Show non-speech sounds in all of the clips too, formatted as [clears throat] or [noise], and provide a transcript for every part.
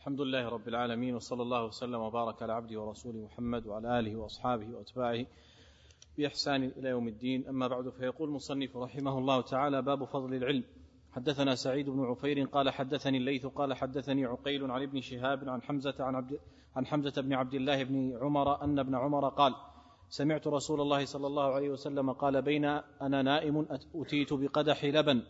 الحمد لله رب العالمين وصلى الله وسلم وبارك على عبده ورسوله محمد وعلى آله وأصحابه وأتباعه بإحسان إلى يوم الدين. أما بعد فيقول المصنف رحمه الله تعالى باب فضل العلم. حدثنا سعيد بن عفير قال حدثني الليث قال حدثني عقيل عن ابن شهاب عن حمزة عن عبد عن حمزة بن عبد الله بن عمر أن ابن عمر قال سمعت رسول الله صلى الله عليه وسلم قال بين أنا نائم أتيت بقدح لبن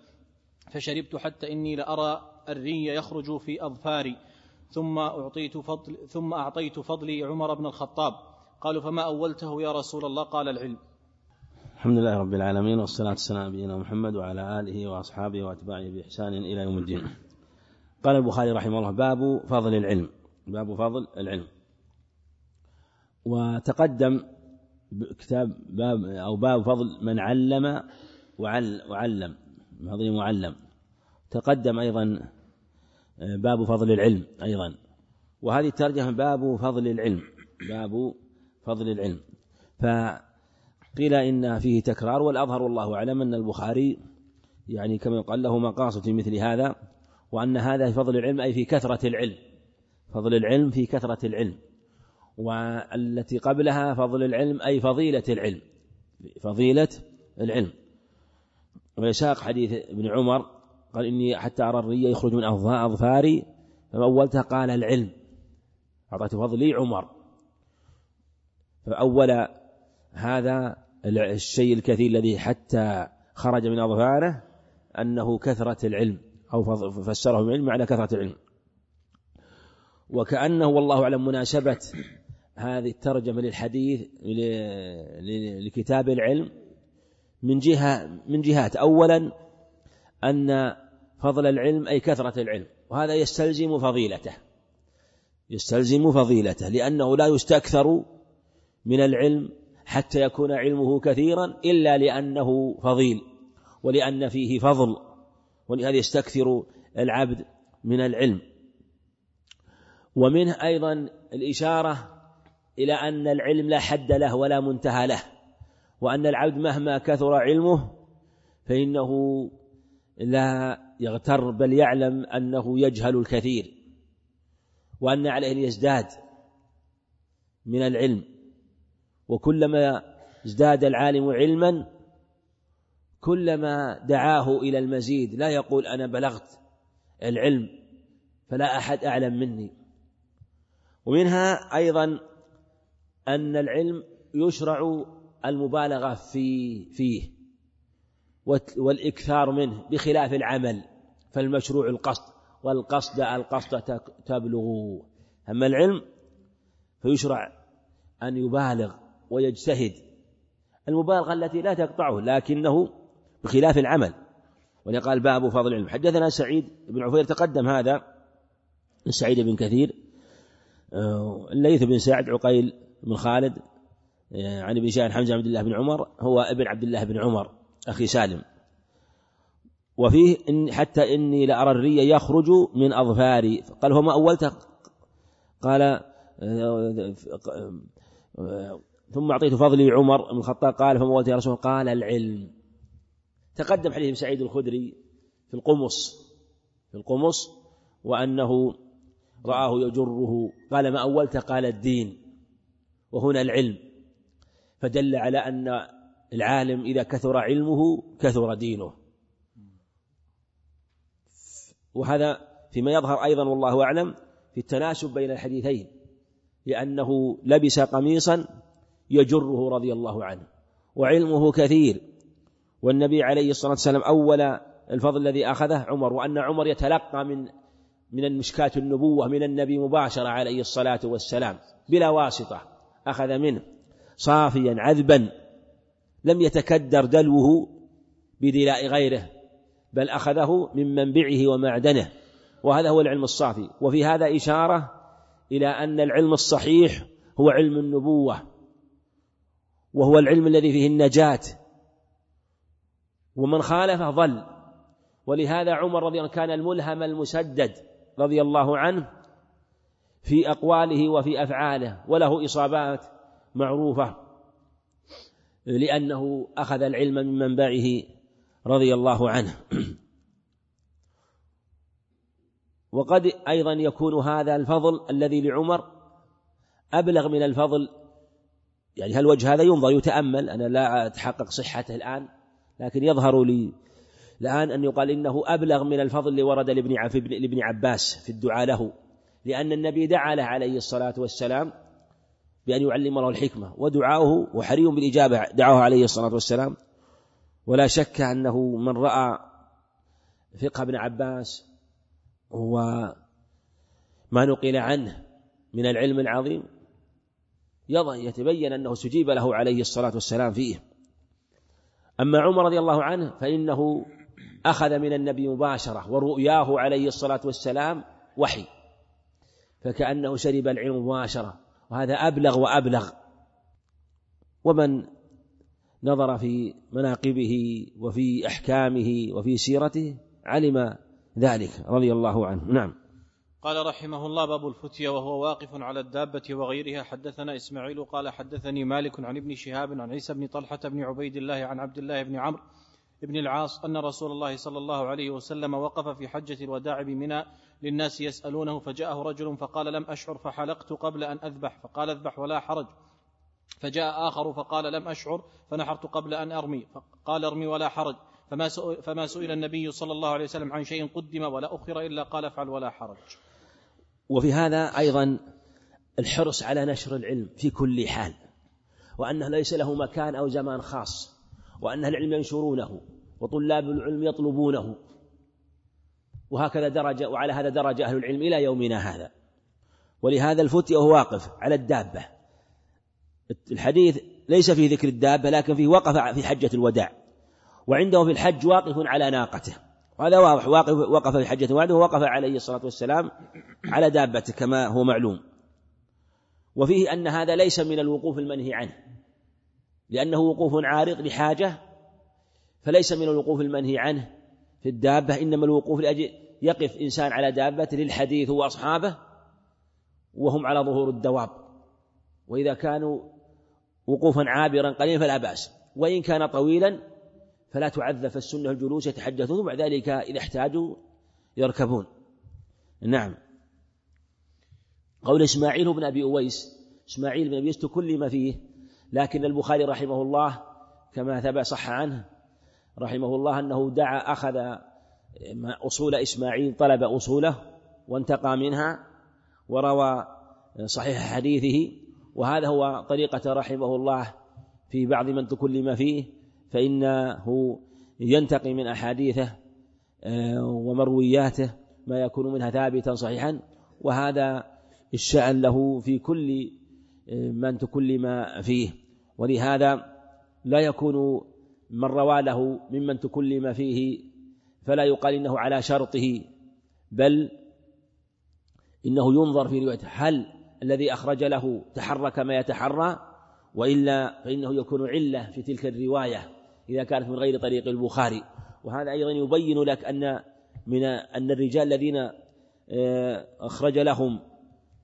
فشربت حتى إني لأرى الري يخرج في أظفاري. ثم أعطيت فضل ثم أعطيت فضلي عمر بن الخطاب. قالوا فما أولته يا رسول الله؟ قال العلم. الحمد لله رب العالمين والصلاة والسلام على نبينا محمد وعلى آله وأصحابه وأتباعه بإحسان إلى يوم الدين. قال البخاري رحمه الله باب فضل العلم. باب فضل العلم. وتقدم كتاب باب أو باب فضل من علم وعل وعلم. فضل معلم. تقدم أيضا باب فضل العلم أيضا. وهذه الترجمة باب فضل العلم باب فضل العلم. فقيل إن فيه تكرار والأظهر والله أعلم أن البخاري يعني كما يقال له مقاصد في مثل هذا وأن هذا في فضل العلم أي في كثرة العلم. فضل العلم في كثرة العلم. والتي قبلها فضل العلم أي فضيلة العلم. فضيلة العلم. ويساق حديث ابن عمر قال إني حتى أرى الري يخرج من أظفاري فأولتها قال العلم. أعطيت فضلي عمر. فأول هذا الشيء الكثير الذي حتى خرج من أظفاره أنه كثرة العلم أو فسره بالعلم معنى كثرة العلم. وكأنه والله أعلم مناسبة هذه الترجمة للحديث لكتاب العلم من جهة من جهات. أولا أن فضل العلم أي كثرة العلم وهذا يستلزم فضيلته. يستلزم فضيلته لأنه لا يستكثر من العلم حتى يكون علمه كثيرا إلا لأنه فضيل ولأن فيه فضل ولهذا يستكثر العبد من العلم. ومنه أيضا الإشارة إلى أن العلم لا حد له ولا منتهى له وأن العبد مهما كثر علمه فإنه لا يغتر بل يعلم أنه يجهل الكثير وأن عليه أن يزداد من العلم. وكلما ازداد العالم علما كلما دعاه إلى المزيد لا يقول أنا بلغت العلم فلا أحد أعلم مني. ومنها أيضا أن العلم يشرع المبالغة في فيه. والإكثار منه بخلاف العمل فالمشروع القصد والقصد القصد تبلغ. أما العلم فيشرع أن يبالغ ويجتهد المبالغة التي لا تقطعه لكنه بخلاف العمل. ولقال باب فضل العلم. حدثنا سعيد بن عفير تقدم هذا سعيد بن كثير آه، الليث بن سعد عقيل بن خالد آه، عن ابن شاهد حمزة عبد الله بن عمر هو ابن عبد الله بن عمر. أخي سالم. وفيه إن حتى إني لأرى الري يخرج من أظفاري. قال هو ما أولته؟ قال ثم أعطيت فضلي عمر بن الخطاب. قال فما أولته يا رسول قال العلم. تقدم حديث سعيد الخدري في القمص في القمص وأنه رآه يجره. قال ما أولت قال الدين. وهنا العلم. فدل على أن العالم إذا كثر علمه كثر دينه. وهذا فيما يظهر أيضا والله أعلم في التناسب بين الحديثين لأنه لبس قميصا يجره رضي الله عنه وعلمه كثير. والنبي عليه الصلاة والسلام أول الفضل الذي أخذه عمر وأن عمر يتلقى من من المشكاة النبوة من النبي مباشرة عليه الصلاة والسلام بلا واسطة أخذ منه صافيا عذبا لم يتكدر دلوه بدلاء غيره بل أخذه من منبعه ومعدنه وهذا هو العلم الصافي. وفي هذا إشارة إلى أن العلم الصحيح هو علم النبوة وهو العلم الذي فيه النجاة ومن خالفه ضل. ولهذا عمر رضي الله عنه كان الملهم المسدد رضي الله عنه في أقواله وفي أفعاله وله إصابات معروفة. لأنه أخذ العلم من منبعه رضي الله عنه. [clears throat] وقد أيضا يكون هذا الفضل الذي لعمر أبلغ من الفضل. يعني هل وجه هذا ينظر يتأمل؟ أنا لا أتحقق صحته الآن لكن يظهر لي الآن أن يقال إنه أبلغ من الفضل اللي ورد لابن عباس في الدعاء له لأن النبي دعا له عليه الصلاة والسلام بأن يعلم له الحكمة ودعاؤه وحري بالإجابة دعاه عليه الصلاة والسلام. ولا شك أنه من رأى فقه ابن عباس وما نقل عنه من العلم العظيم يتبين أنه استجيب له عليه الصلاة والسلام فيه. أما عمر رضي الله عنه فإنه أخذ من النبي مباشرة ورؤياه عليه الصلاة والسلام وحي فكأنه شرب العلم مباشرة. وهذا أبلغ وأبلغ. ومن نظر في مناقبه وفي أحكامه وفي سيرته علم ذلك رضي الله عنه. نعم. قال رحمه الله باب الفتية وهو واقف على الدابة وغيرها. حدثنا إسماعيل قال حدثني مالك عن ابن شهاب عن عيسى بن طلحة بن عبيد الله عن عبد الله بن عمرو بن العاص أن رسول الله صلى الله عليه وسلم وقف في حجة الوداع بمنى للناس يسألونه فجاءه رجل فقال لم أشعر فحلقت قبل أن أذبح فقال اذبح ولا حرج. فجاء آخر فقال لم أشعر فنحرت قبل أن أرمي فقال ارمي ولا حرج. فما سئل, فما سئل النبي صلى الله عليه وسلم عن شيء قدم ولا أخر إلا قال افعل ولا حرج. وفي هذا أيضا الحرص على نشر العلم في كل حال وأنه ليس له مكان أو زمان خاص وأن العلم ينشرونه وطلاب العلم يطلبونه وهكذا درجة وعلى هذا درجة أهل العلم إلى يومنا هذا. ولهذا الفتي وهو واقف على الدابة. الحديث ليس فيه ذكر الدابة لكن فيه وقف في حجة الوداع. وعنده في الحج واقف على ناقته. وهذا واضح واقف وقف في حجة الوداع ووقف عليه الصلاة والسلام على دابته كما هو معلوم. وفيه أن هذا ليس من الوقوف المنهي عنه. لأنه وقوف عارض لحاجة فليس من الوقوف المنهي عنه في الدابة إنما الوقوف لأجل يقف إنسان على دابته للحديث وأصحابه وهم على ظهور الدواب. وإذا كانوا وقوفا عابرا قليلا فلا بأس. وإن كان طويلا فلا تعذف السنة الجلوس يتحدثون بعد ذلك إذا احتاجوا يركبون. نعم. قول إسماعيل بن أبي أويس إسماعيل بن أبي أويس تكلم فيه لكن البخاري رحمه الله كما ثبت صح عنه رحمه الله أنه دعا أخذ أصول إسماعيل طلب أصوله وانتقى منها وروى صحيح حديثه. وهذا هو طريقة رحمه الله في بعض من تكلم فيه فإنه ينتقي من أحاديثه آه، ومروياته ما يكون منها ثابتا صحيحا. وهذا الشأن له في كل آه، من تكلم فيه. ولهذا لا يكون من روى له ممن تكلم فيه فلا يقال إنه على شرطه بل إنه ينظر في روايته. هل الذي أخرج له تحرك ما يتحرى؟ وإلا فإنه يكون علة في تلك الرواية إذا كانت من غير طريق البخاري. وهذا أيضا يبين لك أن من أن الرجال الذين آه، أخرج لهم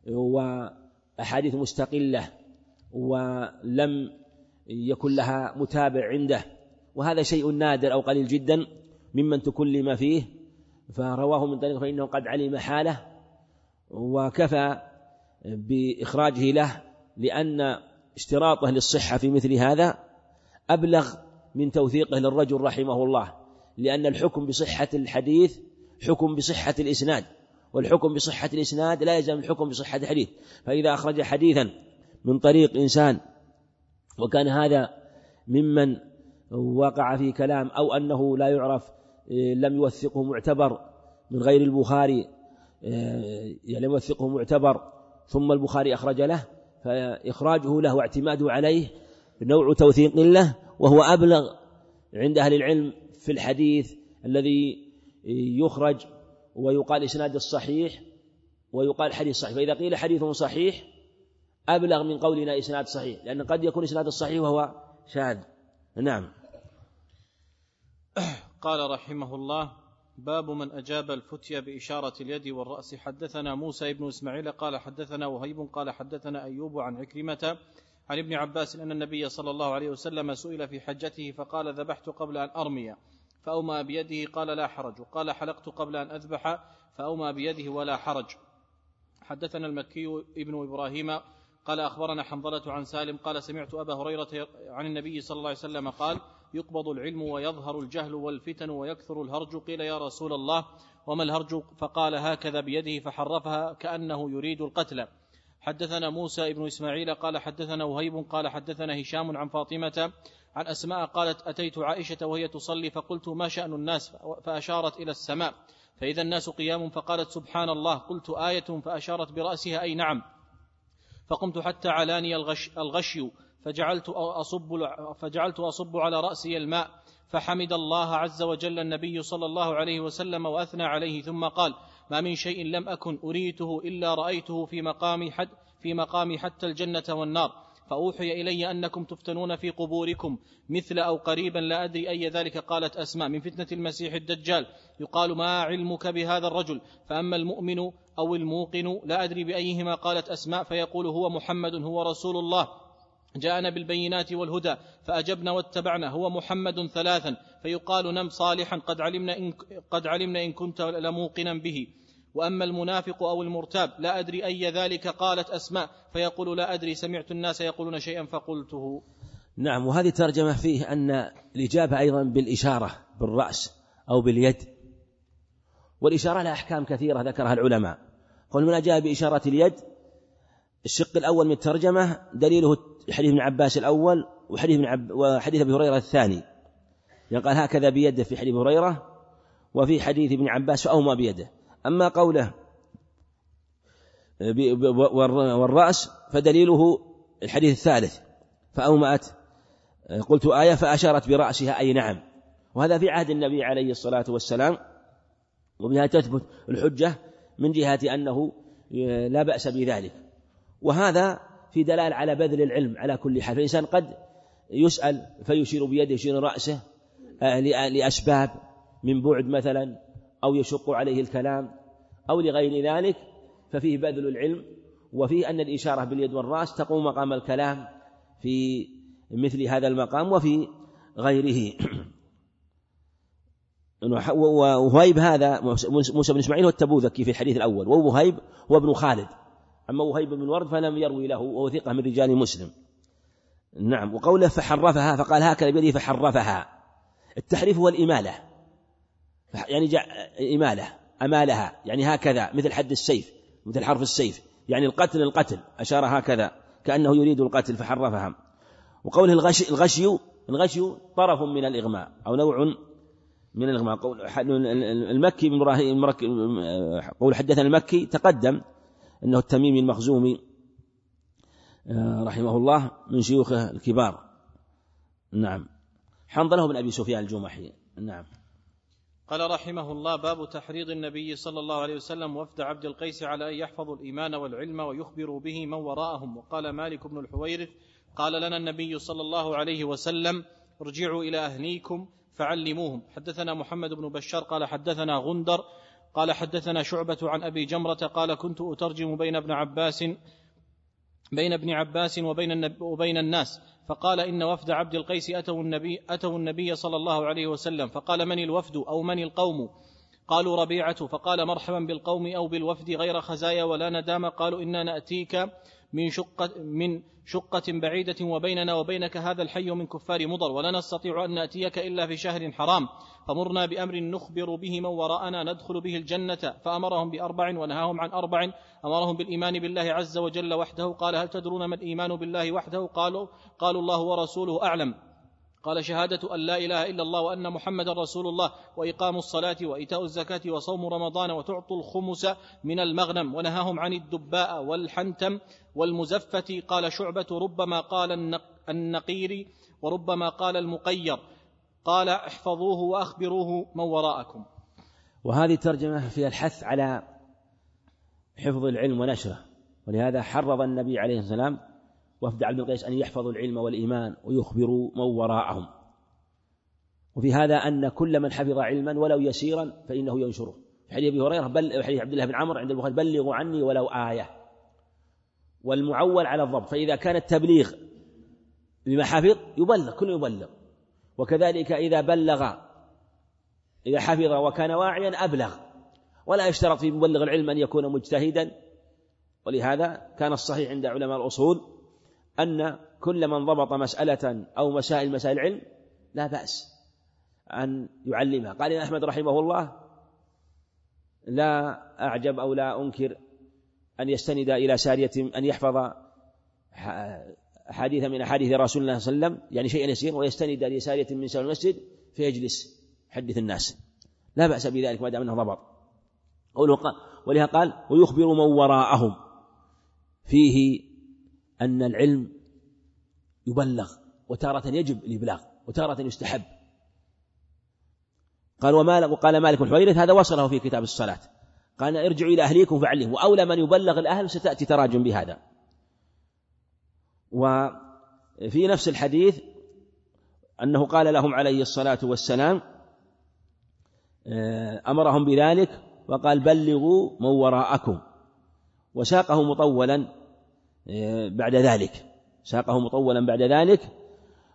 وأحاديث مستقلة ولم يكن لها متابع عنده وهذا شيء نادر أو قليل جدا ممن تكلم فيه فرواه من طريق فإنه قد علم حاله وكفى بإخراجه له لأن اشتراطه للصحة في مثل هذا أبلغ من توثيقه للرجل رحمه الله لأن الحكم بصحة الحديث حكم بصحة الإسناد والحكم بصحة الإسناد لا يلزم الحكم بصحة الحديث فإذا أخرج حديثا من طريق إنسان وكان هذا ممن وقع في كلام أو أنه لا يعرف إيه، لم يوثقه معتبر من غير البخاري إيه، يعني لم يوثقه معتبر ثم البخاري أخرج له فإخراجه له واعتماده عليه نوع توثيق له وهو أبلغ عند أهل العلم في الحديث الذي يخرج ويقال إسناد الصحيح ويقال حديث صحيح. فإذا قيل حديث صحيح أبلغ من قولنا إسناد صحيح لأن قد يكون إسناد الصحيح وهو شاذ. نعم. [coughs] قال رحمه الله باب من أجاب الفتية بإشارة اليد والرأس. حدثنا موسى بن إسماعيل قال حدثنا وهيب قال حدثنا أيوب عن عكرمة عن ابن عباس أن النبي صلى الله عليه وسلم سئل في حجته فقال ذبحت قبل أن أرمي فأومى بيده قال لا حرج. وقال حلقت قبل أن أذبح فأومى بيده ولا حرج. حدثنا المكي ابن إبراهيم قال أخبرنا حنظلة عن سالم قال سمعت أبا هريرة عن النبي صلى الله عليه وسلم قال يقبض العلم ويظهر الجهل والفتن ويكثر الهرج. قيل يا رسول الله وما الهرج؟ فقال هكذا بيده فحرفها كأنه يريد القتل. حدثنا موسى ابن إسماعيل قال حدثنا وهيب قال حدثنا هشام عن فاطمة عن أسماء قالت أتيت عائشة وهي تصلي فقلت ما شأن الناس؟ فأشارت إلى السماء. فإذا الناس قيام فقالت سبحان الله. قلت آية فأشارت برأسها أي نعم. فقمت حتى علاني الغش الغشي. فجعلت أصب فجعلت أصب على رأسي الماء فحمد الله عز وجل النبي صلى الله عليه وسلم وأثنى عليه ثم قال ما من شيء لم أكن أريته إلا رأيته في مقام حد في مقام حتى الجنة والنار فأوحي إلي أنكم تفتنون في قبوركم مثل أو قريبا لا أدري أي ذلك قالت أسماء من فتنة المسيح الدجال يقال ما علمك بهذا الرجل؟ فأما المؤمن أو الموقن لا أدري بأيهما قالت أسماء فيقول هو محمد هو رسول الله. جاءنا بالبينات والهدى فأجبنا واتبعنا هو محمد ثلاثا فيقال نم صالحا قد علمنا إن, قد علمنا إن كنت لموقنا به. وأما المنافق أو المرتاب لا أدري أي ذلك قالت أسماء فيقول لا أدري سمعت الناس يقولون شيئا فقلته. نعم وهذه ترجمه فيه أن الإجابة أيضا بالإشارة بالرأس أو باليد. والإشارة لها أحكام كثيرة ذكرها العلماء. قول من أجاب بإشارة اليد؟ الشق الأول من الترجمة دليله حديث ابن عباس الأول وحديث ابن عب وحديث أبي هريرة الثاني. يعني قال هكذا بيده في حديث هريرة وفي حديث ابن عباس فأومى بيده. أما قوله والرأس فدليله الحديث الثالث. فأومأت قلت آية فأشارت برأسها أي نعم. وهذا في عهد النبي عليه الصلاة والسلام. وبها تثبت الحجة من جهة أنه لا بأس بذلك. وهذا في دلال على بذل العلم على كل حال. فالإنسان قد يسأل فيشير بيده يشير رأسه آه، لأسباب من بعد مثلا أو يشق عليه الكلام أو لغير ذلك ففيه بذل العلم وفيه أن الإشارة باليد والرأس تقوم مقام الكلام في مثل هذا المقام وفي غيره. [clears throat] وهيب هذا موسى بن إسماعيل هو التبوذكي في الحديث الأول ووهيب هو ابن خالد. أما وهيب بن ورد فلم يروي له وهو ثقة من رجال مسلم. نعم وقوله فحرفها فقال هكذا بيده فحرفها. التحريف هو الإمالة. يعني إمالة أمالها يعني هكذا مثل حد السيف مثل حرف السيف. يعني القتل القتل أشار هكذا كأنه يريد القتل فحرفها. وقوله الغشي الغشي الغشي طرف من الإغماء أو نوع من الإغماء. قول المكي بن إبراهيم قول حدثنا المكي تقدم أنه التميمي المخزومي آه، رحمه الله من شيوخه الكبار. نعم. حنظله بن أبي سفيان الجمحي. نعم. قال رحمه الله باب تحريض النبي صلى الله عليه وسلم وفد عبد القيس على أن يحفظوا الإيمان والعلم ويخبروا به من وراءهم. وقال مالك بن الحويرث قال لنا النبي صلى الله عليه وسلم ارجعوا إلى أهليكم فعلموهم. حدثنا محمد بن بشار قال حدثنا غندر قال حدثنا شعبة عن أبي جمرة قال كنت أترجم بين ابن عباس بين ابن عباس وبين, وبين الناس فقال إن وفد عبد القيس أتوا النبي, أتوا النبي صلى الله عليه وسلم فقال من الوفد أو من القوم؟ قالوا ربيعة فقال مرحبا بالقوم أو بالوفد غير خزايا ولا ندام قالوا إنا نأتيك من شقة من شقة بعيدة وبيننا وبينك هذا الحي من كفار مضر ولا نستطيع أن نأتيك إلا في شهر حرام. فمرنا بأمر نخبر به من وراءنا ندخل به الجنة. فأمرهم بأربع ونهاهم عن أربع. أمرهم بالإيمان بالله عز وجل وحده. قال هل تدرون ما الإيمان بالله وحده؟ قالوا قالوا الله ورسوله أعلم. قال شهادة أن لا إله إلا الله وأن محمد رسول الله وإقام الصلاة وإيتاء الزكاة وصوم رمضان وتعطوا الخمس من المغنم ونهاهم عن الدباء والحنتم والمزفة. قال شعبة ربما قال النقير وربما قال المقير. قال احفظوه وأخبروه من وراءكم. وهذه ترجمة فيها الحث على حفظ العلم ونشره ولهذا حرض النبي عليه والسلام وفد عبد القيس أن يحفظوا العلم والإيمان ويخبروا من وراءهم. وفي هذا أن كل من حفظ علما ولو يسيرا فإنه ينشره. في حديث أبي هريرة بل حديث عبد الله بن عمرو عند البخاري بلغوا عني ولو آية. والمعول على الضبط فإذا كان التبليغ بما حفظ يبلغ كل يبلغ. وكذلك إذا بلغ إذا حفظ وكان واعيا أبلغ. ولا يشترط في مبلغ العلم أن يكون مجتهدا. ولهذا كان الصحيح عند علماء الأصول أن كل من ضبط مسألة أو مسائل مسائل العلم لا بأس أن يعلمها. قال إن أحمد رحمه الله لا أعجب أو لا أنكر أن يستند إلى سارية أن يحفظ حديثا من أحاديث رسول الله صلى الله عليه وسلم يعني شيئا يسير ويستند لسارية من سار المسجد فيجلس يحدث الناس. لا بأس بذلك ما دام أنه ضبط. ولهذا قال ويخبر من وراءهم. فيه أن العلم يبلغ وتارة يجب الإبلاغ وتارة يستحب. قال وما وقال مالك بن حويرث هذا وصله في كتاب الصلاة. قال ارجعوا إلى أهليكم فعلموا وأولى من يبلغ الأهل ستأتي تراجم بهذا. وفي نفس الحديث أنه قال لهم عليه الصلاة والسلام آه، أمرهم بذلك وقال بلغوا من وراءكم. وساقه مطولا بعد ذلك ساقه مطولا بعد ذلك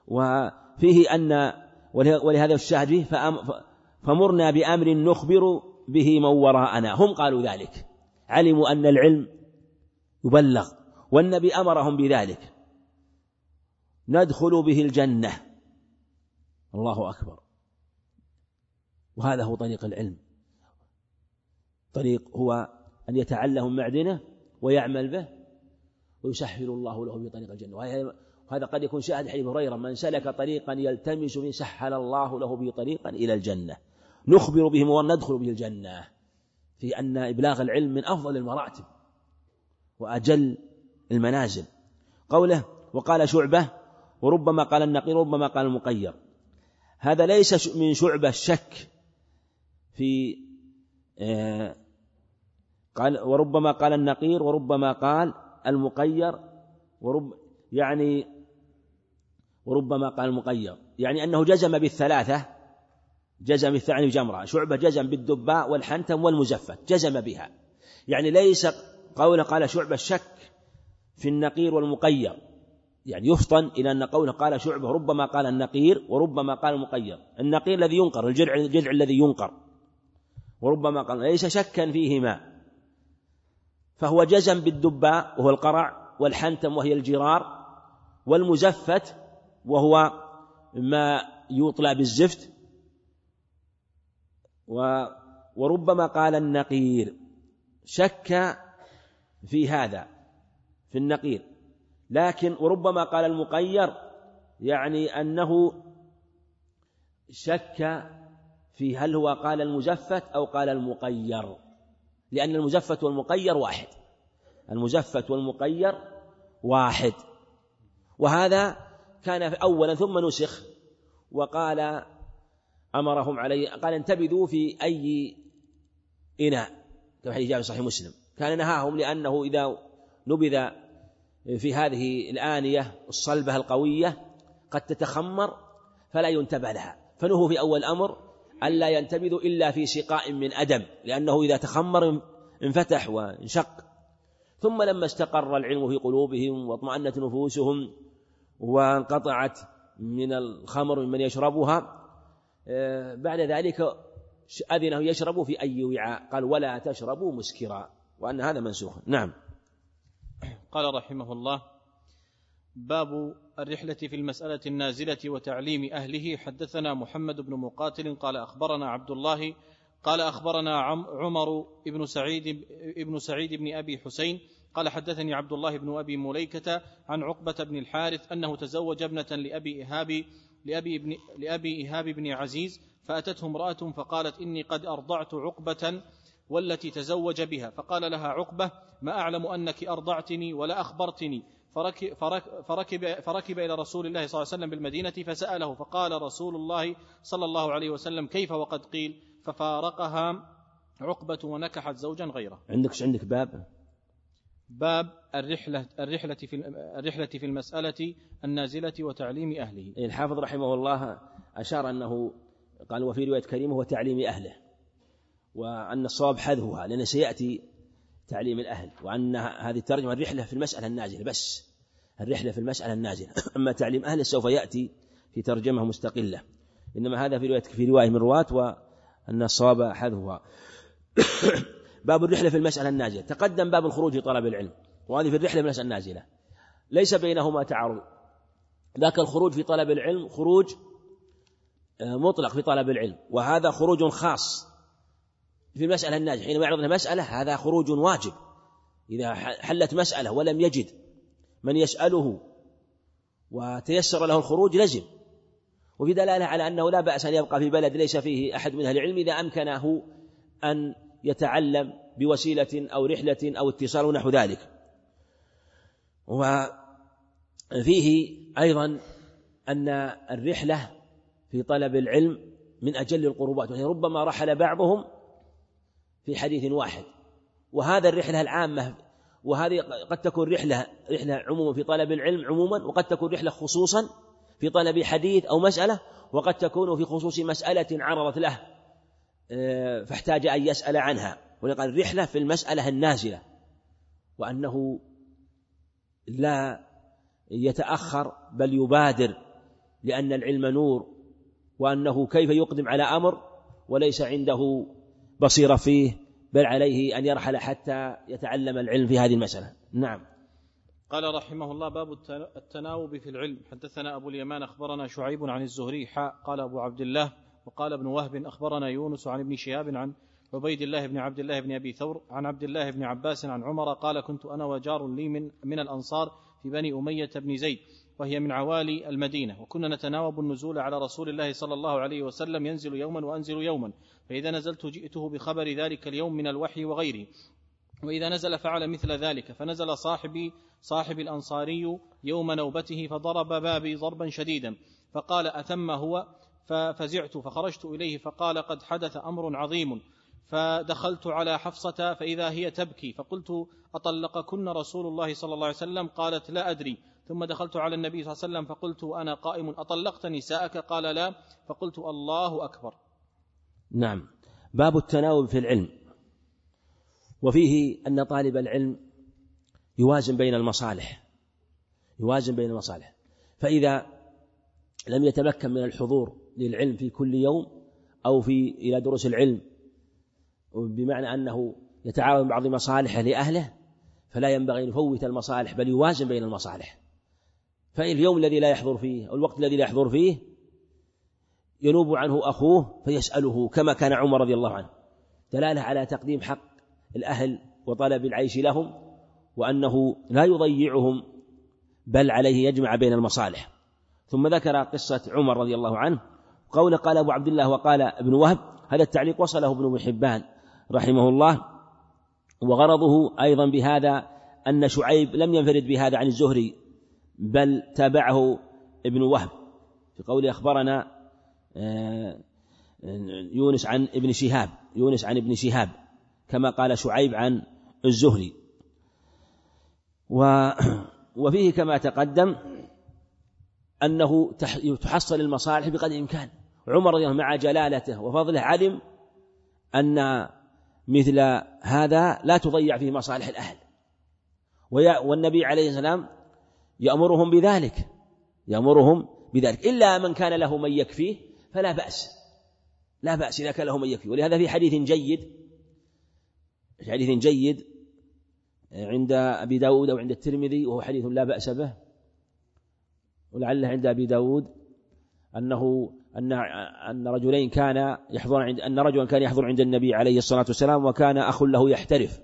وفيه أن ولهذا الشاهد فيه فمرنا بأمر نخبر به من وراءنا. هم قالوا ذلك. علموا أن العلم يبلغ والنبي أمرهم بذلك. ندخل به الجنة. الله أكبر. وهذا هو طريق العلم. طريق هو أن يتعلم معدنه ويعمل به ويسهل الله له بطريق الجنة. وهذا قد يكون شاهد حديث هريرة من سلك طريقا يلتمس به سهل الله له به طريقا إلى الجنة. نخبر به وندخل به الجنة في أن إبلاغ العلم من أفضل المراتب وأجل المنازل. قوله وقال شعبة وربما قال النقير وربما قال المقير. هذا ليس من شعبة الشك في آه، قال وربما قال النقير وربما قال المقير ورب يعني وربما قال المقير يعني أنه جزم بالثلاثة جزم الثعني جمرة شعبة جزم بالدباء والحنتم والمزفت جزم بها. يعني ليس قوله قال شعبة الشك في النقير والمقير يعني يفطن إلى أن قوله قال شعبة ربما قال النقير وربما قال المقير. النقير الذي ينقر الجذع الذي ينقر وربما قال ليس شكا فيهما. فهو جزم بالدباء وهو القرع والحنتم وهي الجرار والمزفت وهو ما يطلع بالزفت وربما قال النقير شك في هذا في النقير. لكن وربما قال المقير يعني أنه شك في هل هو قال المزفت أو قال المقير. لأن المزفت والمقير واحد. المزفت والمقير واحد. وهذا كان أولا ثم نسخ وقال أمرهم عليه قال انتبذوا في أي إناء كما حديث جابر صحيح مسلم. كان نهاهم لأنه إذا نبذ في هذه الآنية الصلبة القوية قد تتخمر فلا ينتبه لها. فنهوا في أول أمر ألا ينتبذوا إلا في سقاء من أدم لأنه إذا تخمر انفتح وانشق. ثم لما استقر العلم في قلوبهم واطمأنت نفوسهم وانقطعت من الخمر ممن يشربها آه، بعد ذلك أذنه يشرب في أي وعاء. قال ولا تشربوا مسكرا وأن هذا منسوخ. نعم. قال رحمه الله باب الرحلة في المسألة النازلة وتعليم أهله. حدثنا محمد بن مقاتل قال أخبرنا عبد الله قال أخبرنا عمر بن سعيد ابن سعيد بن أبي حسين قال حدثني عبد الله بن أبي مليكة عن عقبة بن الحارث أنه تزوج ابنة لأبي إيهاب لأبي, ابن لأبي إيهاب بن عزيز فأتته امرأة فقالت إني قد أرضعت عقبة والتي تزوج بها. فقال لها عقبة ما أعلم أنك أرضعتني ولا أخبرتني. فركب, فركب, فركب إلى رسول الله صلى الله عليه وسلم بالمدينة فسأله فقال رسول الله صلى الله عليه وسلم كيف وقد قيل؟ ففارقها عقبة ونكحت زوجا غيره. عندك عندك باب؟ باب الرحلة الرحلة في الرحلة في المسألة النازلة وتعليم أهله. الحافظ رحمه الله أشار أنه قال وفي رواية كريمة هو تعليم أهله وأن الصواب حذفها لأنه سيأتي تعليم الأهل وأن هذه الترجمة الرحلة في المسألة النازلة بس الرحلة في المسألة النازلة [laughs] أما تعليم أهله سوف يأتي في ترجمة مستقلة. إنما هذا في رواية في رواية من رواة أن الصواب حذفها [coughs] باب الرحلة في المسألة النازلة تقدم باب الخروج طلب العلم. وهذه في الرحلة في المسألة النازلة ليس بينهما تعارض. ذاك الخروج في طلب العلم خروج آه، مطلق في طلب العلم. وهذا خروج خاص. في المسألة النازلة حينما يعرض مسألة هذا خروج واجب. إذا حلت مسألة ولم يجد من يسأله وتيسر له الخروج لزم. وفي دلالة على أنه لا بأس أن يبقى في بلد ليس فيه أحد من أهل العلم إذا أمكنه أن يتعلم بوسيلة أو رحلة أو اتصال ونحو ذلك. وفيه أيضا أن الرحلة في طلب العلم من أجل القربات. يعني ربما رحل بعضهم في حديث واحد. وهذا الرحلة العامة وهذه قد تكون رحلة رحلة عموما في طلب العلم عموما وقد تكون رحلة خصوصا في طلب حديث أو مسألة وقد تكون في خصوص مسألة عرضت له آه، فاحتاج أن يسأل عنها. ولقد الرحلة في المسألة النازلة وأنه لا يتأخر بل يبادر لأن العلم نور وأنه كيف يقدم على أمر وليس عنده بصيرة فيه بل عليه أن يرحل حتى يتعلم العلم في هذه المسألة. نعم. قال رحمه الله باب التناوب في العلم. حدثنا أبو اليمان أخبرنا شعيب عن الزهري حاء قال أبو عبد الله وقال ابن وهب أخبرنا يونس عن ابن شهاب عن عبيد الله بن عبد الله بن أبي ثور عن عبد الله بن عباس عن عمر قال كنت أنا وجار لي من, من الأنصار في بني أمية بن زيد. وهي من عوالي المدينة. وكنا نتناوب النزول على رسول الله صلى الله عليه وسلم ينزل يوما وأنزل يوما. فإذا نزلت جئته بخبر ذلك اليوم من الوحي وغيره وإذا نزل فعل مثل ذلك. فنزل صاحبي صاحب الأنصاري يوم نوبته فضرب بابي ضربا شديدا. فقال أثم هو؟ ففزعت فخرجت إليه فقال قد حدث أمر عظيم. فدخلت على حفصة فإذا هي تبكي. فقلت أطلقكن رسول الله صلى الله عليه وسلم؟ قالت لا أدري. ثم دخلت على النبي صلى الله عليه وسلم فقلت أنا قائم أطلقت نساءك؟ قال لا. فقلت الله أكبر. نعم. باب التناوب في العلم. وفيه أن طالب العلم يوازن بين المصالح. يوازن بين المصالح. فإذا لم يتمكن من الحضور للعلم في كل يوم أو في إلى دروس العلم بمعنى أنه يتعاون بعض مصالحه لأهله فلا ينبغي أن يفوت المصالح بل يوازن بين المصالح. فاليوم الذي لا يحضر فيه أو الوقت الذي لا يحضر فيه ينوب عنه أخوه فيسأله كما كان عمر رضي الله عنه. دلالة على تقديم حق الأهل وطلب العيش لهم وأنه لا يضيعهم بل عليه يجمع بين المصالح. ثم ذكر قصة عمر رضي الله عنه. قول قال أبو عبد الله وقال ابن وهب هذا التعليق وصله ابن حبان رحمه الله. وغرضه أيضا بهذا أن شعيب لم ينفرد بهذا عن الزهري بل تابعه ابن وهب. في قول أخبرنا آه، يونس عن ابن شهاب يونس عن ابن شهاب كما قال شعيب عن الزهري. [clears throat] وفيه كما تقدم أنه تحصل المصالح بقدر الإمكان. عمر رضي الله مع جلالته وفضله علم أن مثل هذا لا تضيع فيه مصالح الأهل. والنبي عليه السلام يأمرهم بذلك يأمرهم بذلك. إلا من كان له من يكفيه فلا بأس لا بأس إذا كان له من يكفيه. ولهذا في حديث جيد في حديث جيد عند أبي داود أو عند الترمذي وهو حديث لا بأس به ولعله عند أبي داود أنه أن أن رجلين كان يحضر عند أن رجلا كان يحضر عند النبي عليه الصلاة والسلام وكان أخ له يحترف.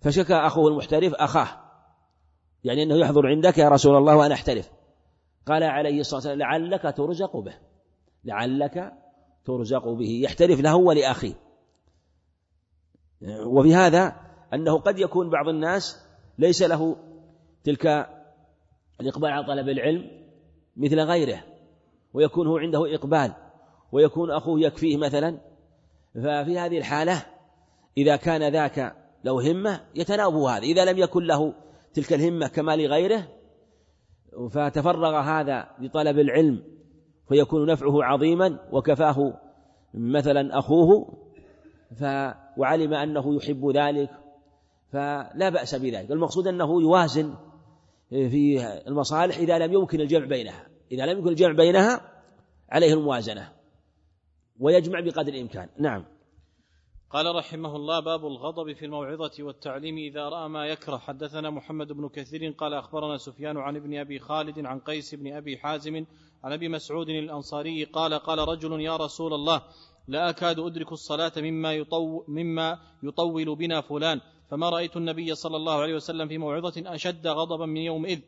فشكى أخوه المحترف أخاه. يعني أنه يحضر عندك يا رسول الله وأنا أحترف. قال عليه الصلاة والسلام لعلك ترزق به. لعلك ترزق به. يحترف له ولأخيه. وفي هذا أنه قد يكون بعض الناس ليس له تلك الإقبال على طلب العلم مثل غيره ويكون هو عنده إقبال ويكون أخوه يكفيه مثلا. ففي هذه الحالة إذا كان ذاك له همة يتناوب هذا. إذا لم يكن له تلك الهمة كما لغيره فتفرغ هذا لطلب العلم فيكون نفعه عظيما وكفاه مثلا أخوه ف وعلم أنه يحب ذلك فلا بأس بذلك. المقصود أنه يوازن في المصالح إذا لم يمكن الجمع بينها إذا لم يكن الجمع بينها عليه الموازنة ويجمع بقدر الإمكان. نعم. قال رحمه الله باب الغضب في الموعظة والتعليم إذا رأى ما يكره. حدثنا محمد بن كثير قال أخبرنا سفيان عن ابن أبي خالد عن قيس بن أبي حازم عن أبي مسعود الأنصاري قال قال رجل يا رسول الله لا أكاد أدرك الصلاة مما يطو مما يطول بنا فلان. فما رأيت النبي صلى الله عليه وسلم في موعظة أشد غضبا من يومئذ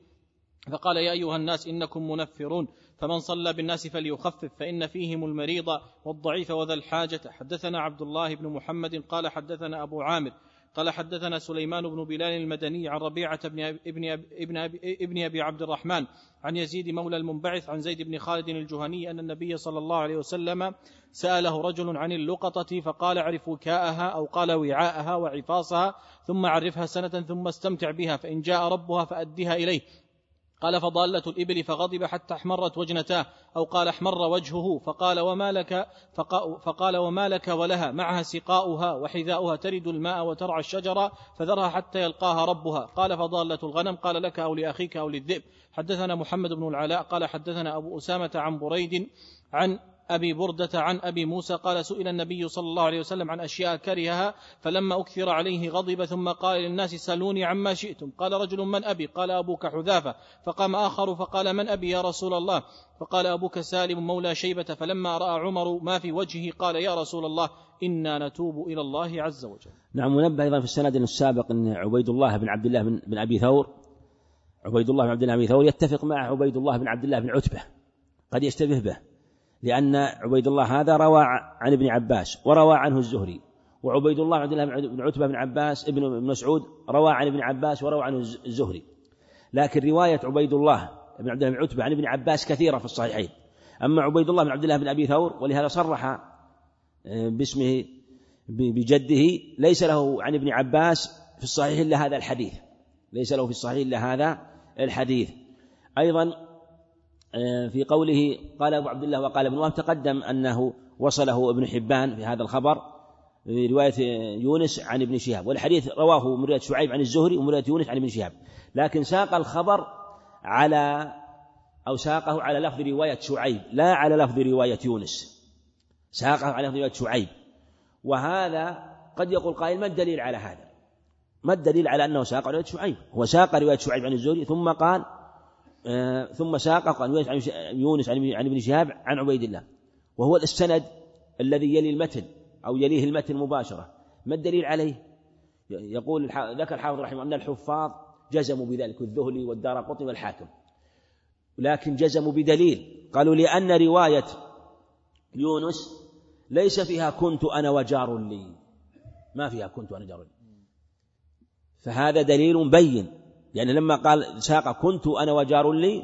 فقال يا أيها الناس إنكم منفرون فمن صلى بالناس فليخفف فإن فيهم المريض والضعيف وذا الحاجة. حدثنا عبد الله بن محمد قال حدثنا أبو عامر قال حدثنا سليمان بن بلال المدني عن ربيعة بن ابن ابن ابن أبي عبد الرحمن عن يزيد مولى المنبعث عن زيد بن خالد الجهني أن النبي صلى الله عليه وسلم سأله رجل عن اللقطة فقال اعرف وكاءها أو قال وعاءها وعفاصها ثم عرفها سنة ثم استمتع بها فإن جاء ربها فأدها إليه. قال فضالة الإبل فغضب حتى احمرت وجنتاه أو قال احمر وجهه فقال وما لك فقال وما لك ولها معها سقاؤها وحذاؤها ترد الماء وترعى الشجرة فذرها حتى يلقاها ربها. قال فضالة الغنم قال لك أو لأخيك أو للذئب. حدثنا محمد بن العلاء قال حدثنا أبو أسامة عن بريد عن أبي بردة عن أبي موسى قال سئل النبي صلى الله عليه وسلم عن أشياء كرهها فلما أكثر عليه غضب ثم قال للناس سلوني عما شئتم. قال رجل من أبي؟ قال أبوك حذافة. فقام آخر فقال من أبي يا رسول الله؟ فقال أبوك سالم مولى شيبة. فلما رأى عمر ما في وجهه قال يا رسول الله إنا نتوب إلى الله عز وجل. نعم منبه أيضا في السند السابق أن عبيد الله بن عبد الله بن, أبي ثور عبيد الله بن عبد الله بن ثور يتفق مع عبيد الله بن عبد الله بن عتبة قد يشتبه به. لأن عبيد الله هذا روى عن ابن عباس وروى عنه الزهري وعبيد الله عبد الله بن عتبة بن عباس ابن مسعود روى عن ابن عباس وروى عنه الزهري. لكن رواية عبيد الله بن عبد الله بن عتبة عن ابن عباس كثيرة في الصحيحين. أما عبيد الله بن عبد الله بن أبي ثور ولهذا صرح آه، باسمه بجده ليس له عن ابن عباس في الصحيح إلا هذا الحديث. ليس له في الصحيح إلا هذا الحديث. أيضا في قوله قال أبو عبد الله وقال ابن وهب تقدم أنه وصله ابن حبان في هذا الخبر في رواية يونس عن ابن شهاب والحديث رواه من رواية شعيب عن الزهري ومن رواية يونس عن ابن شهاب لكن ساق الخبر على أو ساقه على لفظ رواية شعيب لا على لفظ رواية يونس ساقه على لفظ رواية شعيب وهذا قد يقول قائل ما الدليل على هذا؟ ما الدليل على أنه ساق رواية شعيب؟ هو ساق رواية شعيب عن الزهري ثم قال آه، ثم ساق قال يونس عن ابن شهاب عن عبيد الله. وهو السند الذي يلي المتن أو يليه المتن مباشرة. ما الدليل عليه؟ يقول ذكر الحافظ رحمه أن الحفاظ جزموا بذلك الذهلي والدار قطن والحاكم. لكن جزموا بدليل. قالوا لأن رواية يونس ليس فيها كنت أنا وجار لي. ما فيها كنت أنا جار لي. فهذا دليل بين. يعني لما قال ساق كنت أنا وجار لي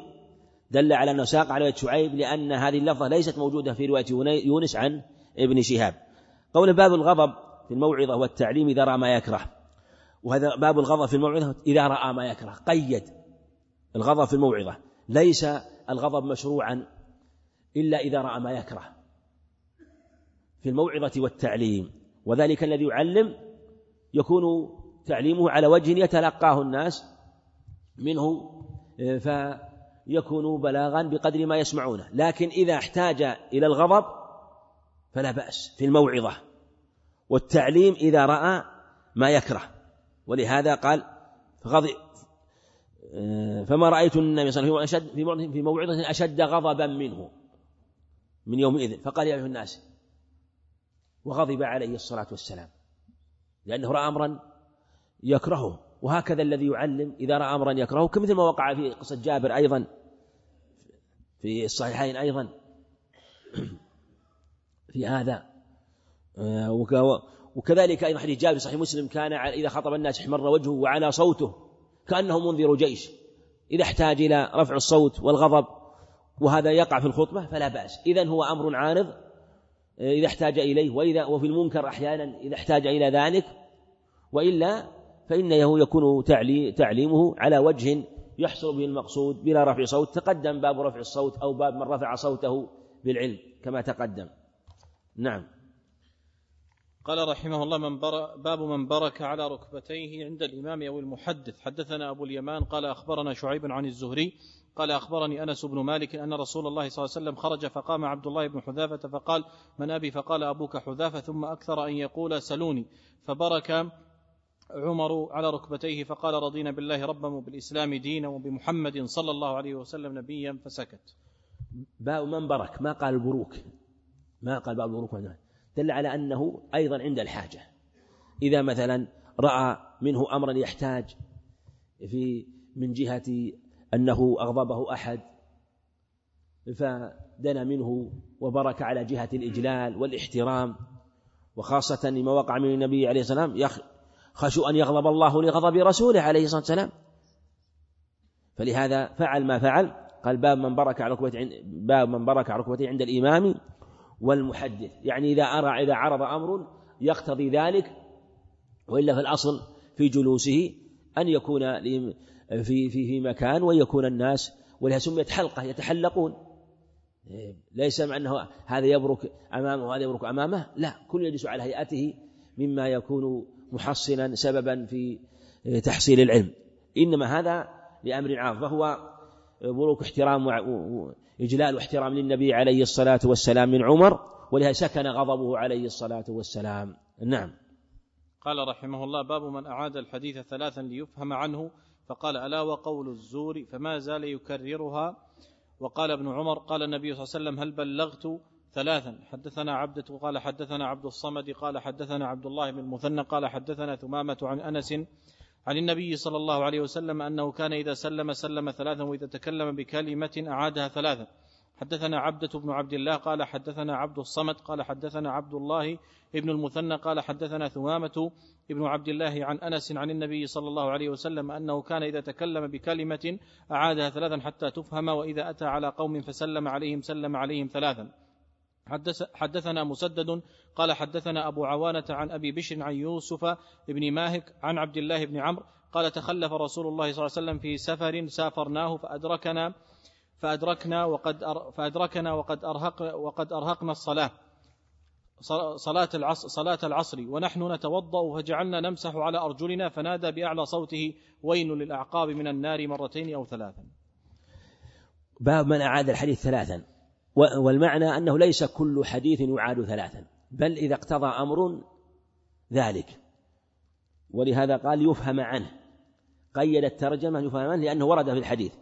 دل على أنه ساق على شعيب لأن هذه اللفظة ليست موجودة في رواية يونس عن ابن شهاب. قول باب الغضب في الموعظة والتعليم إذا رأى ما يكره. وهذا باب الغضب في الموعظة إذا رأى ما يكره. قيد الغضب في الموعظة. ليس الغضب مشروعا إلا إذا رأى ما يكره. في الموعظة والتعليم. وذلك الذي يعلم يكون تعليمه على وجه يتلقاه الناس منه آه، فيكون بلاغا بقدر ما يسمعونه. لكن إذا احتاج إلى الغضب فلا بأس في الموعظة. والتعليم إذا رأى ما يكره. ولهذا قال غضب آه، فما رأيت النبي صلى الله عليه وسلم في موعظة أشد غضبا منه من يومئذ. فقال يا أيها الناس وغضب عليه الصلاة والسلام لأنه رأى أمرا يكرهه. وهكذا الذي يعلم إذا رأى أمرا يكرهه كمثل ما وقع في قصة جابر أيضا في الصحيحين أيضا. [clears throat] في هذا. آه، وكذلك أيضا حديث جابر صحيح مسلم كان إذا خطب الناس احمر وجهه وعلى صوته كأنه منذر جيش. إذا احتاج إلى رفع الصوت والغضب وهذا يقع في الخطبة فلا بأس. إذا هو أمر عارض آه، إذا احتاج إليه. وإذا وفي المنكر أحيانا إذا احتاج إلى ذلك. وإلا فإنه يكون تعليمه على وجه يحصل به المقصود بلا رفع صوت. تقدم باب رفع الصوت أو باب من رفع صوته بالعلم كما تقدم. نعم. قال رحمه الله من بر باب من برك على ركبتيه عند الإمام أو المحدث. حدثنا أبو اليمان قال أخبرنا شعيب عن الزهري قال أخبرني أنس بن مالك أن رسول الله صلى الله عليه وسلم خرج فقام عبد الله بن حذافة فقال من أبي فقال أبوك حذافة ثم أكثر أن يقول سلوني. فبرك عمر على ركبتيه فقال رضينا بالله ربا وبالإسلام دينا وبمحمد صلى الله عليه وسلم نبيا فسكت. باب من برك ما قال البروك ما قال باب البروك دل على أنه أيضا عند الحاجة. إذا مثلا رأى منه أمرا يحتاج في من جهة أنه أغضبه أحد فدنا منه وبرك على جهة الإجلال والاحترام وخاصة لما وقع من النبي عليه والسلام خشوا أن يغضب الله لغضب رسوله عليه الصلاة والسلام. فلهذا فعل ما فعل. قال باب من برك على ركبته باب من برك على ركبته عند الإمام والمحدث. يعني إذا أرى إذا عرض أمر يقتضي ذلك وإلا في الأصل في جلوسه أن يكون في في في مكان ويكون الناس ولها سميت حلقة يتحلقون. ليس مع أنه هذا يبرك أمامه وهذا يبرك أمامه. لا كل يجلس على هيئته مما يكون محصنا سببا في تحصيل العلم. إنما هذا لأمر عام فهو بروك احترام وإجلال واحترام للنبي عليه الصلاة والسلام من عمر ولهذا سكن غضبه عليه الصلاة والسلام. نعم. قال رحمه الله باب من أعاد الحديث ثلاثا ليفهم عنه فقال ألا وقول الزور فما زال يكررها؟ وقال ابن عمر قال النبي صلى الله عليه وسلم هل بلغت ثلاثا. حدثنا عبدة قال حدثنا عبد الصمد قال حدثنا عبد الله بن المثنى قال حدثنا ثمامة عن أنس عن النبي صلى الله عليه وسلم أنه كان إذا سلم سلم ثلاثا وإذا تكلم بكلمة أعادها ثلاثا. حدثنا عبدة بن عبد الله قال حدثنا عبد الصمد قال حدثنا عبد الله ابن المثنى قال حدثنا ثمامة ابن عبد الله عن أنس عن النبي صلى الله عليه وسلم أنه كان إذا تكلم بكلمة أعادها ثلاثا حتى تفهم وإذا أتى على قوم فسلم عليهم سلم عليهم ثلاثا. حدثنا مسدد قال حدثنا أبو عوانة عن أبي بشر عن يوسف بن ماهك عن عبد الله بن عمرو قال تخلف رسول الله صلى الله عليه وسلم في سفر سافرناه فأدركنا فأدركنا وقد فأدركنا وقد أرهق وقد أرهقنا الصلاة. صلاة العصر, صلاة العصر ونحن نتوضأ فجعلنا نمسح على أرجلنا فنادى بأعلى صوته وين للأعقاب من النار مرتين أو ثلاثا. باب من أعاد الحديث ثلاثا. والمعنى أنه ليس كل حديث يعاد ثلاثا بل إذا اقتضى أمر ذلك. ولهذا قال يفهم عنه قيد الترجمة يفهم عنه لأنه ورد في الحديث.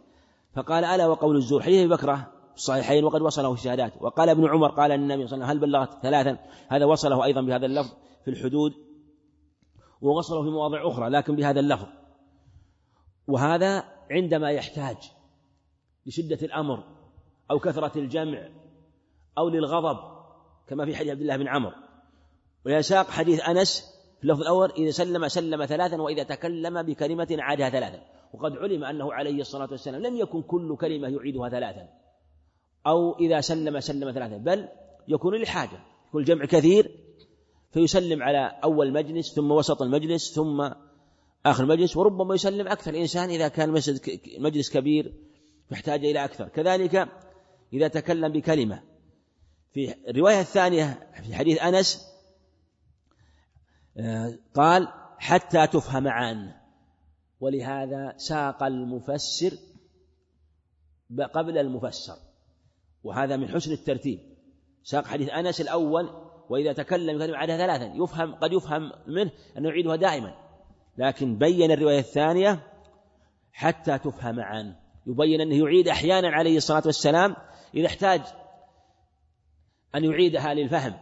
فقال ألا وقول الزور؟ حديث بكرة الصحيحين وقد وصله الشهادات. وقال ابن عمر قال النبي صلى الله عليه وسلم هل بلغت ثلاثا؟ هذا وصله أيضا بهذا اللفظ في الحدود ووصله في مواضع أخرى لكن بهذا اللفظ. وهذا عندما يحتاج لشدة الأمر أو كثرة الجمع أو للغضب كما في حديث عبد الله بن عمرو ويساق حديث أنس في اللفظ الأول إذا سلم سلم ثلاثا وإذا تكلم بكلمة عادها ثلاثا. وقد علم أنه عليه الصلاة والسلام لم يكن كل كلمة يعيدها ثلاثا. أو إذا سلم سلم ثلاثا. بل يكون للحاجة يكون الجمع كثير فيسلم على أول مجلس ثم وسط المجلس ثم آخر المجلس وربما يسلم أكثر. الإنسان إذا كان مجلس كبير يحتاج إلى أكثر. كذلك إذا تكلم بكلمة. في الرواية الثانية في حديث أنس آه، قال حتى تفهم عنه ولهذا ساق المفسر قبل المفسر. وهذا من حسن الترتيب. ساق حديث أنس الأول وإذا تكلم كلمة عادها ثلاثا. يفهم قد يفهم منه أنه يعيدها دائما. لكن بين الرواية الثانية حتى تفهم عنه يبين أنه يعيد أحيانا عليه الصلاة والسلام إذا احتاج أن يعيدها للفهم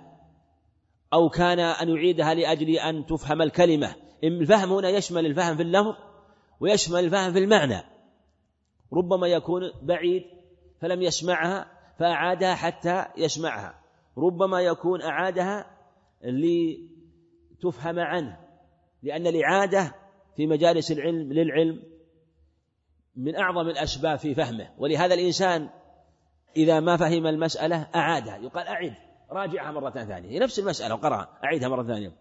أو كان أن يعيدها لأجل أن تفهم الكلمة. الفهم هنا يشمل الفهم في اللفظ ويشمل الفهم في المعنى. ربما يكون بعيد فلم يسمعها فأعادها حتى يسمعها. ربما يكون أعادها لتفهم عنه لأن الإعادة في مجالس العلم للعلم من أعظم الأسباب في فهمه. ولهذا الإنسان إذا ما فهم المسألة أعادها. يقال أعد. راجعها مرة ثانية. نفس المسألة. وقرأها. أعيدها مرة ثانية.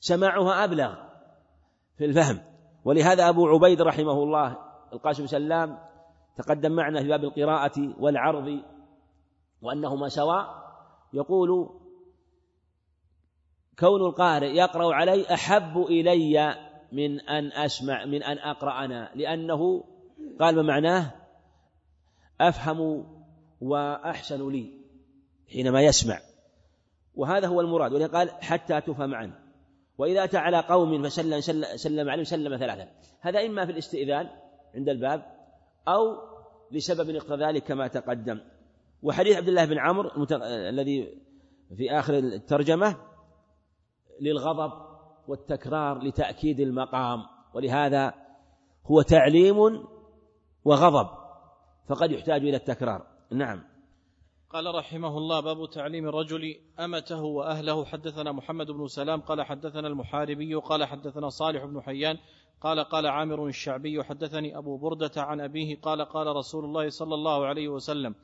سماعها أبلغ في الفهم. ولهذا أبو عبيد رحمه الله القاسم سلام تقدم معنا في باب القراءة والعرض وأنهما سواء يقول كون القارئ يقرأ علي أحب إلي من أن أسمع من أن أقرأ أنا لأنه قال ما معناه؟ أفهم وأحسن لي حينما يسمع. وهذا هو المراد ولذلك قال حتى تفهم عنه. وإذا أتى على قوم فسلم سلم عليهم سلم ثلاثا هذا إما في الاستئذان عند الباب أو لسبب اقتضى ذلك كما تقدم. وحديث عبد الله بن عمرو الذي في آخر الترجمة للغضب والتكرار لتأكيد المقام. ولهذا هو تعليم وغضب فقد يحتاج إلى التكرار. نعم. قال رحمه الله باب تعليم الرجل أمته وأهله. حدثنا محمد بن سلام قال حدثنا المحاربي قال حدثنا صالح بن حيان قال قال عامر الشعبي حدثني أبو بردة عن أبيه قال قال رسول الله صلى الله عليه وسلم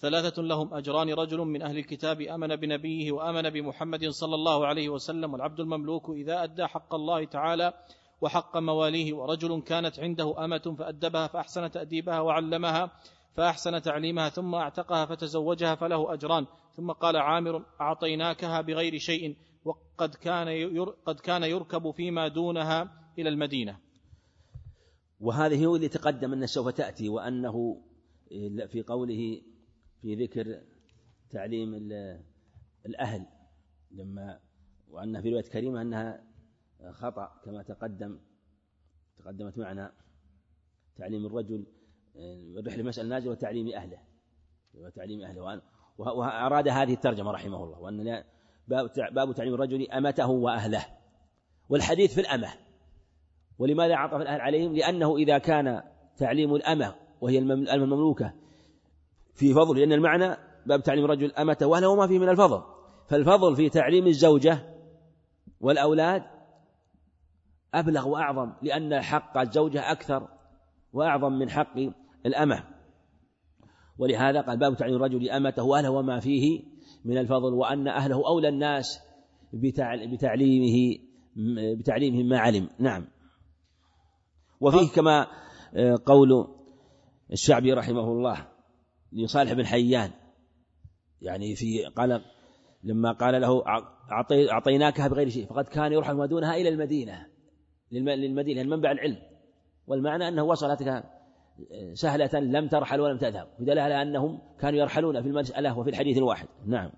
ثلاثة لهم أجران رجل من أهل الكتاب أمن بنبيه وأمن بمحمد صلى الله عليه وسلم والعبد المملوك إذا أدى حق الله تعالى وحق مواليه ورجل كانت عنده أمة فأدبها فأحسن تأديبها وعلمها فأحسن تعليمها ثم أعتقها فتزوجها فله أجران. ثم قال عامر أعطيناكها بغير شيء وقد كان قد كان يركب فيما دونها إلى المدينة. وهذه هو اللي تقدم أنه سوف تأتي وأنه في قوله في ذكر تعليم الأهل لما وأن في رواية كريمة أنها خطأ كما تقدم تقدمت معنا تعليم الرجل الرحلة مسألة نازلة وتعليم أهله. وتعليم أهله. وأراد هذه الترجمة رحمه الله. وأن باب تعليم الرجل أمته وأهله. والحديث في الأمة. ولماذا عطف الأهل عليهم؟ لأنه إذا كان تعليم الأمة وهي المملوكة في فضل لأن المعنى باب تعليم الرجل أمته وأهله وما فيه من الفضل. فالفضل في تعليم الزوجة والأولاد أبلغ وأعظم لأن حق الزوجة أكثر وأعظم من حق الأمة. ولهذا قال باب تعليم الرجل أمته وأهله وما فيه من الفضل وأن أهله أولى الناس بتعليمه بتعليمهم ما علم. نعم. وفيه كما آه، قول الشعبي رحمه الله لصالح بن حيان. يعني في قال لما قال له أعطيناكها بغير شيء فقد كان يرحل ما دونها إلى المدينة للمدينة المنبع العلم. والمعنى أنه وصلتك سهلة لم ترحل ولم تذهب. ودل على أنهم كانوا يرحلون في المسألة وفي الحديث الواحد. نعم.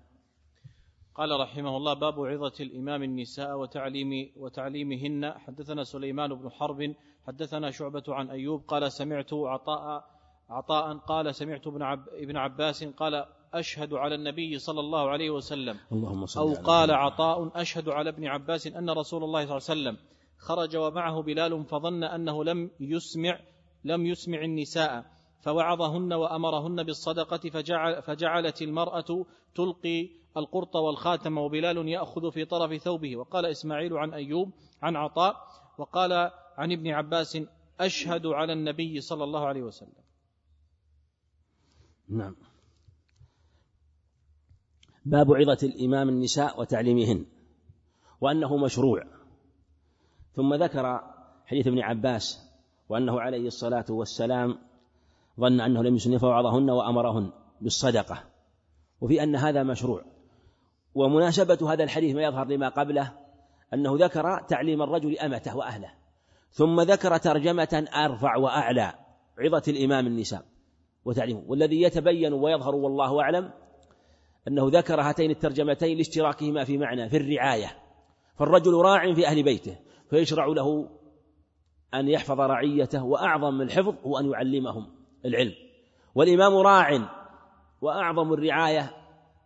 قال رحمه الله باب عظة الإمام النساء وتعليم وتعليمهن. حدثنا سليمان بن حرب حدثنا شعبة عن أيوب قال سمعت عطاء عطاء قال سمعت ابن, عب ابن عباس قال أشهد على النبي صلى الله عليه وسلم. اللهم صل أو قال عطاء أشهد على ابن عباس أن رسول الله صلى الله عليه وسلم خرج ومعه بلال فظن أنه لم يسمع لم يسمع النساء فوعظهن وأمرهن بالصدقة فجعل فجعلت المرأة تلقي القرط والخاتم وبلال يأخذ في طرف ثوبه. وقال إسماعيل عن أيوب عن عطاء وقال عن ابن عباس أشهد على النبي صلى الله عليه وسلم. نعم. باب عظة الإمام النساء وتعليمهن وأنه مشروع. ثم ذكر حديث ابن عباس وأنه عليه الصلاة والسلام ظن أنه لم يسن فوعظهن وأمرهن بالصدقة. وفي أن هذا مشروع. ومناسبة هذا الحديث ما يظهر لما قبله أنه ذكر تعليم الرجل أمته وأهله. ثم ذكر ترجمة أرفع وأعلى عظة الإمام النساء وتعليمه. والذي يتبين ويظهر والله أعلم أنه ذكر هاتين الترجمتين لاشتراكهما في معنى في الرعاية. فالرجل راع في أهل بيته فيشرع له أن يحفظ رعيته وأعظم الحفظ هو أن يعلمهم العلم. والإمام راع وأعظم الرعاية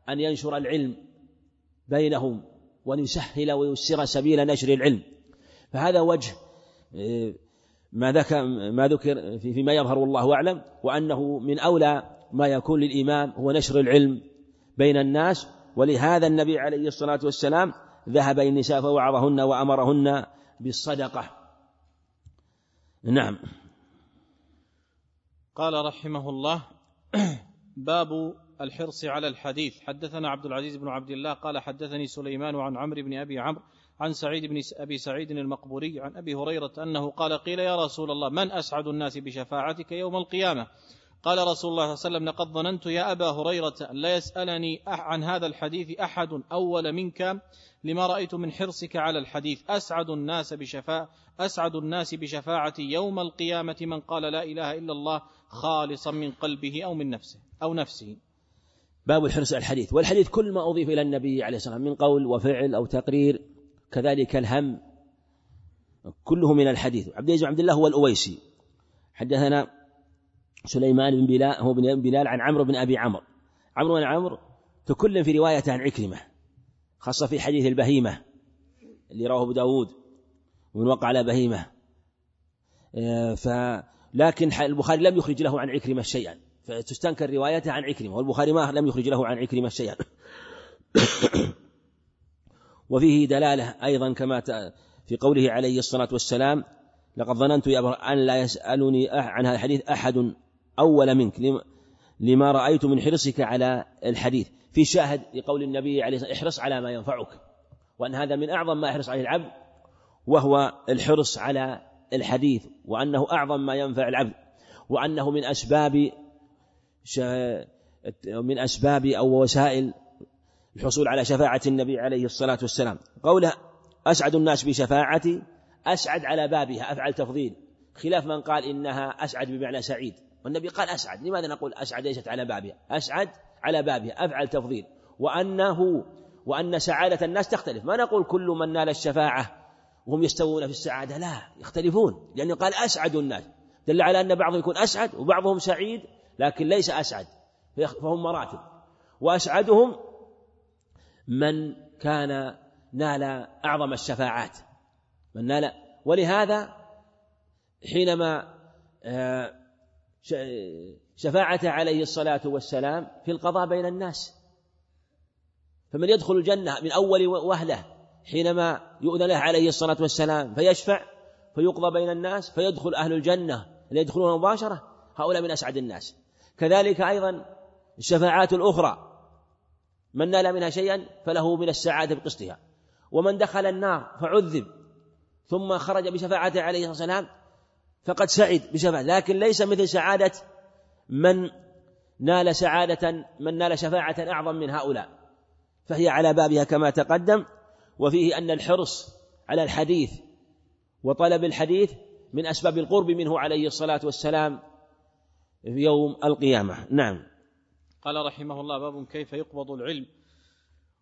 أن ينشر العلم بينهم وأن يسهل ويسر سبيل نشر العلم. فهذا وجه إيه، ما ذكر ما ذكر فيما يظهر والله أعلم وأنه من أولى ما يكون للإمام هو نشر العلم بين الناس. ولهذا النبي عليه الصلاة والسلام ذهب النساء فوعظهن وأمرهن بالصدقة. نعم. قال رحمه الله [clears throat] باب الحرص على الحديث. حدثنا عبد العزيز بن عبد الله قال حدثني سليمان عن عمرو بن أبي عمرو عن سعيد بن أبي سعيد المقبوري عن أبي هريرة أنه قال قيل يا رسول الله من أسعد الناس بشفاعتك يوم القيامة؟ قال رسول الله صلى الله عليه وسلم لقد ظننت يا أبا هريرة أن لا يسألني عن هذا الحديث أحد أول منك لما رأيت من حرصك على الحديث. أسعد الناس بشفاء أسعد الناس بشفاعتي يوم القيامة من قال لا إله إلا الله خالصا من قلبه أو من نفسه أو نفسه. باب الحرص على الحديث. والحديث كل ما أضيف إلى النبي عليه الصلاة والسلام من قول وفعل أو تقرير كذلك الهم كله من الحديث. عبد العزيز عبد الله هو الأويسي. حدثنا سليمان بن بلال هو بن بلال عن عمرو بن أبي عمرو. عمرو بن عمرو تكلم في روايته عن عكرمة خاصة في حديث البهيمة اللي رواه أبو داود ومن وقع على بهيمة. آه، ف لكن البخاري لم يخرج له عن عكرمة شيئا. فتستنكر روايته عن عكرمة والبخاري ما لم يخرج له عن عكرمة شيئا. [coughs] وفيه دلالة أيضا كما في قوله عليه الصلاة والسلام لقد ظننت يا أن لا يسألني عن هذا الحديث أحد أول منك. لما رأيت من حرصك على الحديث. في شاهد لقول النبي عليه الصلاة احرص على ما ينفعك. وأن هذا من أعظم ما يحرص عليه العبد وهو الحرص على الحديث وأنه أعظم ما ينفع العبد. وأنه من أسباب من أسباب أو وسائل الحصول على شفاعة النبي عليه الصلاة والسلام. قوله أسعد الناس بشفاعتي أسعد على بابها. أفعل تفضيل. خلاف من قال إنها أسعد بمعنى سعيد. والنبي قال أسعد لماذا نقول أسعد؟ ليست على بابها. أسعد على بابها أفعل تفضيل. وأنه وأن سعادة الناس تختلف. ما نقول كل من نال الشفاعة وهم يستوون في السعادة؟ لا يختلفون. لأنه قال أسعد الناس. دل على أن بعضهم يكون أسعد وبعضهم سعيد لكن ليس أسعد. فهم مراتب. وأسعدهم من كان نال أعظم الشفاعات. من نال. ولهذا حينما آه، شفاعة عليه الصلاة والسلام في القضاء بين الناس. فمن يدخل الجنة من أول وهلة حينما يؤذن له عليه الصلاة والسلام فيشفع فيقضى بين الناس فيدخل أهل الجنة ليدخلون مباشرة. هؤلاء من أسعد الناس. كذلك أيضا الشفاعات الأخرى. من نال منها شيئا فله من السعادة بقسطها. ومن دخل النار فعذب. ثم خرج بشفاعته عليه الصلاة والسلام فقد سعد بشفاعة لكن ليس مثل سعادة من نال سعادة من نال شفاعة أعظم من هؤلاء. فهي على بابها كما تقدم وفيه أن الحرص على الحديث وطلب الحديث من أسباب القرب منه عليه الصلاة والسلام في يوم القيامة. نعم. قال رحمه الله باب كيف يقبض العلم.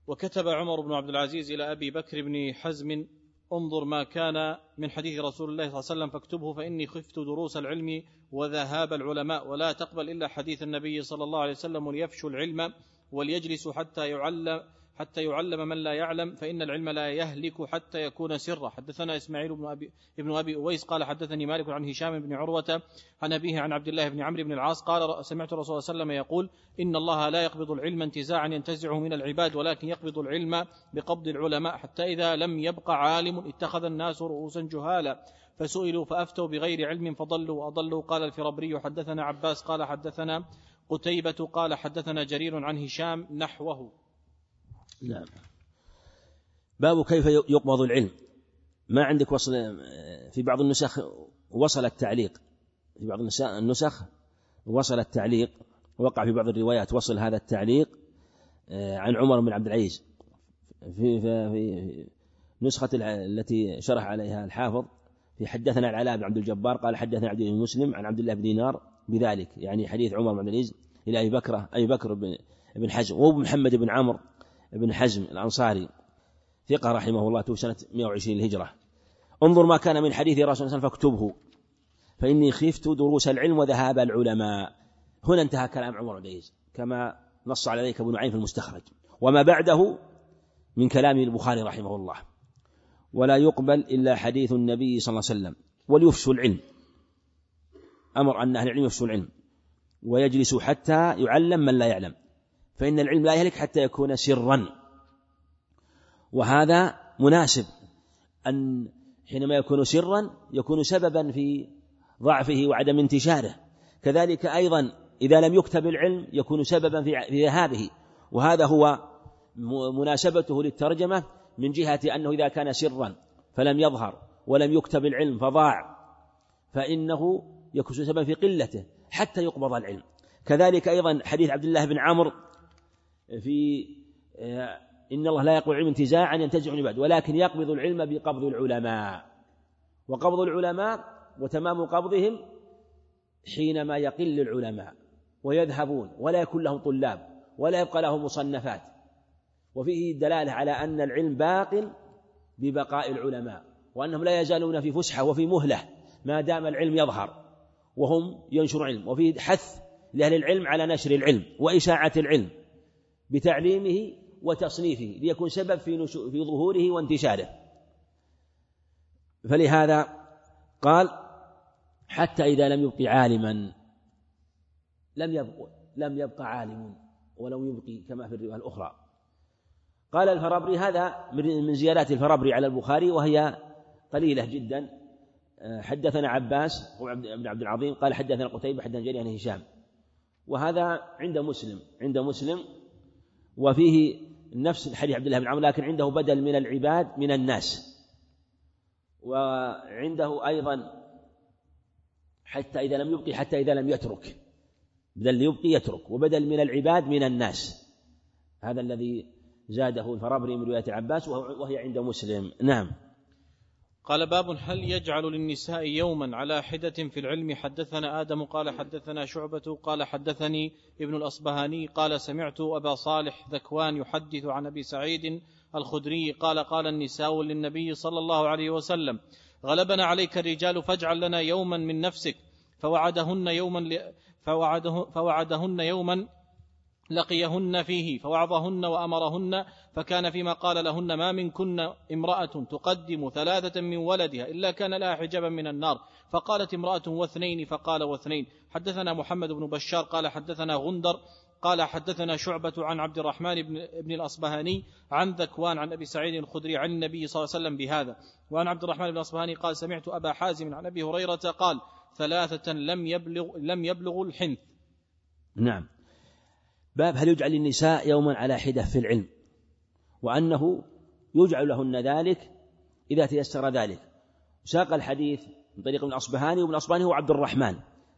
وكتب عمر بن عبد العزيز إلى أبي بكر بن حزم انظر ما كان من حديث رسول الله صلى الله عليه وسلم فاكتبه فإني خفت دروس العلم وذهاب العلماء ولا تقبل إلا حديث النبي صلى الله عليه وسلم وليفشوا العلم وليجلسوا حتى يعلم حتى يعلم من لا يعلم فإن العلم لا يهلك حتى يكون سرا. حدثنا إسماعيل بن أبي, ابن أبي أويس قال حدثني مالك عن هشام بن عروة عن أبيه عن عبد الله بن عمرو بن العاص قال سمعت الرسول صلى الله عليه وسلم يقول إن الله لا يقبض العلم انتزاعا ينتزعه من العباد ولكن يقبض العلم بقبض العلماء. حتى إذا لم يبق عالم اتخذ الناس رؤوسا جهالا. فسئلوا فأفتوا بغير علم فضلوا وأضلوا. قال الفربري حدثنا عباس قال حدثنا قتيبة قال حدثنا جرير عن هشام نحوه. نعم. باب كيف يقبض العلم. ما عندك وصل في بعض النسخ وصل التعليق. في بعض النسخ وصل التعليق. وقع في بعض الروايات وصل هذا التعليق آه، عن عمر بن عبد العزيز. في, في, نسخة التي شرح عليها الحافظ في حدثنا العلاء بن عبد الجبار قال حدثنا عبد بن مسلم عن عبد الله بن دينار بذلك يعني حديث عمر بن عبد العزيز إلى أبي بكر أبي بكر بن حزم ومحمد بن عمرو. بن حزم الأنصاري ثقة رحمه الله توفي سنة 120 الهجرة انظر ما كان من حديث رسول الله صلى الله عليه وسلم فاكتبه. فإني خفت دروس العلم وذهاب العلماء. هنا انتهى كلام عمر بن كما نص على ذلك ابن نعيم في المستخرج. وما بعده من كلام البخاري رحمه الله. ولا يقبل إلا حديث النبي صلى الله عليه وسلم. وليفشوا العلم. أمر أن أهل العلم يفشوا العلم. ويجلسوا حتى يعلم من لا يعلم. فإن العلم لا يهلك حتى يكون سرا. وهذا مناسب أن حينما يكون سرا يكون سببا في ضعفه وعدم انتشاره. كذلك أيضا إذا لم يكتب العلم يكون سببا في ذهابه. وهذا هو مناسبته للترجمة من جهة أنه إذا كان سرا فلم يظهر ولم يكتب العلم فضاع. فإنه يكون سببا في قلته حتى يقبض العلم. كذلك أيضا حديث عبد الله بن عمرو في آه، إن الله لا يقبض العلم انتزاعا ينتزع العباد ولكن يقبض العلم بقبض العلماء. وقبض العلماء وتمام قبضهم حينما يقل العلماء ويذهبون ولا يكون لهم طلاب ولا يبقى لهم مصنفات. وفيه دلالة على أن العلم باق ببقاء العلماء وأنهم لا يزالون في فسحة وفي مهلة ما دام العلم يظهر وهم ينشر علم. وفي حث لأهل العلم على نشر العلم وإشاعة العلم. بتعليمه وتصنيفه ليكون سبب في في ظهوره وانتشاره. فلهذا قال حتى إذا لم يبق عالما لم يبق لم يبق عالم ولو يبقي كما في الرواية الأخرى. قال الفرابري هذا من زيادات الفرابري على البخاري وهي قليلة جدا. حدثنا عباس بن عبد العظيم قال حدثنا قتيبة حدثنا جرير عن هشام. وهذا عند مسلم عند مسلم وفيه نفس حديث عبد الله بن عمرو لكن عنده بدل من العباد من الناس. وعنده أيضا حتى إذا لم يبقي حتى إذا لم يترك. بدل يبقي يترك وبدل من العباد من الناس. هذا الذي زاده الفرابري من رواية عباس وهي عند مسلم. نعم. قال باب هل يجعل للنساء يوما على حدة في العلم حدثنا آدم قال حدثنا شعبة قال حدثني ابن الأصبهاني قال سمعت أبا صالح ذكوان يحدث عن أبي سعيد الخدري قال قال النساء للنبي صلى الله عليه وسلم غلبنا عليك الرجال فاجعل لنا يوما من نفسك فوعدهن يوما فوعده فوعدهن يوما لقيهن فيه فوعظهن وأمرهن فكان فيما قال لهن ما منكن امرأة تقدم ثلاثة من ولدها إلا كان لها حجابا من النار فقالت امرأة واثنين فقال واثنين. حدثنا محمد بن بشار قال حدثنا غندر قال حدثنا شعبة عن عبد الرحمن بن, بن الأصبهاني عن ذكوان عن أبي سعيد الخدري عن النبي صلى الله عليه وسلم بهذا. وعن عبد الرحمن بن الأصبهاني قال سمعت أبا حازم عن أبي هريرة قال ثلاثة لم يبلغ لم يبلغوا الحنث. نعم. باب هل يجعل النساء يوما على حدة في العلم وأنه يجعل لهن ذلك إذا تيسر ذلك. ساق الحديث من طريق ابن الأصبهاني وابن الأصبهاني هو عبد الرحمن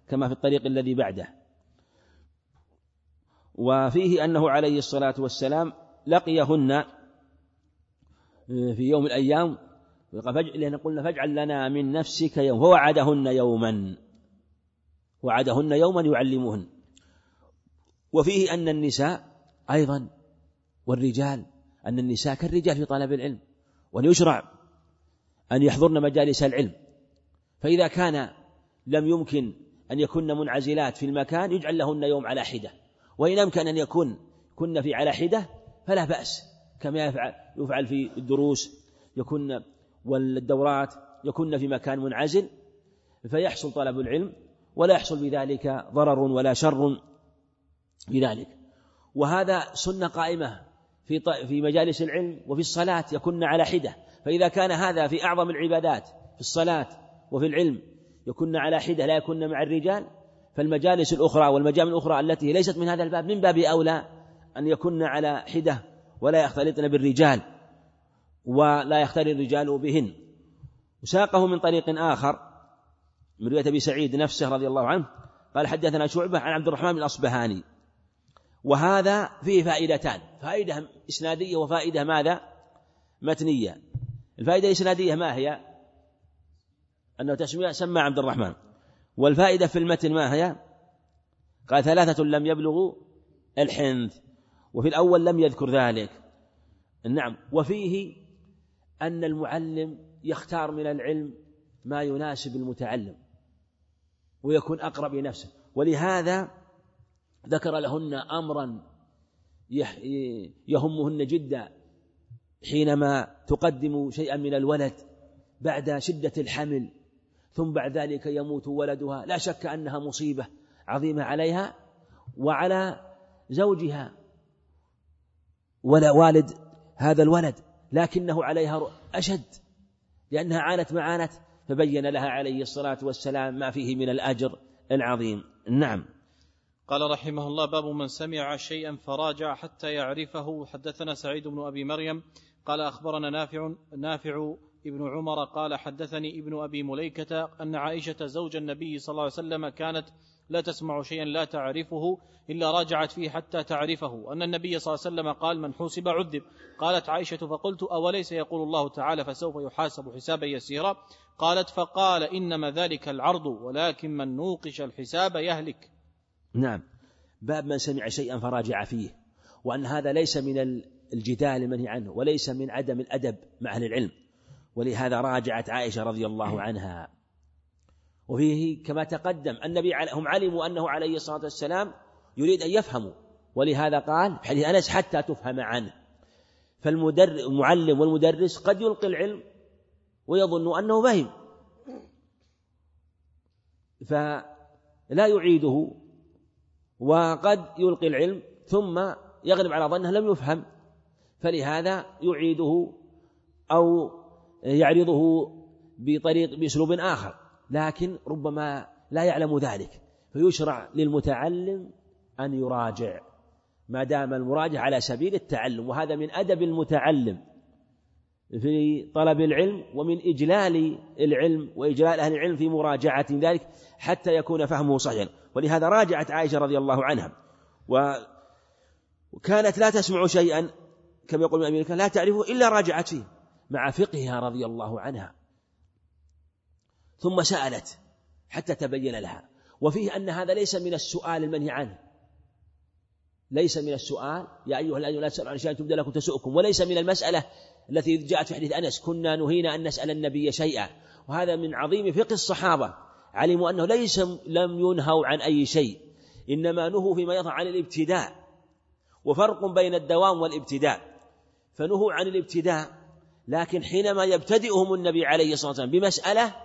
كما في الطريق الذي بعده. وفيه أنه عليه الصلاة والسلام لقيهن في يوم من الأيام لأن قلنا فاجعل لنا من نفسك يوم فوعدهن يوما وعدهن يوما يعلمهن. وفيه أن النساء أيضا والرجال أن النساء كالرجال في طلب العلم وأن يشرع أن يحضرن مجالس العلم. فإذا كان لم يمكن أن يكن منعزلات في المكان يجعل لهن يوم على حدة. وإن أمكن أن يكون كن في على حدة فلا بأس. كما يفعل, يفعل في الدروس يكون والدورات يكن في مكان منعزل فيحصل طلب العلم ولا يحصل بذلك ضرر ولا شر. بذلك وهذا سنة قائمة في في مجالس العلم وفي الصلاة يكن على حدة. فإذا كان هذا في أعظم العبادات في الصلاة وفي العلم يكن على حدة لا يكن مع الرجال فالمجالس الأخرى والمجامع الأخرى التي ليست من هذا الباب من باب أولى أن يكن على حدة ولا يختلطن بالرجال ولا يختلط الرجال بهن. وساقه من طريق آخر من رواية أبي سعيد نفسه رضي الله عنه قال حدثنا شعبة عن عبد الرحمن الأصبهاني. وهذا فيه فائدتان. فائدة إسنادية وفائدة ماذا؟ متنية. الفائدة الإسنادية ما هي؟ أنه تسمية سمى عبد الرحمن. والفائدة في المتن ما هي؟ قال ثلاثة لم يبلغوا الحنث وفي الأول لم يذكر ذلك. نعم. وفيه أن المعلم يختار من العلم ما يناسب المتعلم ويكون أقرب لنفسه. ولهذا ذكر لهن أمرا يهمهن جدا حينما تقدم شيئا من الولد بعد شدة الحمل ثم بعد ذلك يموت ولدها. لا شك أنها مصيبة عظيمة عليها وعلى زوجها ولا والد هذا الولد لكنه عليها أشد لأنها عانت معانت فبين لها عليه الصلاة والسلام ما فيه من الأجر العظيم. نعم. قال رحمه الله باب من سمع شيئا فراجع حتى يعرفه. حدثنا سعيد بن أبي مريم قال أخبرنا نافع نافع ابن عمر قال حدثني ابن أبي مليكة أن عائشة زوج النبي صلى الله عليه وسلم كانت لا تسمع شيئا لا تعرفه إلا راجعت فيه حتى تعرفه أن النبي صلى الله عليه وسلم قال من حوسب عذب قالت عائشة فقلت أوليس يقول الله تعالى فسوف يحاسب حسابا يسيرا؟ قالت فقال إنما ذلك العرض ولكن من نوقش الحساب يهلك نعم. باب من سمع شيئا فراجع فيه وأن هذا ليس من الجدال المنهي عنه وليس من عدم الأدب مع أهل العلم. ولهذا راجعت عائشة رضي الله عنها. وفيه كما تقدم النبي هم علموا أنه عليه الصلاة والسلام يريد أن يفهموا. ولهذا قال حديث أنس حتى تفهم عنه. فالمعلم والمدرس قد يلقي العلم ويظن أنه فهم. فلا يعيده وقد يلقي العلم ثم يغلب على ظنه لم يفهم فلهذا يعيده أو يعرضه بطريق بأسلوب آخر. لكن ربما لا يعلم ذلك فيشرع للمتعلم أن يراجع ما دام المراجعة على سبيل التعلم وهذا من أدب المتعلم. في طلب العلم ومن إجلال العلم وإجلال أهل العلم في مراجعة ذلك حتى يكون فهمه صحيحا. ولهذا راجعت عائشة رضي الله عنها. وكانت لا تسمع شيئا كما يقول من أمريكا لا تعرفه إلا راجعت فيه مع فقهها رضي الله عنها. ثم سألت حتى تبين لها. وفيه أن هذا ليس من السؤال المنهي عنه. ليس من السؤال يا أيها الذين لا تسألوا عن شيء تبدأ لكم تسؤكم وليس من المسألة التي جاءت في حديث أنس كنا نهينا أن نسأل النبي شيئا. وهذا من عظيم فقه الصحابة. علموا أنه ليس لم ينهوا عن أي شيء إنما نهوا فيما يظهر عن الابتداء. وفرق بين الدوام والابتداء. فنهوا عن الابتداء لكن حينما يبتدئهم النبي عليه الصلاة والسلام بمسألة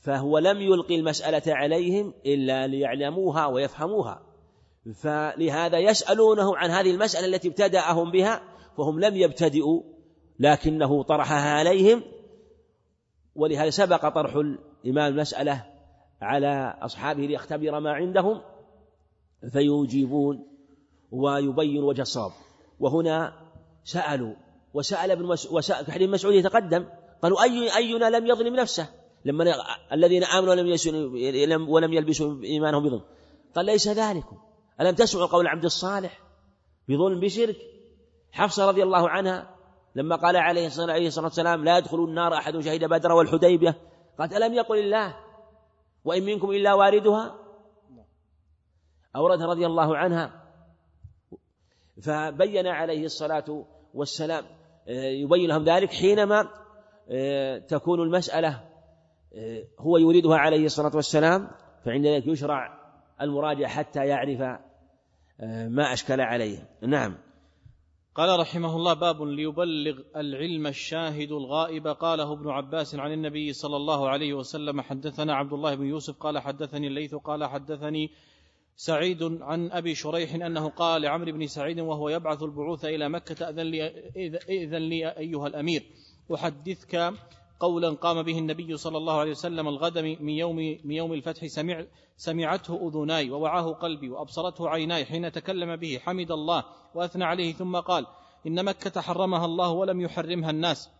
فهو لم يلقي المسألة عليهم إلا ليعلموها ويفهموها. فلهذا يسألونه عن هذه المسألة التي ابتدأهم بها فهم لم يبتدئوا لكنه طرحها عليهم ولهذا سبق طرح الإمام المسألة على أصحابه ليختبر ما عندهم فيجيبون ويبين وجه الصواب. وهنا سألوا وسأل ابن مسعود وسأل مسعود يتقدم قالوا أي أينا لم يظلم نفسه؟ لما الذين آمنوا ولم ولم يلبسوا إيمانهم بظلم. قال ليس ذلكم. ألم تسمعوا قول العبد الصالح بظلم بشرك؟ حفصة رضي الله عنها لما قال عليه الصلاة والسلام لا يدخل النار أحد شهد بدر والحديبية. قالت ألم يقل الله؟ وإن منكم إلا واردها؟ أوردها رضي الله عنها. فبين عليه الصلاة والسلام آه، يبين لهم ذلك حينما آه، تكون المسألة آه، هو يريدها عليه الصلاة والسلام فعند ذلك يشرع المراجع حتى يعرف ما أشكل عليه. نعم. قال رحمه الله باب ليبلغ العلم الشاهد الغائب. قاله ابن عباس عن النبي صلى الله عليه وسلم حدثنا عبد الله بن يوسف قال حدثني الليث قال حدثني سعيد عن أبي شريح أنه قال لعمرو بن سعيد وهو يبعث البعوث إلى مكة أذن لي إذن لي أيها الأمير أحدثك قولا قام به النبي صلى الله عليه وسلم الغد من يوم من يوم الفتح سمع سمعته أذناي ووعاه قلبي وأبصرته عيناي حين تكلم به حمد الله وأثنى عليه ثم قال إن مكة حرمها الله ولم يحرمها الناس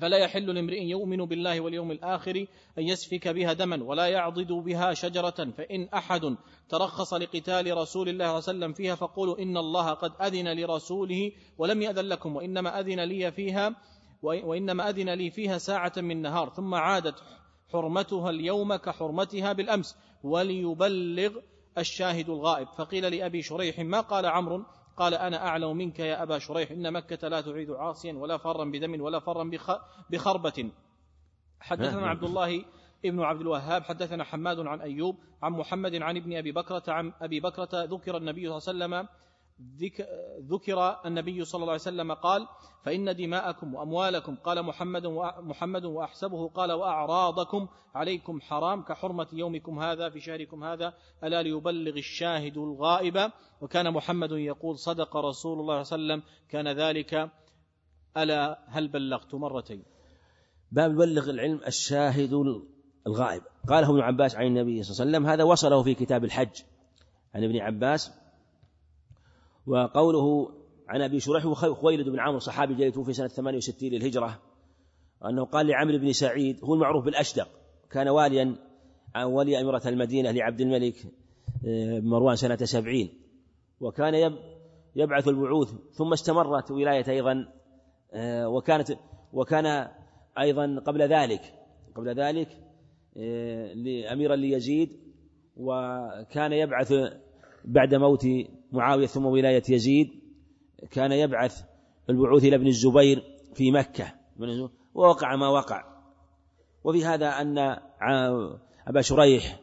فلا يحل لامرئ يؤمن بالله واليوم الآخر أن يسفك بها دما ولا يعضد بها شجرة فإن أحد ترخص لقتال رسول الله صلى الله عليه وسلم فيها فقولوا إن الله قد أذن لرسوله ولم يأذن لكم وإنما أذن لي فيها وإنما أذن لي فيها ساعة من نهار ثم عادت حرمتها اليوم كحرمتها بالأمس وليبلغ الشاهد الغائب. فقيل لأبي شريح ما قال عمرو؟ قال أنا أعلم منك يا أبا شريح إن مكة لا تعيد عاصيا ولا فرا بدم ولا فرا بخربة. حدثنا عبد الله ابن عبد الوهاب حدثنا حماد عن أيوب عن محمد عن ابن أبي بكرة عن أبي بكرة ذكر النبي صلى الله عليه وسلم ذكر النبي صلى الله عليه وسلم قال فإن دماءكم وأموالكم قال محمد محمد وأحسبه قال وأعراضكم عليكم حرام كحرمة يومكم هذا في شهركم هذا ألا ليبلغ الشاهد الغائب؟ وكان محمد يقول صدق رسول الله صلى الله عليه وسلم كان ذلك ألا هل بلغت مرتين؟ باب بلغ العلم الشاهد الغائب. قاله ابن عباس عن النبي صلى الله عليه وسلم هذا وصله في كتاب الحج. عن ابن عباس وقوله عن أبي شريح خويلد بن عمرو صحابي جاي توفي سنة 68 للهجرة أنه قال لعمرو بن سعيد هو المعروف بالأشدق كان واليا ولي أميرة المدينة لعبد الملك آه، مروان سنة سبعين وكان يبعث البعوث ثم استمرت ولاية أيضا آه، وكانت وكان أيضا قبل ذلك قبل ذلك آه، أميرا ليزيد وكان يبعث بعد موت معاوية ثم ولاية يزيد كان يبعث البعوث إلى ابن الزبير في مكة. ووقع ما وقع. وفي هذا أن أبا شريح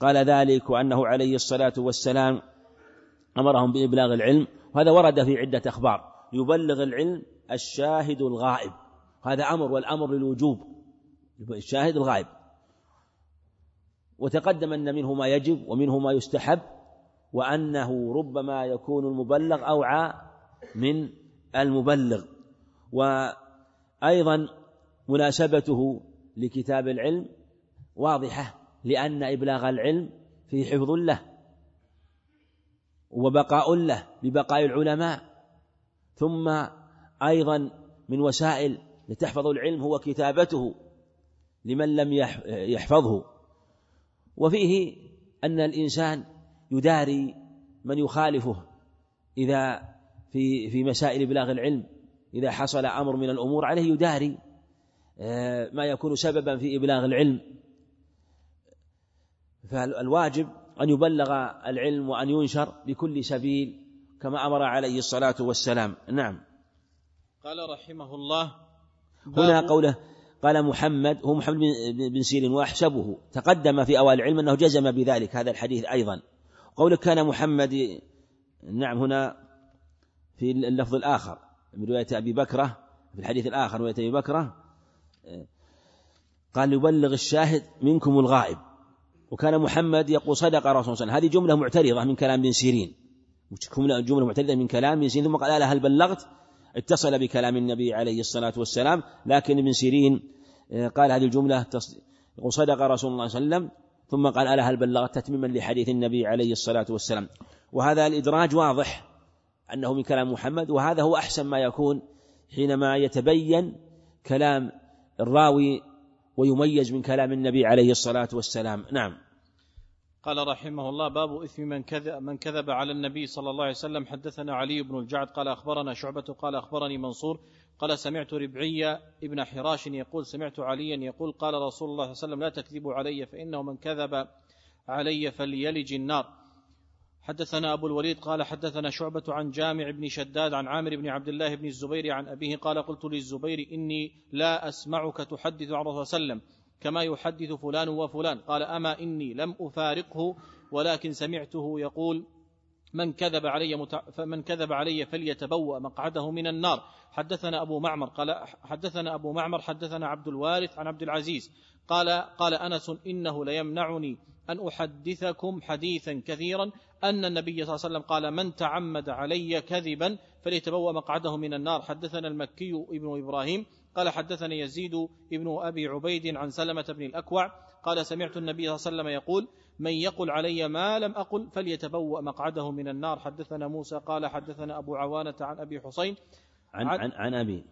قال ذلك وأنه عليه الصلاة والسلام أمرهم بإبلاغ العلم. وهذا ورد في عدة أخبار. يبلغ العلم الشاهد الغائب. هذا أمر والأمر للوجوب. الشاهد الغائب. وتقدم أن منه ما يجب ومنه ما يستحب. وأنه ربما يكون المبلغ أوعى من المبلغ. وأيضا مناسبته لكتاب العلم واضحة لأن إبلاغ العلم في حفظ له وبقاء له ببقاء العلماء. ثم أيضا من وسائل لتحفظ العلم هو كتابته لمن لم يحفظه. وفيه أن الإنسان يداري من يخالفه إذا في في مسائل إبلاغ العلم إذا حصل أمر من الأمور عليه يداري آه، ما يكون سببا في إبلاغ العلم. فالواجب أن يبلغ العلم وأن ينشر بكل سبيل كما أمر عليه الصلاة والسلام. نعم. قال رحمه الله هنا قوله قال محمد هو محمد بن سيرين وأحسبه تقدم في أوائل العلم أنه جزم بذلك هذا الحديث أيضا. قوله كان محمد نعم هنا في اللفظ الآخر من رواية أبي بكرة في الحديث الآخر رواية أبي بكرة قال يبلغ الشاهد منكم الغائب. وكان محمد يقول صدق رسول الله صلى الله عليه وسلم. هذه جملة معترضة من كلام ابن سيرين. جملة معترضة من كلام ابن سيرين ثم قال هل بلغت؟ اتصل بكلام النبي عليه الصلاة والسلام لكن ابن سيرين آه، قال هذه الجملة يقول صدق رسول الله صلى الله عليه وسلم. ثم قال ألا هل بلغت تتميما لحديث النبي عليه الصلاة والسلام؟ وهذا الإدراج واضح أنه من كلام محمد وهذا هو أحسن ما يكون حينما يتبين كلام الراوي ويميز من كلام النبي عليه الصلاة والسلام. نعم. قال رحمه الله باب إثم من كذب, من كذب على النبي صلى الله عليه وسلم. حدثنا علي بن الجعد قال أخبرنا شعبة قال أخبرني منصور قال سمعت ربعية ابن حراش يقول سمعت عليا يقول قال رسول الله صلى الله عليه وسلم لا تكذبوا علي فإنه من كذب علي فليلج النار. حدثنا أبو الوليد قال حدثنا شعبة عن جامع بن شداد عن عامر بن عبد الله بن الزبير عن أبيه قال قلت للزبير إني لا أسمعك تحدث عن رسول الله وسلم كما يحدث فلان وفلان. قال أما إني لم أفارقه ولكن سمعته يقول من كذب علي. فمن كذب علي فليتبوأ مقعده من النار حدثنا أبو معمر قال حدثنا أبو معمر حدثنا عبد الوارث عن عبد العزيز قال قال أنس إنه ليمنعني أن أحدثكم حديثا كثيرا أن النبي صلى الله عليه وسلم قال من تعمد علي كذبا فليتبوأ مقعده من النار حدثنا المكي ابن إبراهيم قال حدثني يزيد ابن أبي عبيد عن سلمة بن الأكوع قال سمعت النبي صلى الله عليه وسلم يقول من يقل علي ما لم أقل فليتبوأ مقعده من النار. حدثنا موسى قال حدثنا أبو عوانة عن أبي حسين عن, عن, عن أبي.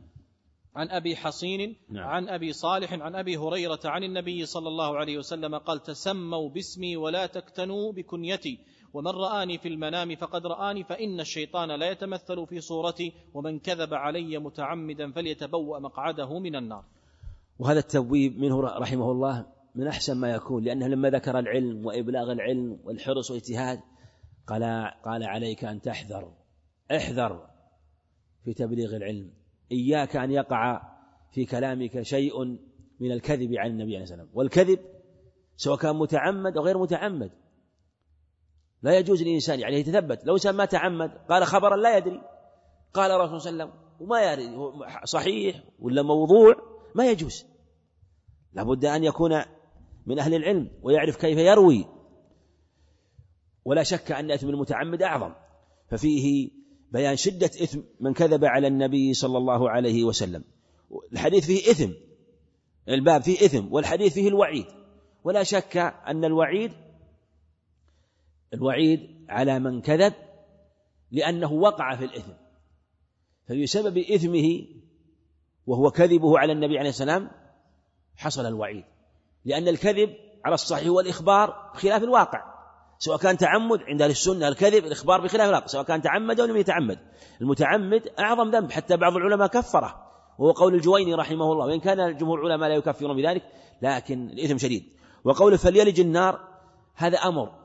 عن أبي حصين نعم. عن أبي صالح عن أبي هريرة عن النبي صلى الله عليه وسلم قال تسموا باسمي ولا تكتنوا بكنيتي. ومن رآني في المنام فقد رآني فإن الشيطان لا يتمثل في صورتي ومن كذب علي متعمدا فليتبوأ مقعده من النار. وهذا التبويب منه رحمه الله من أحسن ما يكون لأنه لما ذكر العلم وإبلاغ العلم والحرص والاجتهاد قال قال عليك أن تحذر احذر في تبليغ العلم. إياك أن يقع في كلامك شيء من الكذب عن النبي عليه الصلاة والسلام. والكذب سواء كان متعمد أو غير متعمد لا يجوز للإنسان يعني يتثبت. لو إنسان ما تعمد قال خبرا لا يدري. قال الرسول صلى الله عليه وسلم وما يدري صحيح ولا موضوع؟ ما يجوز. لابد أن يكون من أهل العلم ويعرف كيف يروي. ولا شك أن إثم المتعمد أعظم. ففيه بيان شدة إثم من كذب على النبي صلى الله عليه وسلم. الحديث فيه إثم. الباب فيه إثم والحديث فيه الوعيد. ولا شك أن الوعيد الوعيد على من كذب لأنه وقع في الإثم. فبسبب إثمه وهو كذبه على النبي عليه السلام حصل الوعيد. لأن الكذب على الصحيح هو الإخبار بخلاف الواقع. سواء كان تعمد عند أهل السنة الكذب الإخبار بخلاف الواقع. سواء كان تعمد أو لم يتعمد. المتعمد أعظم ذنب حتى بعض العلماء كفره. وهو قول الجويني رحمه الله. وإن كان جمهور العلماء لا يكفرون بذلك لكن الإثم شديد. وقول فليلج النار هذا أمر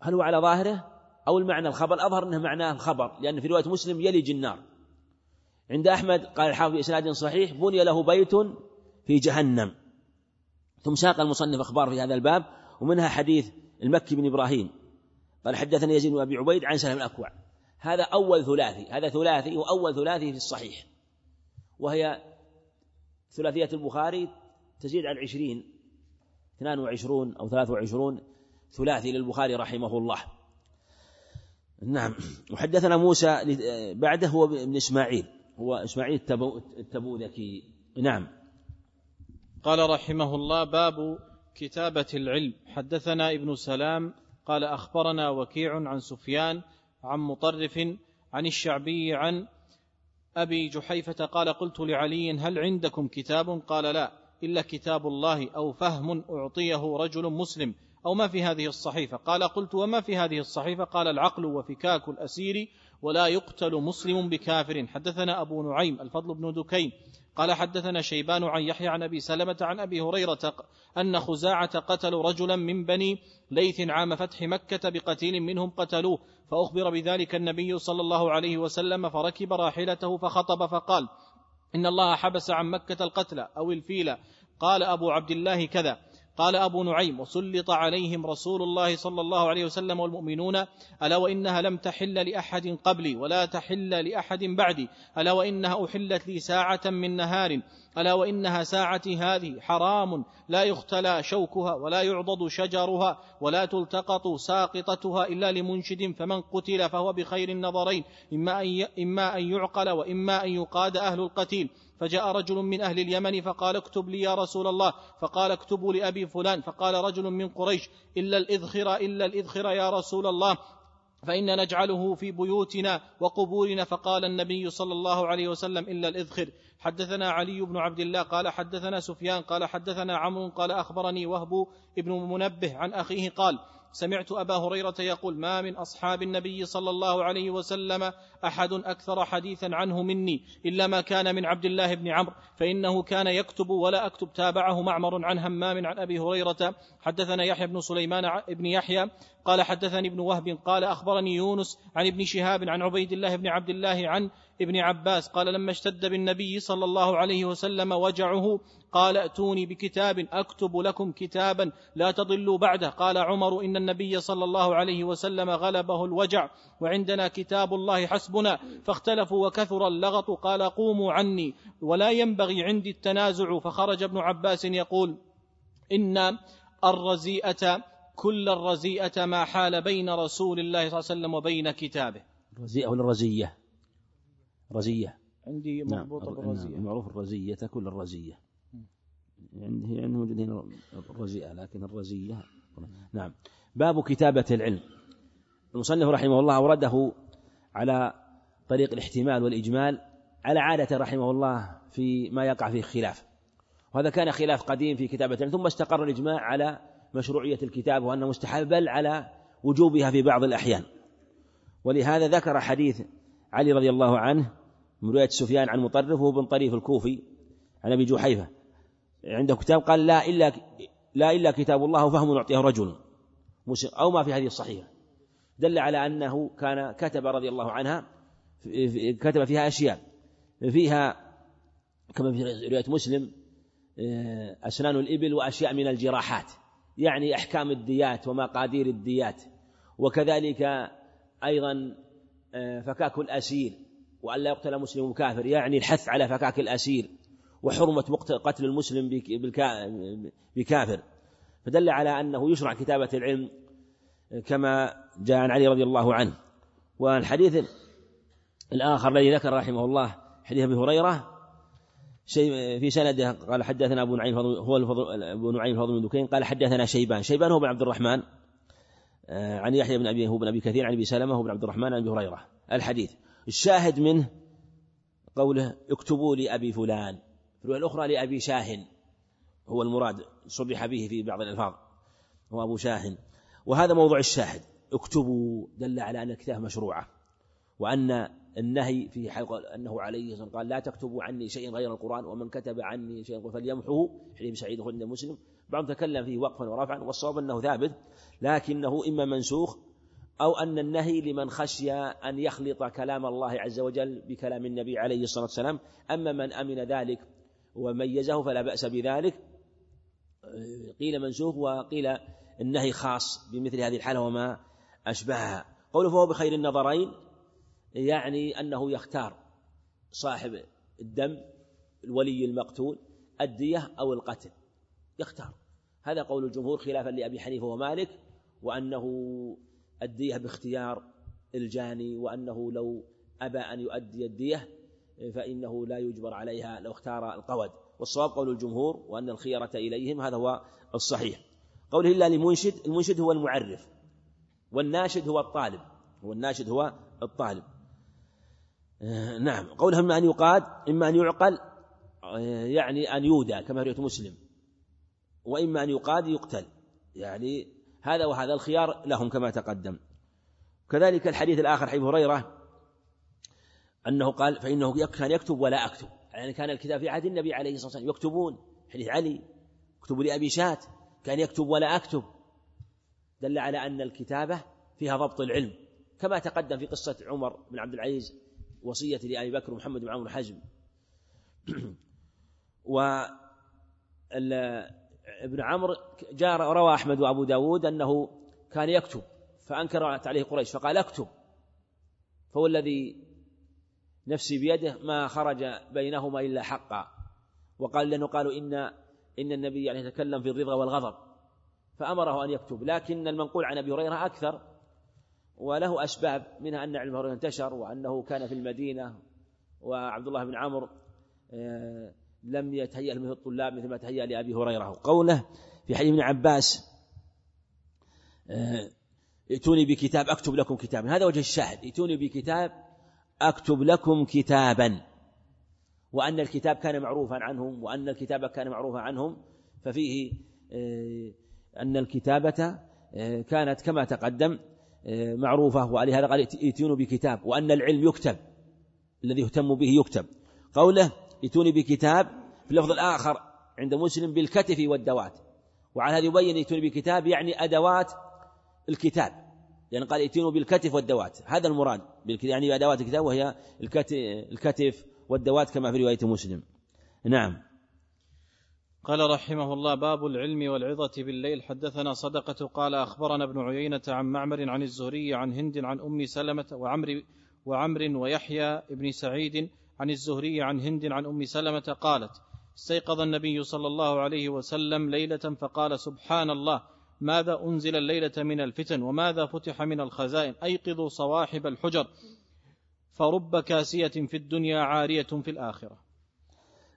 هل هو على ظاهره أو المعنى الخبر؟ الأظهر أنه معناه الخبر لأن في رواية مسلم يلج النار عند أحمد قال الحافظ بإسناد صحيح بني له بيت في جهنم. ثم ساق المصنف أخبار في هذا الباب ومنها حديث المكي بن إبراهيم. قال حدثني يزيد بن أبي عبيد عن سلم الأكوع هذا أول ثلاثي هذا ثلاثي وأول ثلاثي في الصحيح. وهي ثلاثية البخاري تزيد عن عشرين اثنان وعشرون أو ثلاث وعشرون ثلاثي للبخاري رحمه الله. نعم. وحدثنا موسى بعده هو ابن إسماعيل. هو إسماعيل التبوذكي. نعم. قال رحمه الله باب كتابة العلم. حدثنا ابن سلام قال أخبرنا وكيع عن سفيان عن مطرف عن الشعبي عن أبي جحيفة قال قلت لعلي هل عندكم كتاب؟ قال لا. إلا كتاب الله أو فهم أعطيه رجل مسلم. أو ما في هذه الصحيفة. قال قلت وما في هذه الصحيفة؟ قال العقل وفكاك الأسير ولا يقتل مسلم بكافر. حدثنا أبو نعيم الفضل بن دكين قال حدثنا شيبان عن يحيى عن أبي سلمة عن أبي هريرة أن خزاعة قتلوا رجلا من بني ليث عام فتح مكة بقتيل منهم قتلوه فأخبر بذلك النبي صلى الله عليه وسلم فركب راحلته فخطب فقال إن الله حبس عن مكة القتل أو الفيل. قال أبو عبد الله كذا قال أبو نعيم وسلط عليهم رسول الله صلى الله عليه وسلم والمؤمنون ألا وإنها لم تحل لأحد قبلي ولا تحل لأحد بعدي ألا وإنها أحلت لي ساعة من نهار. ألا وإنها ساعتي هذه حرام لا يختلى شوكها ولا يعضد شجرها ولا تلتقط ساقطتها إلا لمنشد فمن قتل فهو بخير النظرين إما أن, إما أن يعقل وإما أن يقاد أهل القتيل. فجاء رجل من أهل اليمن فقال اكتب لي يا رسول الله. فقال اكتبوا لأبي فلان. فقال رجل من قريش إلا الإذخر إلا الإذخر يا رسول الله. فإن نجعله في بيوتنا وقبورنا. فقال النبي صلى الله عليه وسلم إلا الإذخر. حدثنا علي بن عبد الله قال حدثنا سفيان قال حدثنا عمرو قال أخبرني وهب ابن منبه عن أخيه قال سمعت أبا هريرة يقول ما من أصحاب النبي صلى الله عليه وسلم أحد أكثر حديثا عنه مني إلا ما كان من عبد الله بن عمرو فإنه كان يكتب ولا أكتب تابعه معمر عن همام عن أبي هريرة. حدثنا يحيى بن سليمان بن يحيى قال حدثني ابن وهب قال أخبرني يونس عن ابن شهاب عن عبيد الله بن عبد الله عن ابن عباس قال لما اشتد بالنبي صلى الله عليه وسلم وجعه قال ائتوني بكتاب أكتب لكم كتابا لا تضلوا بعده. قال عمر إن النبي صلى الله عليه وسلم غلبه الوجع وعندنا كتاب الله حسبنا فاختلفوا وكثر اللغط قال قوموا عني. ولا ينبغي عندي التنازع فخرج ابن عباس يقول إن الرزيئة كل الرزيئة ما حال بين رسول الله صلى الله عليه وسلم وبين كتابه. الرزيئة ولا الرزية؟ رزية. عندي مربوطه نعم. بالرزية. معروف الرزية كل يعني هي عنده موجود هنا الرزيئة لكن الرزية. نعم. باب كتابة العلم. المصنف رحمه الله أورده على طريق الاحتمال والإجمال على عادة رحمه الله في ما يقع فيه خلاف. وهذا كان خلاف قديم في كتابة ثم استقر الإجماع على مشروعية الكتاب وأنه مستحب بل على وجوبها في بعض الأحيان. ولهذا ذكر حديث علي رضي الله عنه من رواية سفيان عن مطرف وابن طريف الكوفي عن أبي جحيفة. عنده كتاب قال لا إلا لا إلا كتاب الله وفهم يعطيه رجل. أو ما في هذه الصحيحة. دل على أنه كان كتب رضي الله عنها كتب فيها أشياء. فيها كما في رواية مسلم أسنان الإبل وأشياء من الجراحات يعني أحكام الديات ومقادير الديات. وكذلك أيضا فكاك الأسير وأن لا يقتل مسلم كافر يعني الحث على فكاك الأسير وحرمة قتل المسلم بكافر. فدل على أنه يشرع كتابة العلم كما جاء عن علي رضي الله عنه. والحديث الآخر الذي ذكر رحمه الله حديث أبي هريرة شيء في سنده قال حدثنا أبو نعيم هو الفضل أبو نعيم فضل بن دكين قال حدثنا شيبان. شيبان هو بن عبد الرحمن آه، عن يحيى بن أبي هو بن أبي كثير عن أبي سلمة هو بن عبد الرحمن عن أبي هريرة. الحديث الشاهد منه قوله اكتبوا لأبي فلان. في الرواية الأخرى لأبي شاهن. هو المراد صرح به في بعض الألفاظ. هو أبو شاهن. وهذا موضوع الشاهد. اكتبوا دل على أن الكتابة مشروعة وأن النهي في حلق أنه عليه الصلاة قال لا تكتبوا عني شيئا غير القرآن ومن كتب عني شيئا فليمحوه حديث سعيد خلد مسلم. بعض تكلم فيه وقفا ورفعا والصواب أنه ثابت لكنه إما منسوخ أو أن النهي لمن خشي أن يخلط كلام الله عز وجل بكلام النبي عليه الصلاة والسلام. أما من أمن ذلك وميزه فلا بأس بذلك. قيل منسوخ وقيل النهي خاص بمثل هذه الحالة وما أشبهها. قوله فهو بخير النظرين يعني أنه يختار صاحب الدم الولي المقتول الدية أو القتل. يختار. هذا قول الجمهور خلافا لأبي حنيفة ومالك وأنه الدية باختيار الجاني وأنه لو أبى أن يؤدي الدية فإنه لا يجبر عليها لو اختار القود. والصواب قول الجمهور وأن الخيرة إليهم هذا هو الصحيح. قوله إلا لمنشد المنشد هو المعرف والناشد هو الطالب هو الناشد هو الطالب. آه، نعم. قوله إما أن يقاد إما أن يعقل آه، يعني أن يودى كما رواية مسلم. وإما أن يقاد يقتل. يعني هذا وهذا الخيار لهم كما تقدم. كذلك الحديث الآخر حديث هريرة أنه قال فإنه كان يكتب ولا أكتب. يعني كان الكتاب في عهد النبي عليه الصلاة والسلام. يكتبون حديث علي اكتبوا لأبي شات. كان يكتب ولا أكتب. دل على أن الكتابة فيها ضبط العلم كما تقدم في قصة عمر بن عبد العزيز وصية لأبي بكر ومحمد بن عمرو حزم. [clears throat] و ابن عمرو جاء روى أحمد وأبو داود أنه كان يكتب فأنكرت عليه قريش فقال اكتب. فهو الذي نفسي بيده ما خرج بينهما إلا حقا. وقال لأنه قالوا إن إن النبي يعني يتكلم في الرضا والغضب فأمره أن يكتب. لكن المنقول عن أبي هريرة أكثر وله أسباب منها أن علم هريرة انتشر وأنه كان في المدينة وعبد الله بن عمرو آه، لم يتهيأ له الطلاب مثل ما تهيأ لأبي هريرة. قوله في حديث ابن عباس آه، ائتوني بكتاب أكتب لكم كتابا. هذا وجه الشاهد. ائتوني بكتاب أكتب لكم كتابا. وأن الكتاب كان معروفا عنهم وأن الكتاب كان معروفا عنهم ففيه آه، أن الكتابة آه، كانت كما تقدم آه، معروفة ولهذا قال ائتوني بكتاب وأن العلم يكتب الذي يهتم به يكتب. قوله ائتوني بكتاب في اللفظ الآخر عند مسلم بالكتف والدوات. وعلى هذا يبين ائتوني بكتاب يعني أدوات الكتاب. لأن قال ائتوني بالكتف والدوات. هذا المراد يعني أدوات الكتاب وهي الكتف والدوات كما في رواية مسلم. نعم. قال رحمه الله باب العلم والعظة بالليل. حدثنا صدقة قال أخبرنا ابن عيينة عن معمر عن الزهري عن هند عن أم سلمة وعمر وعمر ويحيى بن سعيد عن الزهري عن هند عن أم سلمة قالت استيقظ النبي صلى الله عليه وسلم ليلة فقال سبحان الله ماذا أنزل الليلة من الفتن وماذا فتح من الخزائن؟ أيقظوا صواحب الحجر. فرب كاسية في الدنيا عارية في الآخرة.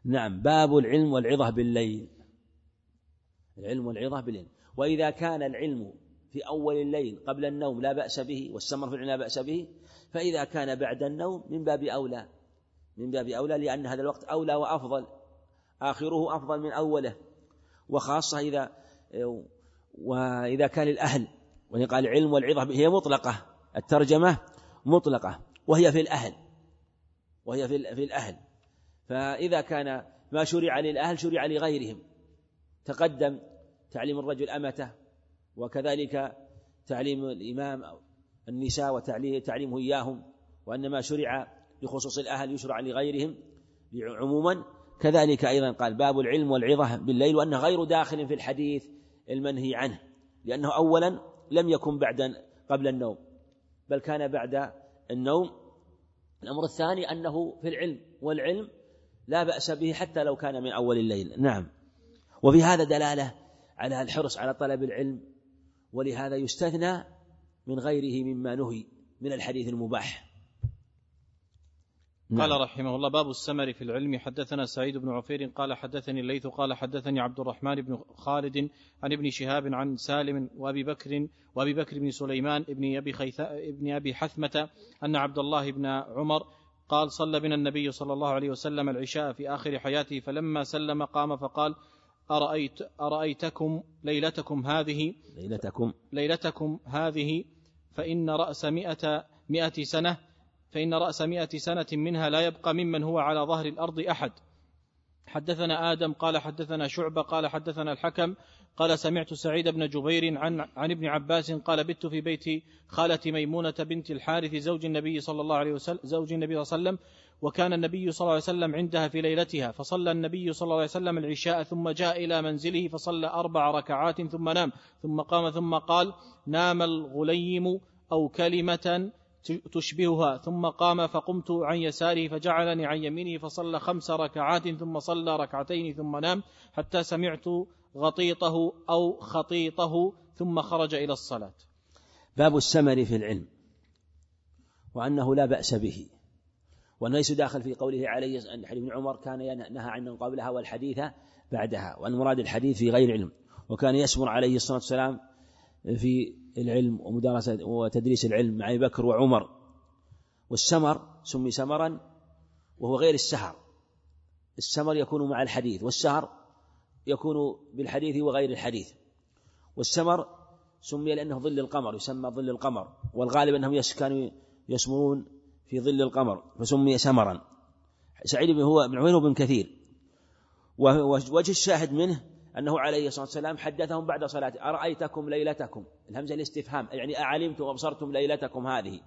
نعم باب العلم والعظة بالليل. العلم والعظة بالليل. وإذا كان العلم في أول الليل قبل النوم لا بأس به والسمر في العلم لا بأس به فإذا كان بعد النوم من باب أولى. من باب أولى لأن هذا الوقت أولى وأفضل. آخره أفضل من أوله. وخاصة إذا وإذا كان الأهل وإن قال العلم والعظة هي مطلقة. الترجمة مطلقة. وهي في الأهل وهي في الأهل. فإذا كان ما شرع للأهل شرع لغيرهم. تقدم تعليم الرجل أمته وكذلك تعليم الإمام أو النساء وتعليمه إياهم. وأن ما شرع لخصوص الأهل يشرع لغيرهم عموما. كذلك أيضا قال باب العلم والعظة بالليل وأنه غير داخل في الحديث المنهي عنه لأنه أولا لم يكن بعد قبل النوم بل كان بعد النوم. الأمر الثاني أنه في العلم والعلم لا بأس به حتى لو كان من أول الليل. نعم. وفي هذا دلالة على الحرص على طلب العلم ولهذا يستثنى من غيره مما نهي من الحديث المباح. نعم. قال رحمه الله باب السمر في العلم. حدثنا سعيد بن عفير قال حدثني الليث قال حدثني عبد الرحمن بن خالد عن ابن شهاب عن سالم وأبي بكر وأبي بكر بن سليمان ابن أبي خيثاء ابن أبي حثمة أن عبد الله بن عمر قال صلى بنا النبي صلى الله عليه وسلم العشاء في آخر حياته فلما سلم قام فقال أرأيت أرأيتكم ليلتكم هذه؟ ليلتكم. ليلتكم هذه فإن رأس مئة مئة سنة فإن رأس مئة سنة منها لا يبقى ممن هو على ظهر الأرض أحد. حدثنا آدم قال حدثنا شعبة قال حدثنا الحكم قال سمعت سعيد بن جبير عن عن ابن عباس قال بت في بيت خالة ميمونة بنت الحارث زوج النبي صلى الله عليه وسلم زوج النبي صلى الله عليه وسلم وكان النبي صلى الله عليه وسلم عندها في ليلتها فصلى النبي صلى الله عليه وسلم العشاء ثم جاء إلى منزله فصلى أربع ركعات ثم نام ثم قام ثم قال نام الغليم أو كلمة تشبهها. ثم قام فقمت عن يساره فجعلني عن يمينه فصلى خمس ركعات ثم صلى ركعتين ثم نام حتى سمعت غطيطه أو خطيطه ثم خرج إلى الصلاة. باب السمر في العلم وأنه لا بأس به. وأنه ليس داخل في قوله عليه أن حديث ابن عمر كان نهى عنه قبلها والحديث بعدها وأن مراد الحديث في غير علم. وكان يسمر عليه الصلاة والسلام في العلم ومدارسة وتدريس العلم مع أبي بكر وعمر. والسمر سمي سمرا وهو غير السهر. السمر يكون مع الحديث والسهر يكون بالحديث وغير الحديث. والسمر سمي لأنه ظل القمر يسمى ظل القمر والغالب أنهم كانوا يسمرون في ظل القمر فسمي سمرا. سعيد بن هو بن عمير بن كثير. ووجه الشاهد منه أنه عليه الصلاة والسلام حدثهم بعد صلاة أرأيتكم ليلتكم؟ الهمزة الاستفهام يعني أعلمتم وأبصرتم ليلتكم هذه.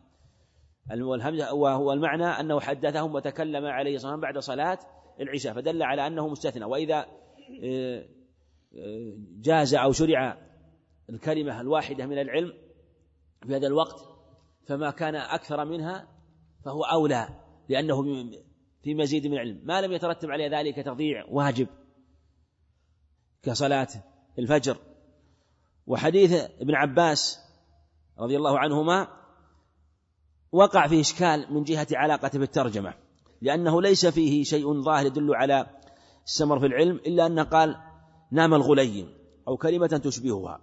والهمزة وهو المعنى أنه حدثهم وتكلم عليه الصلاة والسلام بعد صلاة العشاء فدل على أنه مستثنى. وإذا آه، آه، جاز أو شرع الكلمة الواحدة من العلم في هذا الوقت فما كان أكثر منها فهو أولى لأنه في مزيد من العلم. ما لم يترتب عليه ذلك تضييع واجب. كصلاة الفجر. وحديث ابن عباس رضي الله عنهما وقع فيه إشكال من جهة علاقته بالترجمة لأنه ليس فيه شيء ظاهر يدل على السمر في العلم إلا أنه قال نام الغليم أو كلمة تشبهها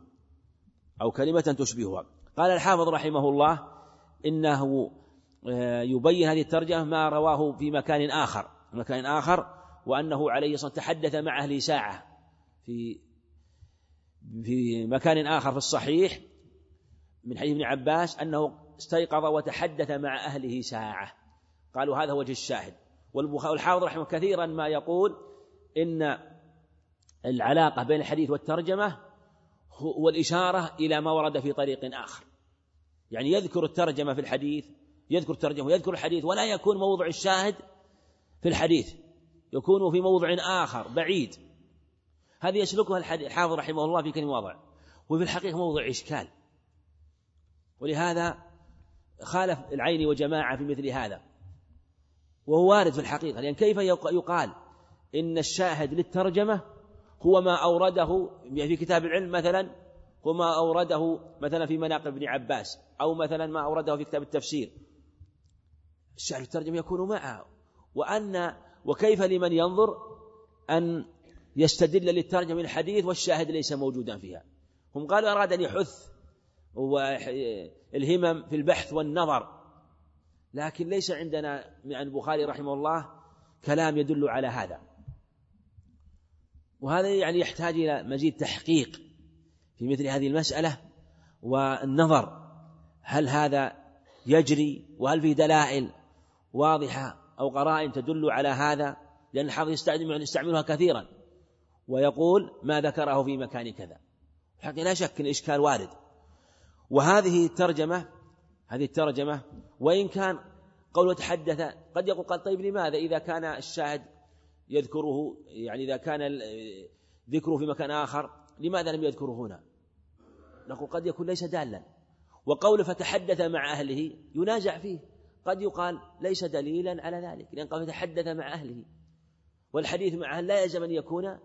أو كلمة تشبهها. قال الحافظ رحمه الله إنه آه، يبين هذه الترجمة ما رواه في مكان آخر مكان آخر وأنه عليه الصلاة تحدث مع أهل ساعة. في في مكان آخر في الصحيح من حديث ابن عباس أنه استيقظ وتحدث مع أهله ساعة. قالوا هذا وجه الشاهد. والحافظ رحمه كثيرا ما يقول إن العلاقة بين الحديث والترجمة هو الإشارة إلى ما ورد في طريق آخر. يعني يذكر الترجمة في الحديث يذكر الترجمة ويذكر الحديث ولا يكون موضع الشاهد في الحديث يكون في موضع آخر بعيد. هذه يسلكها الحافظ رحمه الله في كل مواضع وفي الحقيقة موضع إشكال. ولهذا خالف العين وجماعة في مثل هذا. وهو وارد في الحقيقة. لأن كيف يقال إن الشاهد للترجمة هو ما أورده في كتاب العلم مثلا هو ما أورده مثلا في مناقب ابن عباس أو مثلا ما أورده في كتاب التفسير. الشاهد الترجمة يكون معه. وأن وكيف لمن ينظر أن يستدل للترجمة من الحديث والشاهد ليس موجودا فيها. هم قالوا أراد أن يحث الهمم في البحث والنظر. لكن ليس عندنا من البخاري رحمه الله كلام يدل على هذا. وهذا يعني يحتاج إلى مزيد تحقيق في مثل هذه المسألة والنظر. هل هذا يجري وهل في دلائل واضحة أو قرائن تدل على هذا؟ لأن الحافظ يستعملها كثيرا. ويقول ما ذكره في مكان كذا. حتى لا شك الإشكال وارد. وهذه الترجمة هذه الترجمة وإن كان قوله تحدث قد يقول قال طيب لماذا إذا كان الشاهد يذكره يعني إذا كان ذكره في مكان آخر لماذا لم يذكره هنا؟ نقول قد يكون ليس دالا. وقوله فتحدث مع أهله ينازع فيه. قد يقال ليس دليلا على ذلك لأن قال تحدث مع أهله. والحديث مع أهل لا يلزم أن يكون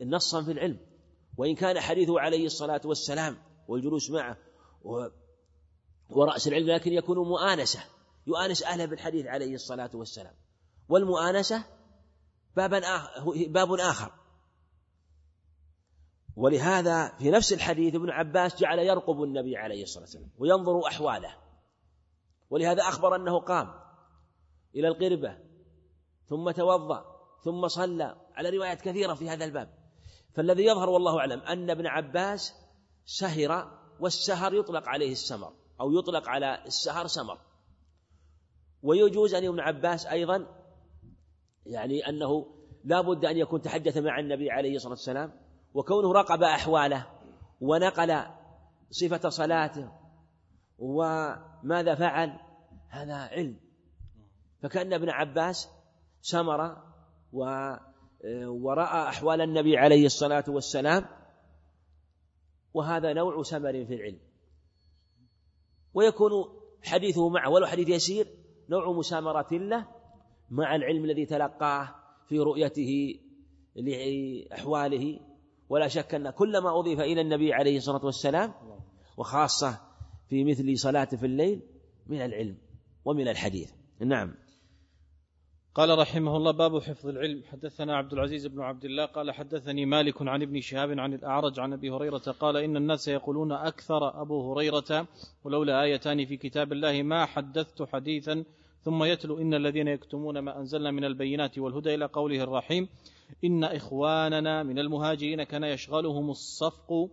نصا في العلم وإن كان حديثه عليه الصلاة والسلام والجلوس معه ورأس العلم لكن يكون مؤانسة يؤانس أهله بالحديث عليه الصلاة والسلام. والمؤانسة بابا باب آخر. ولهذا في نفس الحديث ابن عباس جعل يرقب النبي عليه الصلاة والسلام وينظر أحواله. ولهذا أخبر أنه قام إلى القربة ثم توضأ ثم صلى على روايات كثيرة في هذا الباب. فالذي يظهر والله أعلم أن ابن عباس سهر والسهر يطلق عليه السمر أو يطلق على السهر سمر. ويجوز أن ابن عباس أيضا يعني أنه لا بد أن يكون تحدث مع النبي عليه الصلاة والسلام وكونه راقب أحواله ونقل صفة صلاته وماذا فعل؟ هذا علم. فكأن ابن عباس سمر و ورأى أحوال النبي عليه الصلاة والسلام وهذا نوع سمر في العلم. ويكون حديثه معه ولو حديث يسير نوع مسامرة له مع العلم الذي تلقاه في رؤيته لأحواله. ولا شك أن كل ما أضيف إلى النبي عليه الصلاة والسلام وخاصة في مثل صلاة في الليل من العلم ومن الحديث. نعم. قال رحمه الله باب حفظ العلم. حدثنا عبد العزيز بن عبد الله قال حدثني مالك عن ابن شهاب عن الأعرج عن أبي هريرة قال إن الناس يقولون أكثر أبو هريرة ولولا آيتان في كتاب الله ما حدثت حديثا. ثم يتلو إن الذين يكتمون ما أنزلنا من البينات والهدى إلى قوله الرحيم إن إخواننا من المهاجرين كان يشغلهم الصفق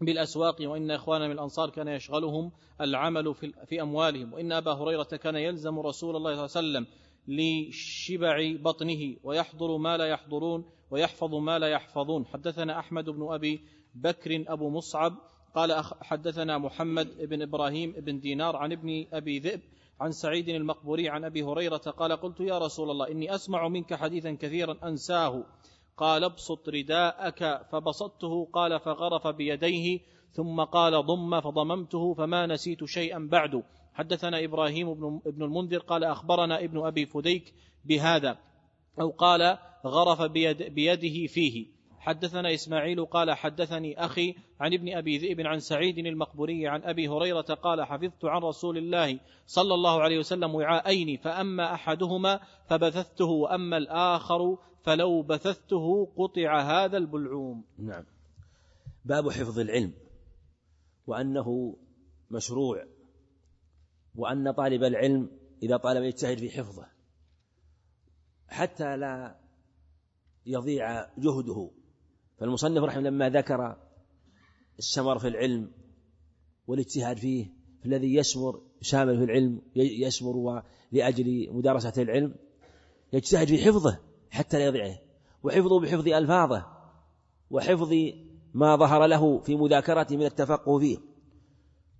بالأسواق وإن إخواننا من الأنصار كان يشغلهم العمل في أموالهم. وإن أبا هريرة كان يلزم رسول الله صلى الله عليه وسلم لشبع بطنه ويحضر ما لا يحضرون ويحفظ ما لا يحفظون. حدثنا أحمد بن أبي بكر أبو مصعب قال حدثنا محمد بن إبراهيم بن دينار عن ابن أبي ذئب عن سعيد المقبوري عن أبي هريرة قال قلت يا رسول الله إني أسمع منك حديثا كثيرا أنساه. قال ابسط رداءك. فبسطته قال فغرف بيديه ثم قال ضم فضممته فما نسيت شيئا بعد. حدثنا إبراهيم بن المنذر قال أخبرنا ابن أبي فديك بهذا أو قال غرف بيد بيده فيه. حدثنا إسماعيل قال حدثني أخي عن ابن أبي ذئب عن سعيد المقبوري عن أبي هريرة قال حفظت عن رسول الله صلى الله عليه وسلم وعاءين فأما أحدهما فبثثته وأما الآخر فلو بثثته قطع هذا البلعوم. نعم. باب حفظ العلم وأنه مشروع. وأن طالب العلم إذا طالب يجتهد في حفظه حتى لا يضيع جهده. فالمصنف رحمه لما ذكر السمر في العلم والاجتهاد فيه الذي يسمر شامل في العلم يسمر لأجل مدارسة العلم يجتهد في حفظه حتى لا يضيعه وحفظه بحفظ ألفاظه وحفظ ما ظهر له في مذاكرته من التفقه فيه.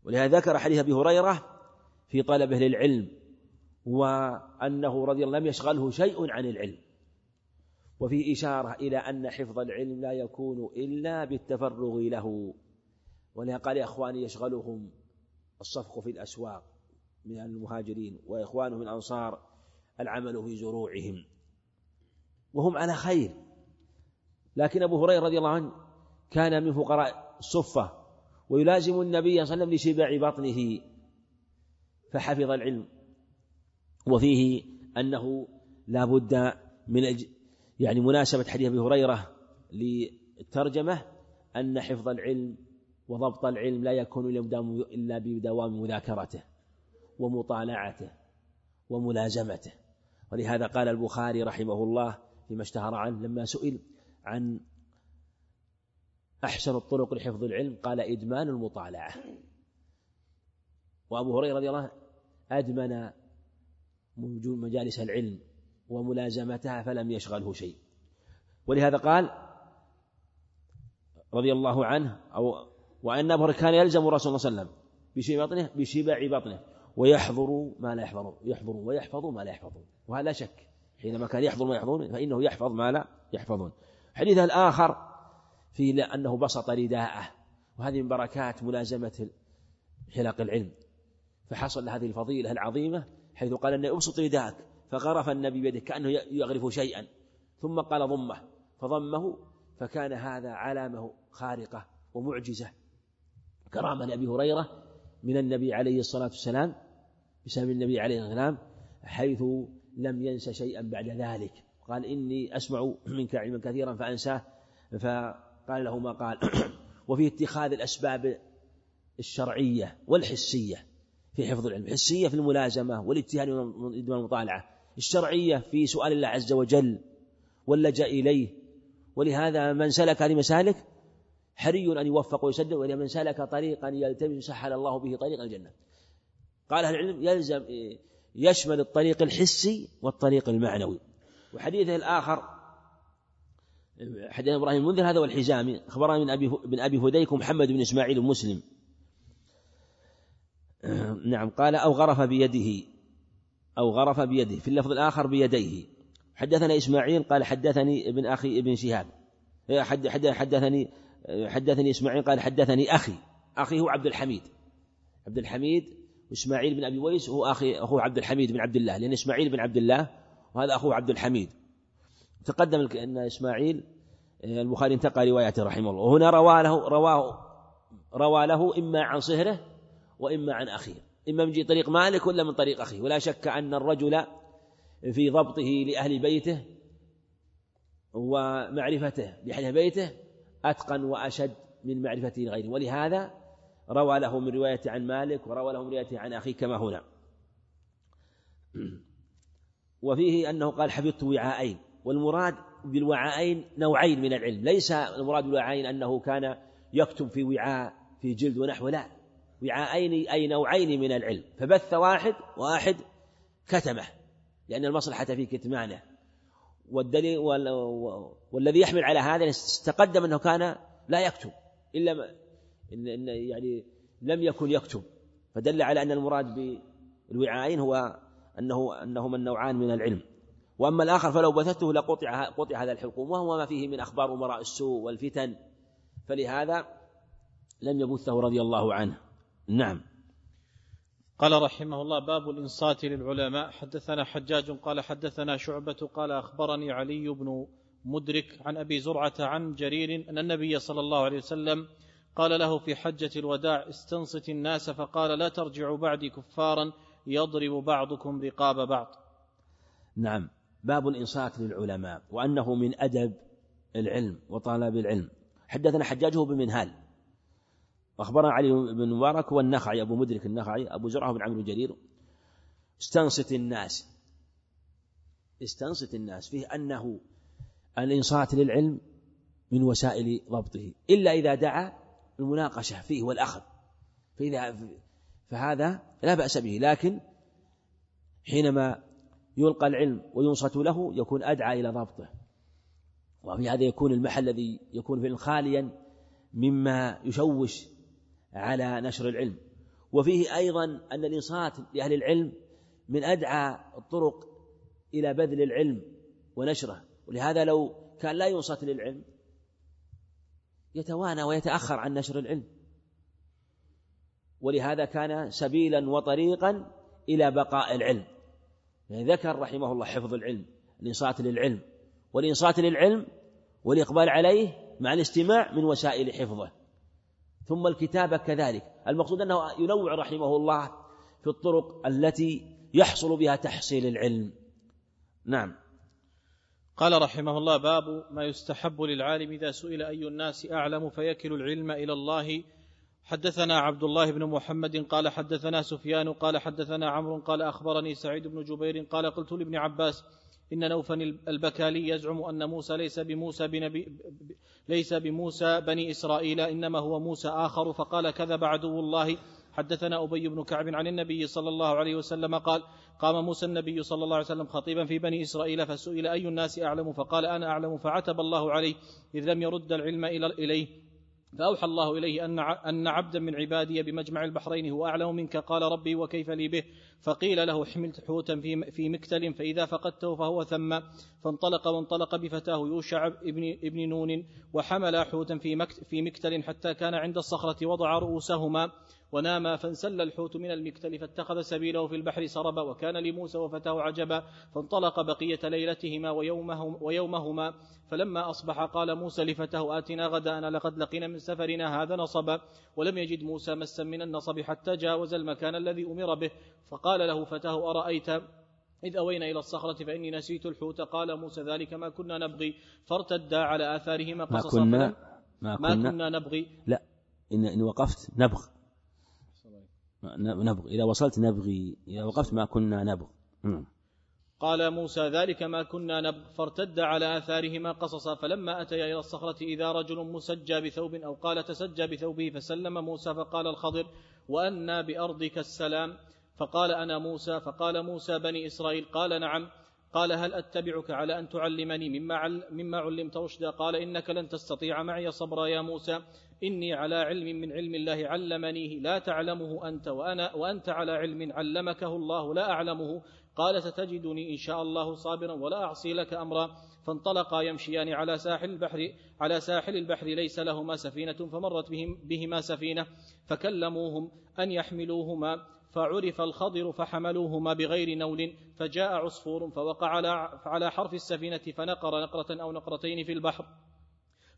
ولهذا ذكر حديث أبي هريرة في طلبه للعلم وأنه رضي الله لم يشغله شيء عن العلم. وفي إشارة إلى أن حفظ العلم لا يكون إلا بالتفرغ له. ولهذا قال يا إخواني يشغلهم الصفق في الأسواق من المهاجرين وإخوانهم الأنصار العمل في زروعهم. وهم على خير. لكن أبو هريرة رضي الله عنه كان من فقراء الصفة ويلازم النبي صلى الله عليه وسلم لشبع بطنه. فحفظ العلم. وفيه أنه لا بد من يعني مناسبة حديث أبي هريرة للترجمة أن حفظ العلم وضبط العلم لا يكون إلا بدوام مذاكرته ومطالعته وملازمته. ولهذا قال البخاري رحمه الله فيما اشتهر عنه لما سئل عن أحسن الطرق لحفظ العلم قال إدمان المطالعة. وأبو هريرة رضي الله أدمن مجالس العلم وملازمتها فلم يشغله شيء. ولهذا قال رضي الله عنه أو وأن أبو كان يلزم الرسول صلى الله عليه وسلم بشبع بطنه بشبع بطنه ويحضر ما لا يحضر يحضر ويحفظ ما لا يحفظون وهذا لا شك حينما كان يحضر ما يحضرون فإنه يحفظ ما لا يحفظون. حديث الآخر في أنه بسط رداءه وهذه من بركات ملازمة حلق العلم. فحصل هذه الفضيلة العظيمة حيث قال أن أبسط رداءك فغرف النبي بيده كأنه يغرف شيئا ثم قال ضمه فضمه فكان هذا علامة خارقة ومعجزة. كرامة لأبي هريرة من النبي عليه الصلاة والسلام بسبب النبي عليه والسلام حيث لم ينس شيئا بعد ذلك. قال إني أسمع منك علما كثيرا فأنساه فقال له ما قال. [clears throat] وفي اتخاذ الأسباب الشرعية والحسية. في حفظ العلم حسية في الملازمة والاجتهاد والمطالعة الشرعية في سؤال الله عز وجل واللجأ إليه. ولهذا من سلك هذه مسالك حري أن يوفق ويسدد ولمن سلك طريقا يلتمس سهل الله به طريقا الجنة. قال أهل العلم يلزم يشمل الطريق الحسي والطريق المعنوي. وحديثه الآخر حديث إبراهيم المنذر هذا والحزامي أخبرنا من أبي بن أبي هديك محمد بن إسماعيل مسلم. نعم قال أو غرف بيده أو غرف بيده في اللفظ الآخر بيديه. حدثنا إسماعيل قال حدثني ابن أخي ابن شهاب. حدثني حدثني إسماعيل قال حدثني أخي. أخي هو عبد الحميد. عبد الحميد إسماعيل بن أبي ويس هو أخي أخوه عبد الحميد بن عبد الله لأن إسماعيل بن عبد الله وهذا أخوه عبد الحميد. تقدم أن إسماعيل البخاري انتقى روايته رحمه الله. وهنا روى له رواه روى له إما عن صهره وإما عن أخيه. إما من طريق مالك ولا من طريق أخيه. ولا شك أن الرجل في ضبطه لأهل بيته ومعرفته لأهل بيته أتقن وأشد من معرفته لغيره. ولهذا روى له من رواية عن مالك وروى له من رواية عن أخيه كما هنا. [clears throat] وفيه أنه قال حفظت وعاءين والمراد بالوعاءين نوعين من العلم. ليس المراد بالوعاءين أنه كان يكتب في وعاء في جلد ونحو لا. وعاءين أي نوعين من العلم. فبث واحد واحد كتمه لأن المصلحة في كتمانه والدليل والذي يحمل على هذا تقدم أنه كان لا يكتب إلا ما إن, يعني لم يكن يكتب فدل على أن المراد بالوعاءين هو أنه أنهما النوعان من العلم. وأما الآخر فلو بثته لقطع قطع هذا الحلقوم وهو ما فيه من أخبار أمراء السوء والفتن. فلهذا لم يبثه رضي الله عنه. نعم. قال رحمه الله باب الإنصات للعلماء. حدثنا حجاج قال حدثنا شعبة قال أخبرني علي بن مدرك عن أبي زرعة عن جرير أن النبي صلى الله عليه وسلم قال له في حجة الوداع استنصت الناس فقال لا ترجعوا بعدي كفارا يضرب بعضكم رقاب بعض. نعم. باب الإنصات للعلماء وأنه من أدب العلم وطلب العلم. حدثنا حجاجه بمنهال. أخبرنا علي بن مبارك والنخعي أبو مدرك النخعي أبو زرعة بن عمرو جرير. استنصت الناس. استنصت الناس فيه أنه الإنصات للعلم من وسائل ضبطه إلا إذا دعا المناقشة فيه والأخذ. فإذا فهذا لا بأس به لكن حينما يلقى العلم وينصت له يكون أدعى إلى ضبطه. وفي هذا يكون المحل الذي يكون فيه خاليا مما يشوش على نشر العلم. وفيه أيضا أن الإنصات لأهل العلم من أدعى الطرق إلى بذل العلم ونشره. ولهذا لو كان لا ينصت للعلم يتوانى ويتأخر عن نشر العلم. ولهذا كان سبيلا وطريقا إلى بقاء العلم. يعني ذكر رحمه الله حفظ العلم الإنصات للعلم. والإنصات للعلم والإقبال عليه مع الاستماع من وسائل حفظه. ثم الكتابة كذلك. المقصود أنه ينوع رحمه الله في الطرق التي يحصل بها تحصيل العلم. نعم. قال رحمه الله باب ما يستحب للعالم إذا سئل أي الناس أعلم فيكل العلم إلى الله. حدثنا عبد الله بن محمد قال حدثنا سفيان قال حدثنا عمرو قال أخبرني سعيد بن جبير قال قلت لابن عباس إن نوفا البكالي يزعم أن موسى ليس بموسى بنبي ليس بموسى بني إسرائيل إنما هو موسى آخر. فقال كذب عدو الله. حدثنا أبي بن كعب عن النبي صلى الله عليه وسلم قال قام موسى النبي صلى الله عليه وسلم خطيبا في بني إسرائيل فسئل أي الناس أعلم؟ فقال أنا أعلم. فعتب الله عليه إذ لم يرد العلم إليه. فأوحى الله إليه أن أن عبدا من عبادي بمجمع البحرين هو أعلم منك. قال ربي وكيف لي به؟ فقيل له حملت حوتا في مكتل فإذا فقدته فهو ثم. فانطلق وانطلق بفتاه يوشع ابن ابن نون وحمل حوتا في في مكتل حتى كان عند الصخرة وضع رؤوسهما. وناما فانسل الحوت من المكتل فاتخذ سبيله في البحر سربا وكان لموسى وفتاه عجبا فانطلق بقية ليلتهما ويومهم ويومهما فلما أصبح قال موسى لفتاه آتنا غدانا لقد لقينا من سفرنا هذا نصبا. ولم يجد موسى مسا من النصب حتى جاوز المكان الذي أمر به فقال له فتاه أرأيت إذ أوينا إلى الصخرة فإني نسيت الحوت؟ قال موسى ذلك ما كنا نبغي. فارتدا على آثارهما قصصا ما كنا ما كنا, ما كنا نبغي. لا إن, إن وقفت نبغ. نبغ. إذا وصلت نبغي. إذا وقفت ما كنا نبغ. قال موسى ذلك ما كنا نب فارتد على آثارهما قصصا. فلما أتيا إلى الصخرة إذا رجل مسجى بثوب أو قال تسجى بثوبه فسلم موسى فقال الخضر وأنا بأرضك السلام. فقال أنا موسى. فقال موسى بني إسرائيل قال نعم. قال هل أتبعك على أن تعلمني مما, مما علمت رشدا؟ قال إنك لن تستطيع معي صبرا يا موسى. إني على علم من علم الله علمنيه. لا تعلمه أنت وأنا وأنت على علم علمكه الله. لا أعلمه. قال ستجدني إن شاء الله صابرا ولا أعصي لك أمرا. فانطلقا يمشيان على ساحل البحر على ساحل البحر ليس لهما سفينة فمرت بهم بهما سفينة فكلموهم أن يحملوهما. فعرف الخضر فحملوهما بغير نول فجاء عصفور فوقع على حرف السفينة فنقر نقرة أو نقرتين في البحر.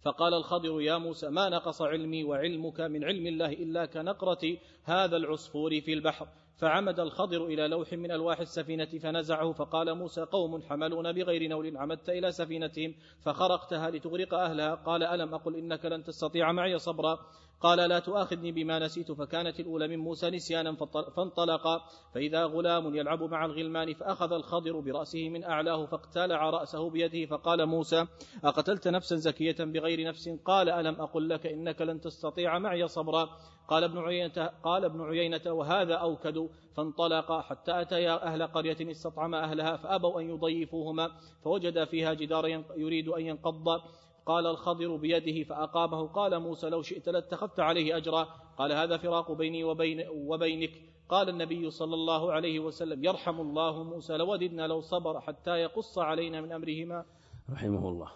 فقال الخضر يا موسى ما نقص علمي وعلمك من علم الله إلا كنقرة هذا العصفور في البحر. فعمد الخضر إلى لوح من ألواح السفينة فنزعه فقال موسى قوم حملون بغير نول عمدت إلى سفينتهم فخرقتها لتغرق أهلها. قال ألم أقل إنك لن تستطيع معي صبرا؟ قال لا تؤاخذني بما نسيت. فكانت الأولى من موسى نسيانا فانطلقا فإذا غلام يلعب مع الغلمان فأخذ الخضر برأسه من أعلاه فاقتلع رأسه بيده فقال موسى أقتلت نفسا زكية بغير نفس؟ قال ألم أقل لك إنك لن تستطيع معي صبرا؟ قال ابن عيينة قال ابن عيينة وهذا أوكد. فانطلقا حتى أتيا أهل قرية استطعم أهلها فأبوا أن يضيفوهما فوجد فيها جدار يريد أن ينقض. قال الخضر بيده فأقامه. قال موسى لو شئت لاتخذت عليه أجرا. قال هذا فراق بيني وبين وبينك. قال النبي صلى الله عليه وسلم يرحم الله موسى لوددنا لو صبر حتى يقص علينا من أمرهما. رحمه الله.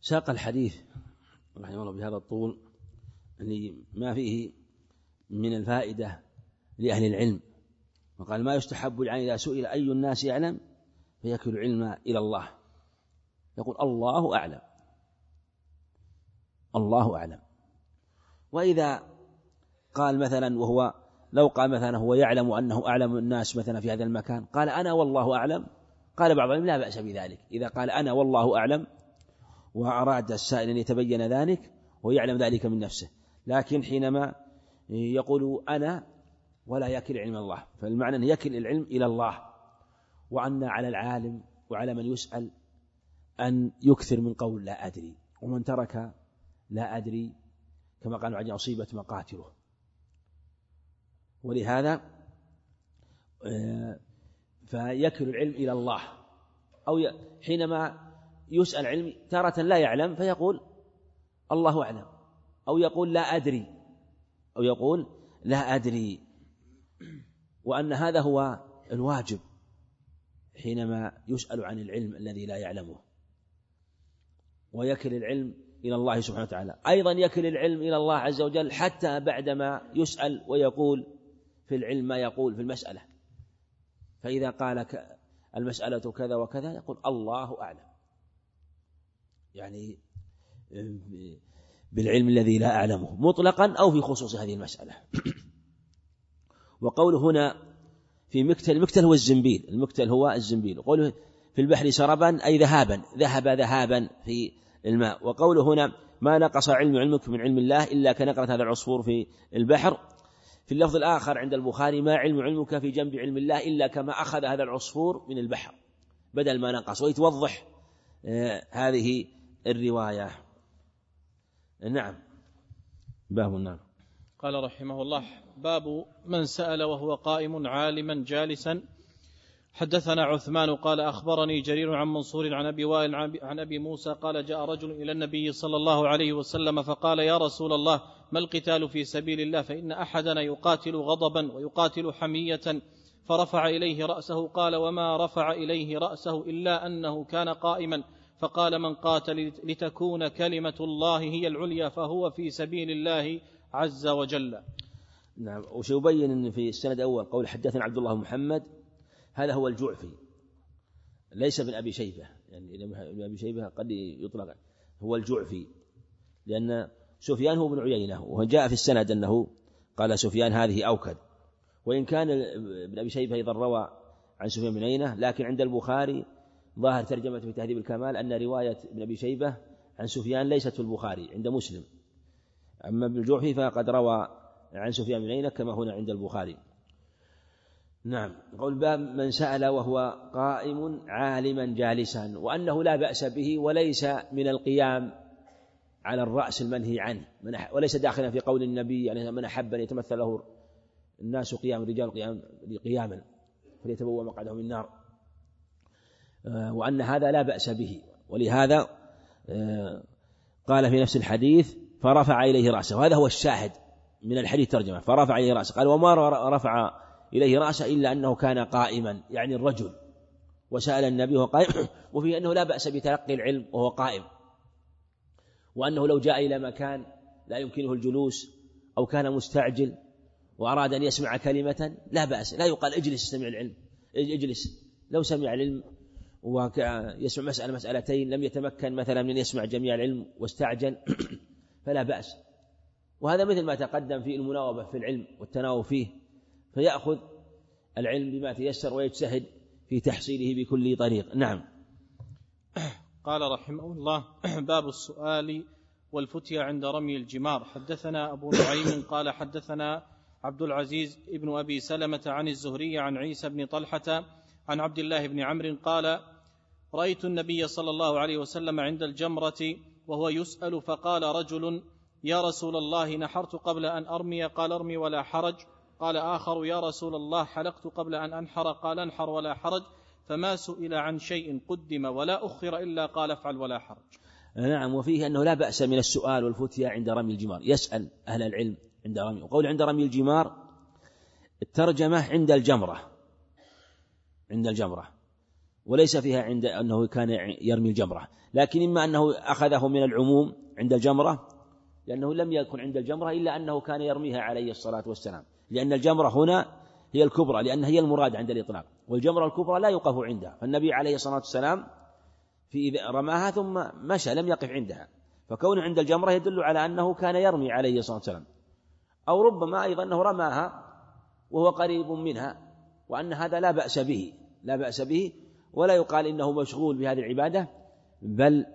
ساق الحديث رحمه الله بهذا الطول ما فيه من الفائدة لأهل العلم. وقال ما يستحب العين إذا سئل أي الناس يعلم فيكل العلم إلى الله. يقول الله أعلم. الله أعلم. وإذا قال مثلا وهو لو قال مثلا هو يعلم أنه أعلم الناس مثلا في هذا المكان قال أنا والله أعلم. قال بعض لا بأس بذلك. إذا قال أنا والله أعلم وأراد السائل أن يتبين ذلك ويعلم ذلك من نفسه. لكن حينما يقول أنا ولا يكل علم الله فالمعنى أن يكل العلم إلى الله. وأن على العالم وعلى من يسأل أن يكثر من قول لا أدري. ومن ترك لا أدري كما قال عن أصيبت مقاتله. ولهذا آه، فيكل العلم إلى الله. أو حينما يسأل علم تارة لا يعلم فيقول الله أعلم. أو يقول لا أدري. أو يقول لا أدري. وأن هذا هو الواجب حينما يسأل عن العلم الذي لا يعلمه. ويكل العلم إلى الله سبحانه وتعالى. أيضا يكل العلم إلى الله عز وجل حتى بعدما يسأل ويقول في العلم ما يقول في المسألة. فإذا قال المسألة كذا وكذا يقول الله أعلم. يعني بالعلم الذي لا أعلمه مطلقا أو في خصوص هذه المسألة. [clears throat] وقوله هنا في مكتل المكتل هو الزنبيل المكتل هو الزنبيل. قوله في البحر سربا أي ذهابا ذهب ذهابا في الماء. وقوله هنا ما نقص علم علمك من علم الله إلا كنقرة هذا العصفور في البحر. في اللفظ الآخر عند البخاري ما علم علمك في جنب علم الله إلا كما أخذ هذا العصفور من البحر. بدل ما نقص. ويتوضح آه هذه الرواية. نعم. باب النار. قال رحمه الله باب من سأل وهو قائم عالما جالسا حدثنا عثمان قال أخبرني جرير عن منصور عن أبي وائل عن ابي موسى قال جاء رجل إلى النبي صلى الله عليه وسلم فقال يا رسول الله ما القتال في سبيل الله فإن أحدنا يقاتل غضبا ويقاتل حمية فرفع إليه رأسه قال وما رفع إليه رأسه إلا أنه كان قائما فقال من قاتل لتكون كلمة الله هي العليا فهو في سبيل الله عز وجل. نعم وسيبين إن في السند الأول قول حدثنا عبد الله محمد هذا هو الجعفي ليس من أبي شيبة يعني ابن أبي شيبة قد يطلق هو الجعفي لأن سفيان هو ابن عيينة وجاء في السند أنه قال سفيان هذه أوكد. وإن كان ابن أبي شيبة أيضا روى عن سفيان بن عيينة لكن عند البخاري ظاهر ترجمة في تهذيب الكمال أن رواية ابن أبي شيبة عن سفيان ليست في البخاري عند مسلم. أما ابن الجعفي فقد روى عن سفيان بن عيينة كما هنا عند البخاري. نعم. قول باب من سأل وهو قائم عالما جالسا وأنه لا بأس به وليس من القيام على الرأس المنهي عنه من وليس داخلا في قول النبي يعني من أحب أن يتمثل له الناس قيام الرجال قيام قياما فليتبوأ مقعده من النار آه، وأن هذا لا بأس به ولهذا آه، قال في نفس الحديث فرفع إليه رأسه. وهذا هو الشاهد من الحديث ترجمة فرفع إليه رأسه. قال وما رفع إليه رأسه إلا أنه كان قائما يعني الرجل. وسأل النبي وهو قائم [coughs] وفيه أنه لا بأس بتلقي العلم وهو قائم. وأنه لو جاء إلى مكان لا يمكنه الجلوس أو كان مستعجل وأراد أن يسمع كلمة لا بأس. لا يقال اجلس استمع العلم. اجلس. لو سمع العلم ويسمع مسألة مسألتين لم يتمكن مثلا من يسمع جميع العلم واستعجل [coughs] فلا بأس. وهذا مثل ما تقدم في المناوبة في العلم والتناوب فيه. فيأخذ العلم بما تيسر ويجتهد في تحصيله بكل طريق. نعم. قال رحمه الله [clears throat] باب السؤال والفتيا عند رمي الجمار. حدثنا أبو نعيم [coughs] قال حدثنا عبد العزيز ابن أبي سلمة عن الزهري عن عيسى بن طلحة عن عبد الله بن عمرو قال رأيت النبي صلى الله عليه وسلم عند الجمرة وهو يسأل فقال رجل يا رسول الله نحرت قبل أن أرمي؟ قال أرمي ولا حرج قال آخر يا رسول الله حلقت قبل أن أنحر. قال انحر ولا حرج فما سئل عن شيء قدم ولا أخر إلا قال افعل ولا حرج. نعم وفيه أنه لا بأس من السؤال والفتيا عند رمي الجمار. يسأل أهل العلم عند رمي. وقول عند رمي الجمار الترجمة عند الجمرة. عند الجمرة. وليس فيها عند أنه كان يرمي الجمرة. لكن إما أنه أخذه من العموم عند الجمرة لأنه لم يكن عند الجمرة إلا أنه كان يرميها عليه الصلاة والسلام. لأن الجمرة هنا هي الكبرى لأنها هي المراد عند الإطلاق. والجمرة الكبرى لا يوقف عندها. فالنبي عليه الصلاة والسلام في رماها ثم مشى لم يقف عندها. فكونه عند الجمرة يدل على أنه كان يرمي عليه الصلاة والسلام. أو ربما أيضا أنه رماها وهو قريب منها وأن هذا لا بأس به لا بأس به ولا يقال إنه مشغول بهذه العبادة بل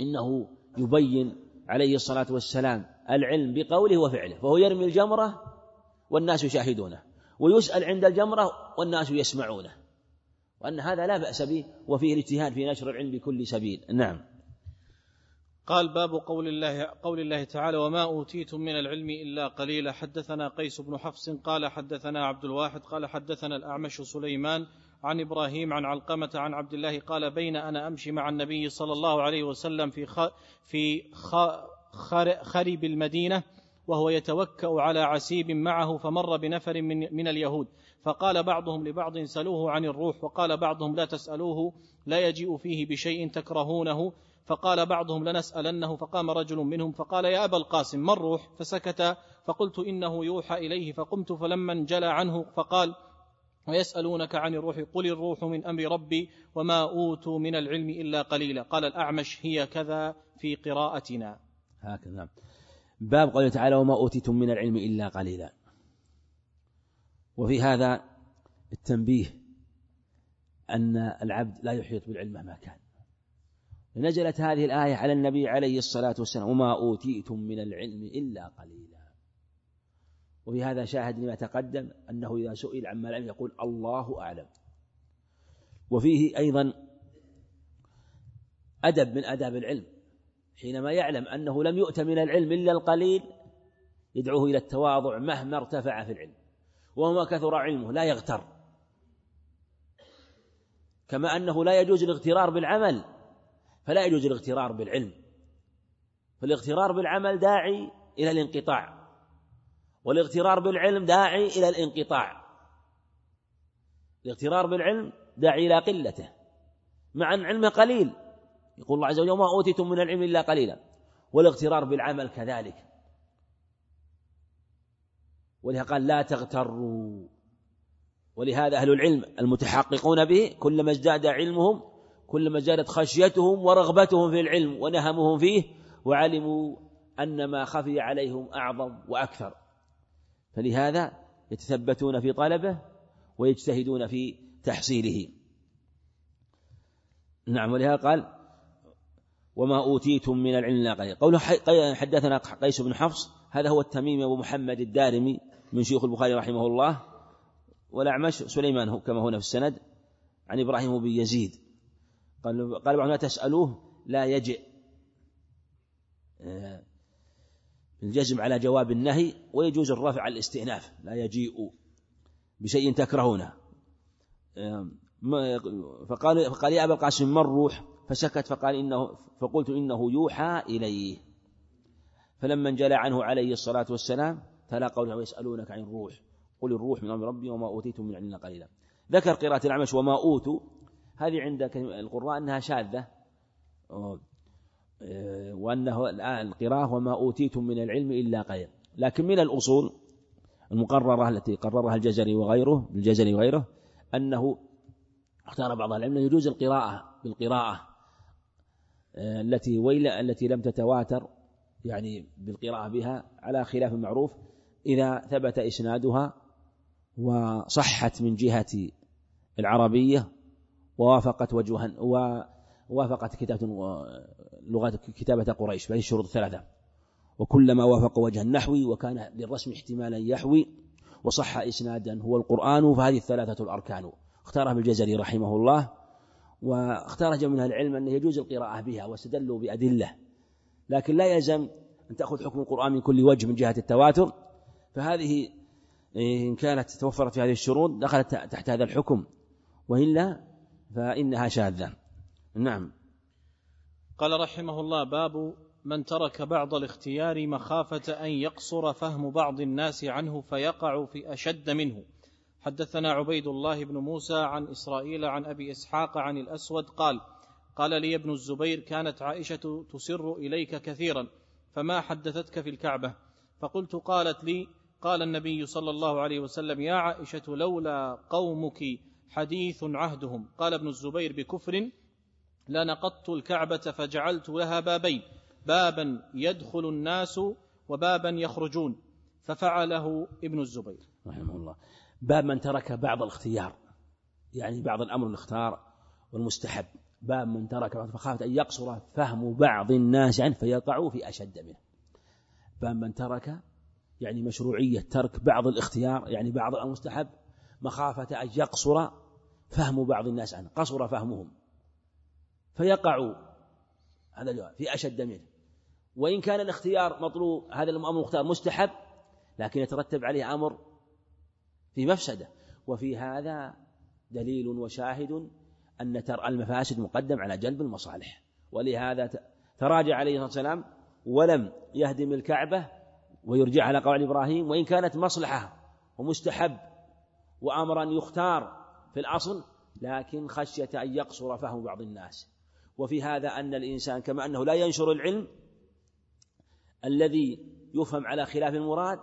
إنه يبين عليه الصلاة والسلام العلم بقوله وفعله. فهو يرمي الجمرة والناس يشاهدونه ويسأل عند الجمرة والناس يسمعونه. وأن هذا لا بأس به وفيه الاجتهاد في نشر العلم بكل سبيل. نعم. قال باب قول الله قول الله تعالى وما أوتيتم من العلم إلا قليلا. حدثنا قيس بن حفص قال حدثنا عبد الواحد قال حدثنا الأعمش سليمان عن إبراهيم عن علقمة عن عبد الله قال بين أنا أمشي مع النبي صلى الله عليه وسلم في خ في خ خرب المدينة وهو يتوكأ على عسيب معه فمر بنفر من, من اليهود. فقال بعضهم لبعض سلوه عن الروح وقال بعضهم لا تسألوه لا يجيء فيه بشيء تكرهونه. فقال بعضهم لنسألنه فقام رجل منهم فقال يا أبا القاسم ما الروح؟ فسكت. فقلت إنه يوحى إليه. فقمت فلما انجلى عنه فقال ويسألونك عن الروح قل الروح من أمر ربي وما أوتوا من العلم إلا قليلا. قال الأعمش هي كذا في قراءتنا. هكذا. باب قوله تعالى وما أوتيتم من العلم إلا قليلا. وفي هذا التنبيه أن العبد لا يحيط بالعلم مهما كان. نزلت هذه الآية على النبي عليه الصلاة والسلام وما أوتيتم من العلم إلا قليلا. وفي هذا شاهد لما تقدم أنه إذا سئل عما لم يقول الله أعلم. وفيه أيضا أدب من أداب العلم. حينما يعلم أنه لم يؤت من العلم إلا القليل يدعوه إلى التواضع مهما ارتفع في العلم. وما كثر علمه لا يغتر. كما أنه لا يجوز الاغترار بالعمل فلا يجوز الاغترار بالعلم. فالاغترار بالعمل داعي إلى الانقطاع والاغترار بالعلم داعي إلى الانقطاع. الاغترار بالعلم داعي إلى قلته مع أن علمه قليل. يقول الله عز وجل وما أوتيتم من العلم إلا قليلا والاغترار بالعمل كذلك. ولهذا قال لا تغتروا. ولهذا أهل العلم المتحققون به كلما ازداد علمهم كلما زادت خشيتهم ورغبتهم في العلم ونهمهم فيه وعلموا أن ما خفي عليهم أعظم وأكثر. فلهذا يتثبتون في طلبه ويجتهدون في تحصيله. نعم ولهذا قال وما أوتيتم من العلم لا قليل قوله حدثنا قيس بن حفص هذا هو التميمي أبو محمد الدارمي من شيوخ البخاري رحمه الله والأعمش سليمان كما هنا في السند عن إبراهيم بن يزيد. قال قال بعضهم لا تسألوه لا يجئ آه، الجزم على جواب النهي ويجوز الرفع على الاستئناف لا يجيء بشيء تكرهونه. آه، فقال فقال يا أبا القاسم من الروح؟ فسكت فقال إنه فقلت إنه يوحى إليه. فلما انجلى عنه عليه الصلاة والسلام تلا قوله ويسألونك عن الروح. قل الروح من أمر ربي وما أوتيتم من علم قليلا. ذكر قراءة الأعمش وما أوتوا. هذه عند القراء أنها شاذة. وأنه الآن القراءة وما أوتيتم من العلم إلا قليلا لكن من الأصول المقررة التي قررها الجزري وغيره الجزري وغيره أنه اختار بعض العلم يجوز القراءة بالقراءة. التي ويل التي لم تتواتر يعني بالقراءة بها على خلاف معروف إذا ثبت إسنادها وصحت من جهة العربية ووافقت وجها ووافقت كتابة لغة كتابة قريش بهذه الشروط الثلاثة. وكلما وافق وجه النحوي وكان للرسم احتمالا يحوي وصح إسنادا هو القرآن فهذه الثلاثة الأركان. اختارها الجزري رحمه الله. واختار جمع من العلم أنه يجوز القراءة بها واستدلوا بأدلة. لكن لا يلزم أن تأخذ حكم القرآن من كل وجه من جهة التواتر. فهذه إن كانت توفرت في هذه الشروط دخلت تحت هذا الحكم. وإلا فإنها شاذة. نعم. قال رحمه الله باب من ترك بعض الاختيار مخافة أن يقصر فهم بعض الناس عنه فيقع في أشد منه. حدثنا عبيد الله بن موسى عن إسرائيل عن أبي إسحاق عن الأسود قال قال لي ابن الزبير كانت عائشة تسر إليك كثيرا فما حدثتك في الكعبة؟ فقلت قالت لي قال النبي صلى الله عليه وسلم يا عائشة لولا قومك حديث عهدهم. قال ابن الزبير بكفر لنقضت الكعبة فجعلت لها بابين بابا يدخل الناس وبابا يخرجون. ففعله ابن الزبير. رحمه الله. باب من ترك بعض الاختيار. يعني بعض الأمر الاختار والمستحب. باب من ترك فخافت أن يقصر فهم بعض الناس عنه فيقعوا في أشد منه. باب من ترك يعني مشروعية ترك بعض الاختيار يعني بعض المستحب مخافة أن يقصر فهم بعض الناس عنه. قصر فهمهم. فيقعوا. هذا الجواب. في أشد منه. وإن كان الاختيار مطلوب هذا الأمر المختار مستحب لكن يترتب عليه أمر في مفسدة. وفي هذا دليل وشاهد أن ترى المفاسد مقدم على جلب المصالح. ولهذا تراجع عليه الصلاة والسلام ولم يهدم الكعبة ويرجع على قول إبراهيم وإن كانت مصلحة ومستحب وأمرا يختار في الأصل لكن خشية أن يقصر فهم بعض الناس. وفي هذا أن الإنسان كما أنه لا ينشر العلم الذي يفهم على خلاف المراد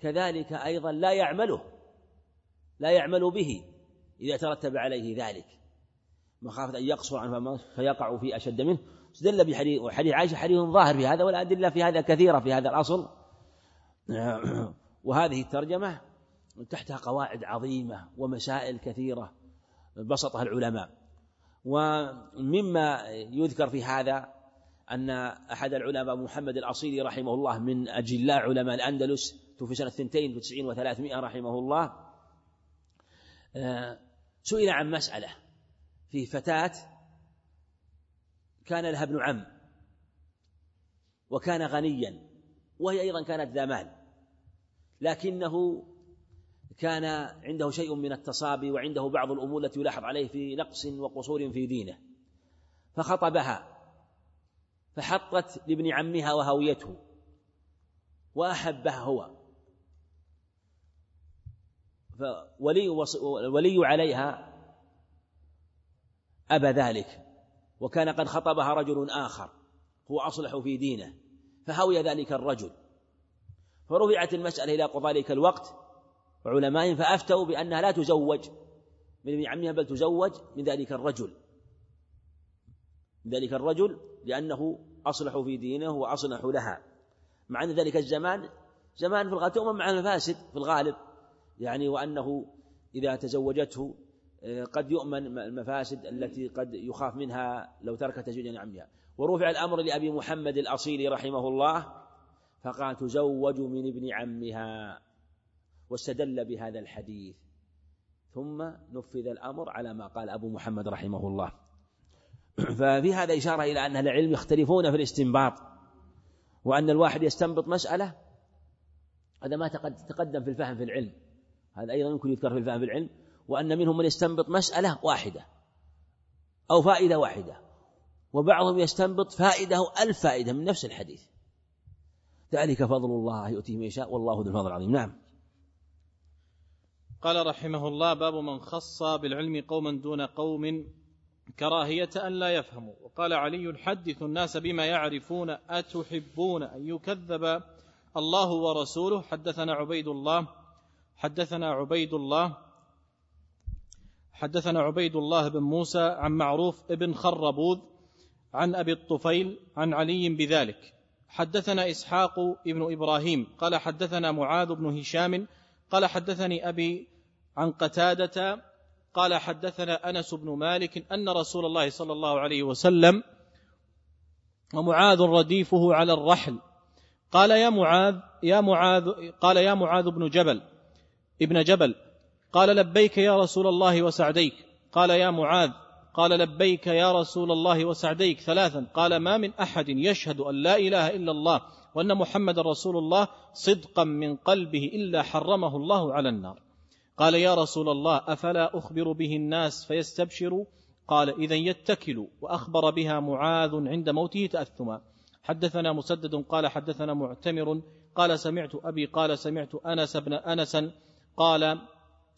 كذلك أيضا لا يعمله. لا يعمل به إذا ترتب عليه ذلك. مخافة أن يقصر عنه فيقع في أشد منه. استدل بحديث وحديث عائشة حديث ظاهر في هذا والأدلة في هذا كثيرة في هذا الأصل. [clears throat] وهذه الترجمة تحتها قواعد عظيمة ومسائل كثيرة بسطها العلماء. ومما يذكر في هذا أن أحد العلماء محمد الأصيلي رحمه الله من أجلاء علماء الأندلس توفي سنة 92 وثلاثمائة رحمه الله. سئل عن مسألة في فتاة كان لها ابن عم وكان غنيا وهي أيضا كانت ذا مال لكنه كان عنده شيء من التصابي وعنده بعض الأمور التي يلاحظ عليه في نقص وقصور في دينه فخطبها فحطت لابن عمها وهويته وأحبها هو. فولي ولي عليها أبى ذلك وكان قد خطبها رجل آخر هو أصلح في دينه فهوي ذلك الرجل. فرفعت المسألة إلى ذلك الوقت وعلمائهم فأفتوا بأنها لا تزوج من ابن عمها بل تزوج من ذلك الرجل. من ذلك الرجل لأنه أصلح في دينه وأصلح لها. مع أن ذلك الزمان زمان في الغالب تؤمن مع المفاسد في الغالب. يعني وأنه إذا تزوجته آه، قد يؤمن المفاسد التي قد يخاف منها لو ترك تزويج عمها ورفع الأمر لأبي محمد الأصيلي رحمه الله فقال تزوج من ابن عمها واستدل بهذا الحديث. ثم نفذ الأمر على ما قال أبو محمد رحمه الله. [clears throat] ففي هذا إشارة إلى أن أهل العلم يختلفون في الاستنباط وأن الواحد يستنبط مسألة هذا ما تقدم في الفهم في العلم. هذا أيضا يمكن يذكر في الفهم العلم وأن منهم من يستنبط مسألة واحدة أو فائدة واحدة وبعضهم يستنبط فائدة أو ألف فائدة من نفس الحديث. ذلك فضل الله يؤتيه من يشاء والله ذو الفضل العظيم. نعم. قال رحمه الله باب من خص بالعلم قوما دون قوم كراهية أن لا يفهموا. وقال علي حدث الناس بما يعرفون أتحبون أن يكذب الله ورسوله؟ حدثنا عبيد الله حدثنا عبيد الله حدثنا عبيد الله بن موسى عن معروف ابن خربوذ عن أبي الطفيل عن علي بذلك. حدثنا إسحاق ابن إبراهيم قال حدثنا معاذ بن هشام قال حدثني أبي عن قتادة قال حدثنا أنس بن مالك أن رسول الله صلى الله عليه وسلم ومعاذ رديفه على الرحل. قال يا معاذ يا معاذ قال يا معاذ بن جبل ابن جبل قال لبيك يا رسول الله وسعديك. قال يا معاذ قال لبيك يا رسول الله وسعديك ثلاثا. قال ما من أحد يشهد أن لا إله إلا الله وأن محمد رسول الله صدقا من قلبه إلا حرمه الله على النار. قال يا رسول الله أفلا أخبر به الناس فيستبشروا قال اذا يتكلوا وأخبر بها معاذ عند موته تأثما. حدثنا مسدد قال حدثنا معتمر قال سمعت أبي قال سمعت أنس بن أنس قال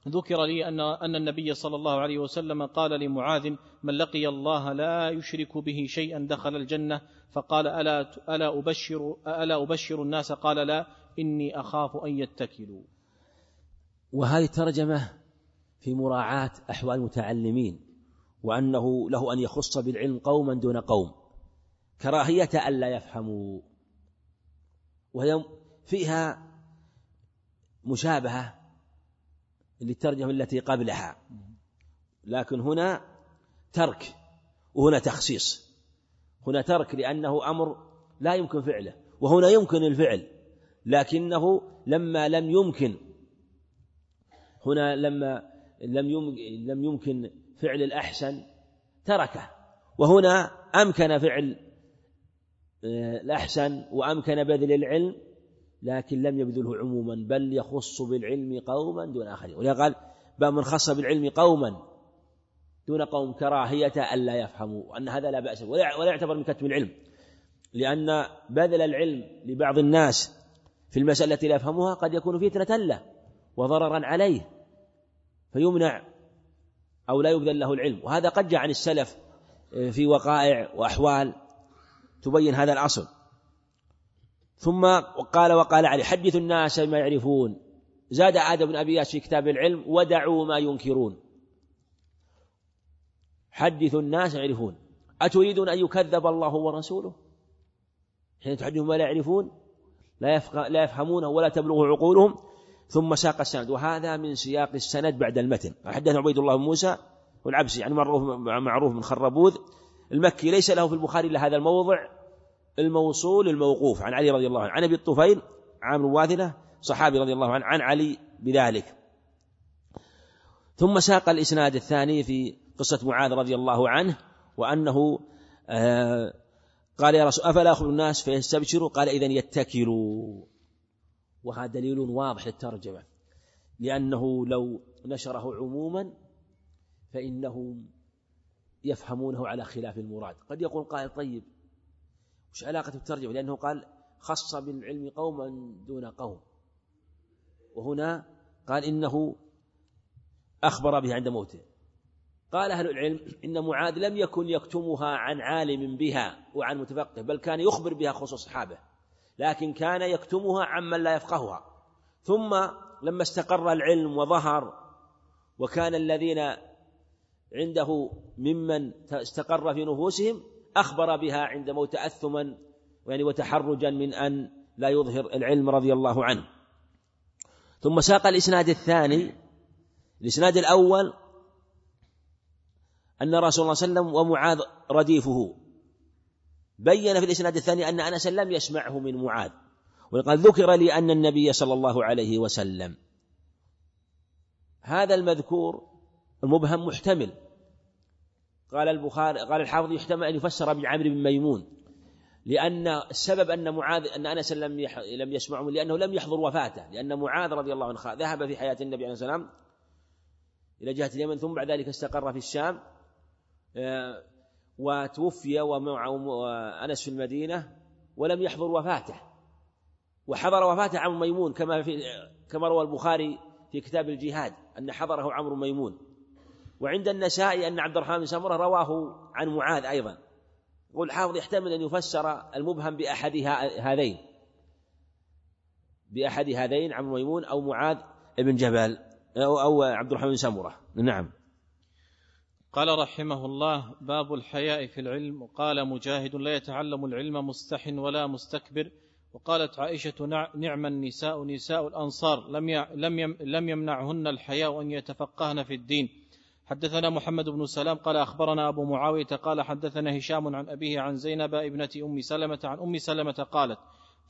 ذكر لي أن أن النبي صلى الله عليه وسلم قال لمعاذ من لقي الله لا يشرك به شيئا دخل الجنة فقال ألا ألا أبشر ألا أبشر الناس قال لا إني أخاف أن يتكلوا. وهذه الترجمة في مراعاة أحوال المتعلمين وأنه له أن يخص بالعلم قوما دون قوم كراهية ألا يفهموا وهي فيها مشابهة للترجمة التي قبلها. لكن هنا ترك وهنا تخصيص. هنا ترك لأنه أمر لا يمكن فعله وهنا يمكن الفعل لكنه لما لم يمكن هنا لما لم لم يمكن فعل الأحسن تركه. وهنا أمكن فعل آه، الأحسن وأمكن بذل العلم لكن لم يبذله عموما بل يخص بالعلم قوما دون آخرين. ولهذا قال باب من خص بالعلم قوما دون قوم كراهية ألا يفهموا وأن هذا لا بأس ولا يعتبر من كتم العلم. لأن بذل العلم لبعض الناس في المسألة التي لا يفهمها قد يكون فتنة له وضررا عليه فيمنع أو لا يبذل له العلم. وهذا قد جاء عن السلف في وقائع وأحوال تبين هذا الأصل. ثم قال وقال علي حدث الناس بما يعرفون. زاد آدم بن أبي في كتاب العلم ودعوا ما ينكرون. حدثوا الناس يعرفون. أتريدون أن يكذب الله ورسوله؟ حين تحدثهم ما لا يعرفون لا, لا يفهمونه ولا تبلغه عقولهم. ثم ساق السند. وهذا من سياق السند بعد المتن. حدثنا عبيد الله بن موسى والعبسي يعني معروف معروف من خربوذ. المكي ليس له في البخاري إلا هذا الموضع. الموصول الموقوف عن علي رضي الله عنه. عن أبي الطفيل عامر واثلة صحابي رضي الله عنه عن علي بذلك. ثم ساق الإسناد الثاني في قصة معاذ رضي الله عنه وأنه آه قال يا رسول أفلا اخبر الناس فيستبشروا؟ قال اذا يتكلوا. وهذا دليل واضح للترجمة. لأنه لو نشره عموما فإنهم يفهمونه على خلاف المراد. قد يقول قائل طيب وش علاقة الترجمة لأنه قال خص بالعلم قوما دون قوم. وهنا قال إنه أخبر به عند موته. قال أهل العلم إن معاذ لم يكن يكتمها عن عالم بها وعن متفقه بل كان يخبر بها خصوص أصحابه. لكن كان يكتمها عمن لا يفقهها. ثم لما استقر العلم وظهر وكان الذين عنده ممن استقر في نفوسهم أخبر بها عند موت تأثما يعني وتحرجا من أن لا يظهر العلم رضي الله عنه. ثم ساق الإسناد الثاني. الإسناد الأول أن رسول الله صلى الله عليه وسلم ومعاذ رديفه. بين في الإسناد الثاني أن أنس لم يسمعه من معاذ وقد ذكر لي أن النبي صلى الله عليه وسلم. هذا المذكور المبهم محتمل. قال البخاري قال الحافظ يحتمل أن يفسر بعمر بن ميمون لأن السبب أن معاذ أن أنس لم لم يسمعه لأنه لم يحضر وفاته لأن معاذ رضي الله عنه ذهب في حياة النبي عليه السلام إلى جهة اليمن ثم بعد ذلك استقر في الشام آه، وتوفي ومعه أنس في المدينة ولم يحضر وفاته وحضر وفاته عمرو ميمون كما في كما روى البخاري في كتاب الجهاد أن حضره عمرو ميمون. وعند النسائي أن عبد الرحمن بن سمرة رواه عن معاذ أيضا. والحافظ يحتمل أن يفسر المبهم بأحد هذين. بأحد هذين عمرو ميمون أو معاذ بن جبل أو, أو عبد الرحمن بن سمرة. نعم. قال رحمه الله باب الحياء في العلم. وقال مجاهد لا يتعلم العلم مستح ولا مستكبر. وقالت عائشة نعم النساء نساء الأنصار لم لم يمنعهن الحياء أن يتفقهن في الدين. حدثنا محمد بن سلام قال أخبرنا أبو معاوية قال حدثنا هشام عن أبيه عن زينب ابنة أم سلمة عن أم سلمة قالت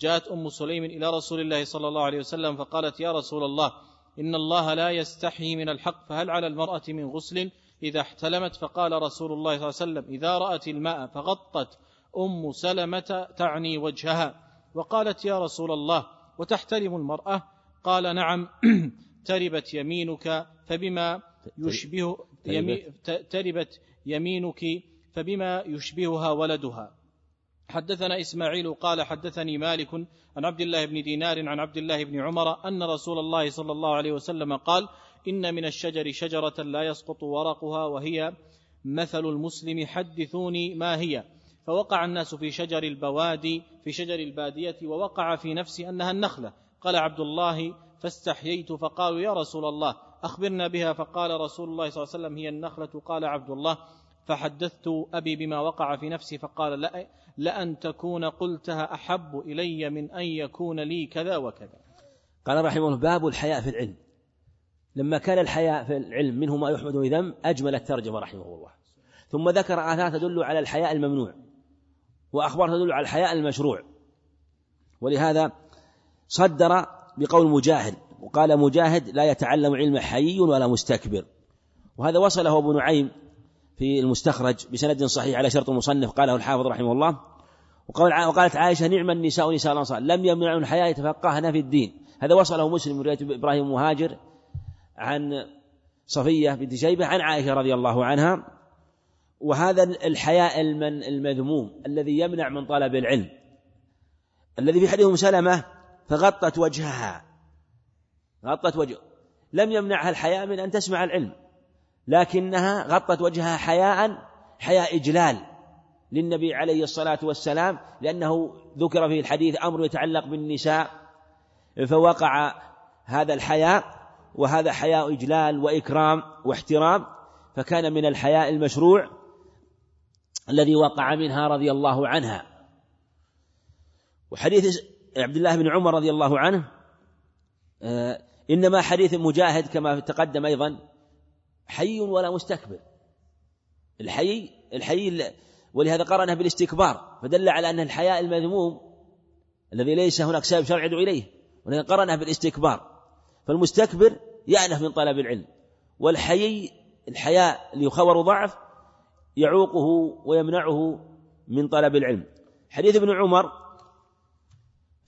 جاءت أم سليم إلى رسول الله صلى الله عليه وسلم فقالت يا رسول الله إن الله لا يستحي من الحق فهل على المرأة من غسل؟ إذا احتلمت فقال رسول الله صلى الله عليه وسلم إذا رأت الماء فغطت أم سلمة تعني وجهها. وقالت يا رسول الله وتحترم المرأة؟ قال نعم [clears throat] تربت يمينك فبما يشبه يمي تربت يمينك فبما يشبهها ولدها. حدثنا إسماعيل قال حدثني مالك عن عبد الله بن دينار عن عبد الله بن عمر أن رسول الله صلى الله عليه وسلم قال إن من الشجر شجرة لا يسقط ورقها وهي مثل المسلم حدثوني ما هي. فوقع الناس في شجر البوادي في شجر البادية ووقع في نفسي أنها النخلة. قال عبد الله فاستحييت. فقالوا يا رسول الله أخبرنا بها فقال رسول الله صلى الله عليه وسلم هي النخلة؟ قال عبد الله. فحدثت أبي بما وقع في نفسي فقال لا لأن تكون قلتها أحب إلي من أن يكون لي كذا وكذا. قال رحمه الله باب الحياء في العلم. لما كان الحياء في العلم منه ما يحمد ويذم أجمل الترجمة رحمه الله. ثم ذكر آثار تدل على الحياء الممنوع وأخبار تدل على الحياء المشروع. ولهذا صدر بقول مجاهد. وقال مجاهد لا يتعلم علم حي ولا مستكبر. وهذا وصله أبو نعيم في المستخرج بسند صحيح على شرط المصنف قاله الحافظ رحمه الله. وقال وقالت عائشة نعم النساء نساء الأنصار لم يمنعوا الحياة يتفقهن في الدين. هذا وصله مسلم من رواية إبراهيم مهاجر عن صفية بنت شيبة عن عائشة رضي الله عنها. وهذا الحياء المذموم الذي يمنع من طلب العلم. الذي في حديث سلمة فغطت وجهها. غطت وجه. لم يمنعها الحياء من أن تسمع العلم. لكنها غطت وجهها حياء حياء إجلال للنبي عليه الصلاة والسلام لأنه ذكر في الحديث أمر يتعلق بالنساء فوقع هذا الحياء وهذا حياء إجلال وإكرام واحترام فكان من الحياء المشروع الذي وقع منها رضي الله عنها. وحديث عبد الله بن عمر رضي الله عنه إنما حديث مجاهد كما تقدم أيضا حي ولا مستكبر. الحي الحي ولهذا قرنه بالاستكبار فدل على أن الحياء المذموم الذي ليس هناك سبب شرعي يدعو إليه ولهذا قرنه بالاستكبار. فالمستكبر يأنف من طلب العلم والحي الحياء اللي خبر ضعف يعوقه ويمنعه من طلب العلم. حديث ابن عمر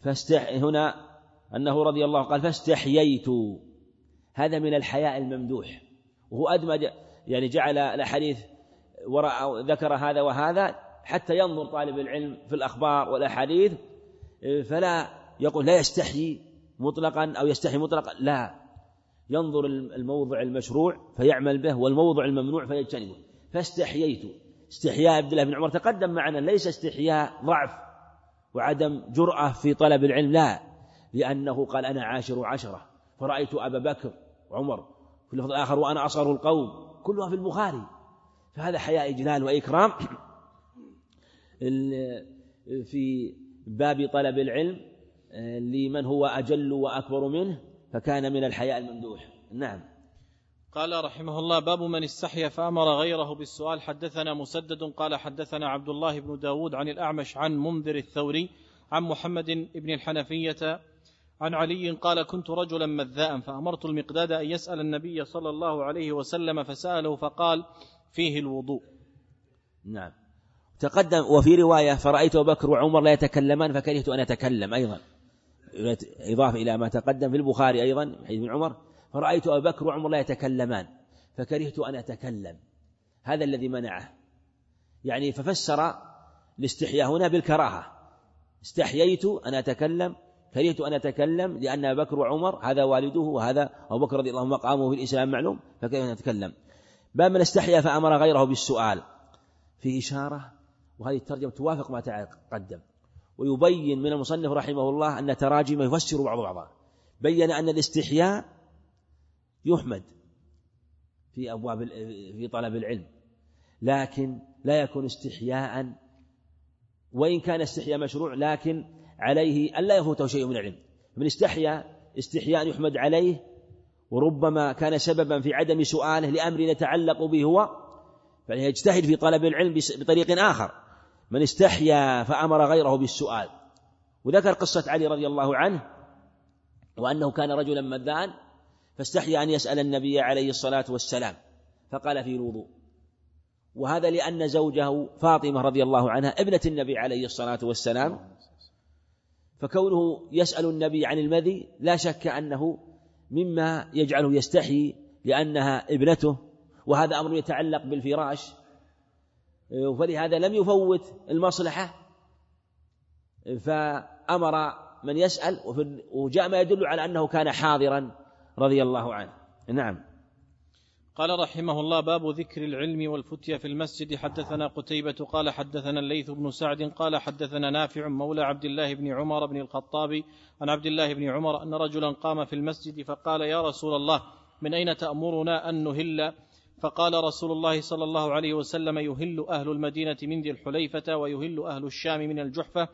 فاستح هنا أنه رضي الله قال فاستحييت. هذا من الحياء الممدوح. وهو أدمج يعني جعل الأحاديث وراء ذكر هذا وهذا حتى ينظر طالب العلم في الأخبار والأحاديث فلا يقول لا يستحيي مطلقا أو يستحي مطلقا لا. ينظر الموضع المشروع فيعمل به والموضع الممنوع فيجتنبه. فاستحييت. استحياء عبد الله بن عمر تقدم معنا ليس استحياء ضعف وعدم جرأة في طلب العلم لا. لأنه قال أنا عاشر عشرة فرأيت أبا بكر وعمر في اللفظ الآخر وأنا أصغر القوم كلها في البخاري. فهذا حياء إجلال وإكرام. في باب طلب العلم لمن هو أجل وأكبر منه فكان من الحياء الممدوح. نعم. قال رحمه الله باب من استحيا فأمر غيره بالسؤال حدثنا مسدد قال حدثنا عبد الله بن داود عن الأعمش عن منذر الثوري عن محمد بن الحنفية عن علي قال كنت رجلا مذاء فأمرت المقداد أن يسأل النبي صلى الله عليه وسلم فسأله فقال فيه الوضوء. نعم. تقدم وفي رواية فرأيت أبو بكر وعمر لا يتكلمان فكرهت أن أتكلم أيضا. إضافة إلى ما تقدم في البخاري أيضا حديث ابن عمر فرأيت أبو بكر وعمر لا يتكلمان فكرهت أن أتكلم. هذا الذي منعه. يعني ففسر الاستحياء هنا بالكراهة. استحييت أن أتكلم كرهت أن أتكلم لأن أبا بكر وعمر هذا والده وهذا أبو بكر رضي الله عنه مقامه في الإسلام معلوم فكيف أن أتكلم باب من استحيا فأمر غيره بالسؤال. في إشارة وهذه الترجمة توافق ما تقدم. ويبين من المصنف رحمه الله أن تراجم يفسر بعض بعضها. بين أن الاستحياء يحمد في أبواب في طلب العلم لكن لا يكون استحياء وإن كان استحياء مشروع لكن عليه ألا يفوته شيء من العلم. من استحيا استحياء يحمد عليه وربما كان سببا في عدم سؤاله لأمر يتعلق به هو فليجتهد في طلب العلم بطريق آخر. من استحيا فأمر غيره بالسؤال. وذكر قصة علي رضي الله عنه وأنه كان رجلا مذان فاستحيا أن يسأل النبي عليه الصلاة والسلام فقال في الوضوء. وهذا لأن زوجه فاطمة رضي الله عنها ابنة النبي عليه الصلاة والسلام فكونه يسأل النبي عن المذي لا شك أنه مما يجعله يستحي لأنها ابنته وهذا أمر يتعلق بالفراش. فلهذا لم يفوت المصلحة. فأمر من يسأل وجاء ما يدل على أنه كان حاضرا رضي الله عنه. نعم. قال رحمه الله باب ذكر العلم والفتية في المسجد. حدثنا قتيبة قال حدثنا الليث بن سعد قال حدثنا نافع مولى عبد الله بن عمر بن الخطاب عن عبد الله بن عمر أن رجلا قام في المسجد فقال يا رسول الله من أين تأمرنا أن نهل؟ فقال رسول الله صلى الله عليه وسلم يهل أهل المدينة من ذي الحليفة ويهل أهل الشام من الجحفة.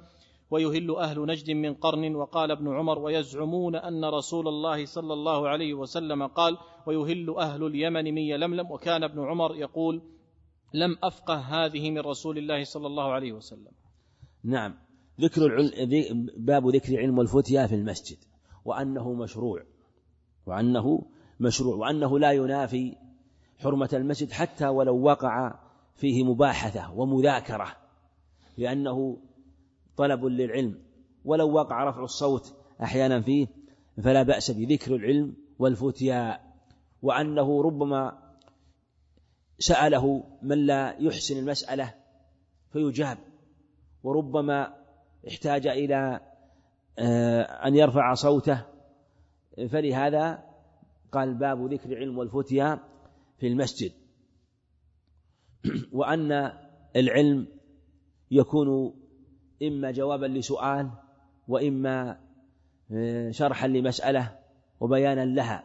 ويهل أهل نجد من قرن وقال ابن عمر ويزعمون أن رسول الله صلى الله عليه وسلم قال ويهل أهل اليمن من يلملم وكان ابن عمر يقول لم أفقه هذه من رسول الله صلى الله عليه وسلم. نعم. ذكر العلم باب ذكر العلم والفتيا في المسجد وأنه مشروع وأنه مشروع وأنه لا ينافي حرمة المسجد حتى ولو وقع فيه مباحثة ومذاكرة لأنه طلب للعلم ولو وقع رفع الصوت أحيانا فيه فلا بأس بذكر العلم والفتيا وأنه ربما سأله من لا يحسن المسألة فيجاب وربما احتاج إلى آه، أن يرفع صوته فلهذا قال باب ذكر العلم والفتيا في المسجد. [clears throat] وأن العلم يكون إما جوابا لسؤال وإما آه، شرحا لمسألة وبيانا لها.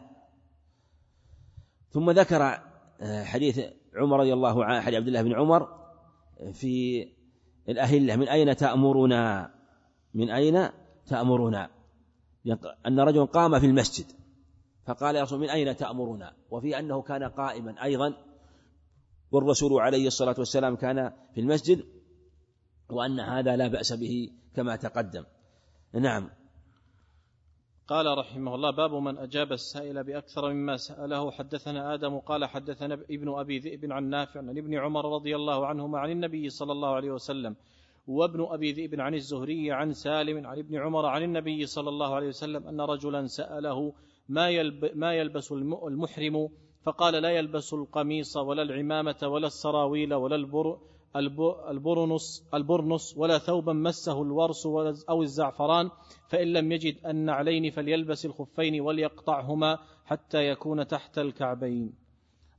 ثم ذكر آه، حديث عمر رضي الله عنه حديث عبد الله بن عمر في الأهلة من أين تأمرنا؟ من أين تأمرنا؟ أن رجلا قام في المسجد فقال يا رسول من أين تأمرنا؟ وفي أنه كان قائما أيضا والرسول عليه الصلاة والسلام كان في المسجد وأن هذا لا بأس به كما تقدم. نعم. قال رحمه الله باب من أجاب السائل بأكثر مما سأله. حدثنا آدم قال حدثنا ابن أبي ذئب عن نافع عن ابن عمر رضي الله عنهما عن النبي صلى الله عليه وسلم وابن أبي ذئب عن الزهري عن سالم عن ابن عمر عن النبي صلى الله عليه وسلم أن رجلا سأله ما, يلب ما يلبس المحرم؟ فقال لا يلبس القميص ولا العمامة ولا السراويل ولا البر البرنس البرنس ولا ثوبا مسه الورس أو الزعفران فإن لم يجد النعلين فليلبس الخفين وليقطعهما حتى يكون تحت الكعبين.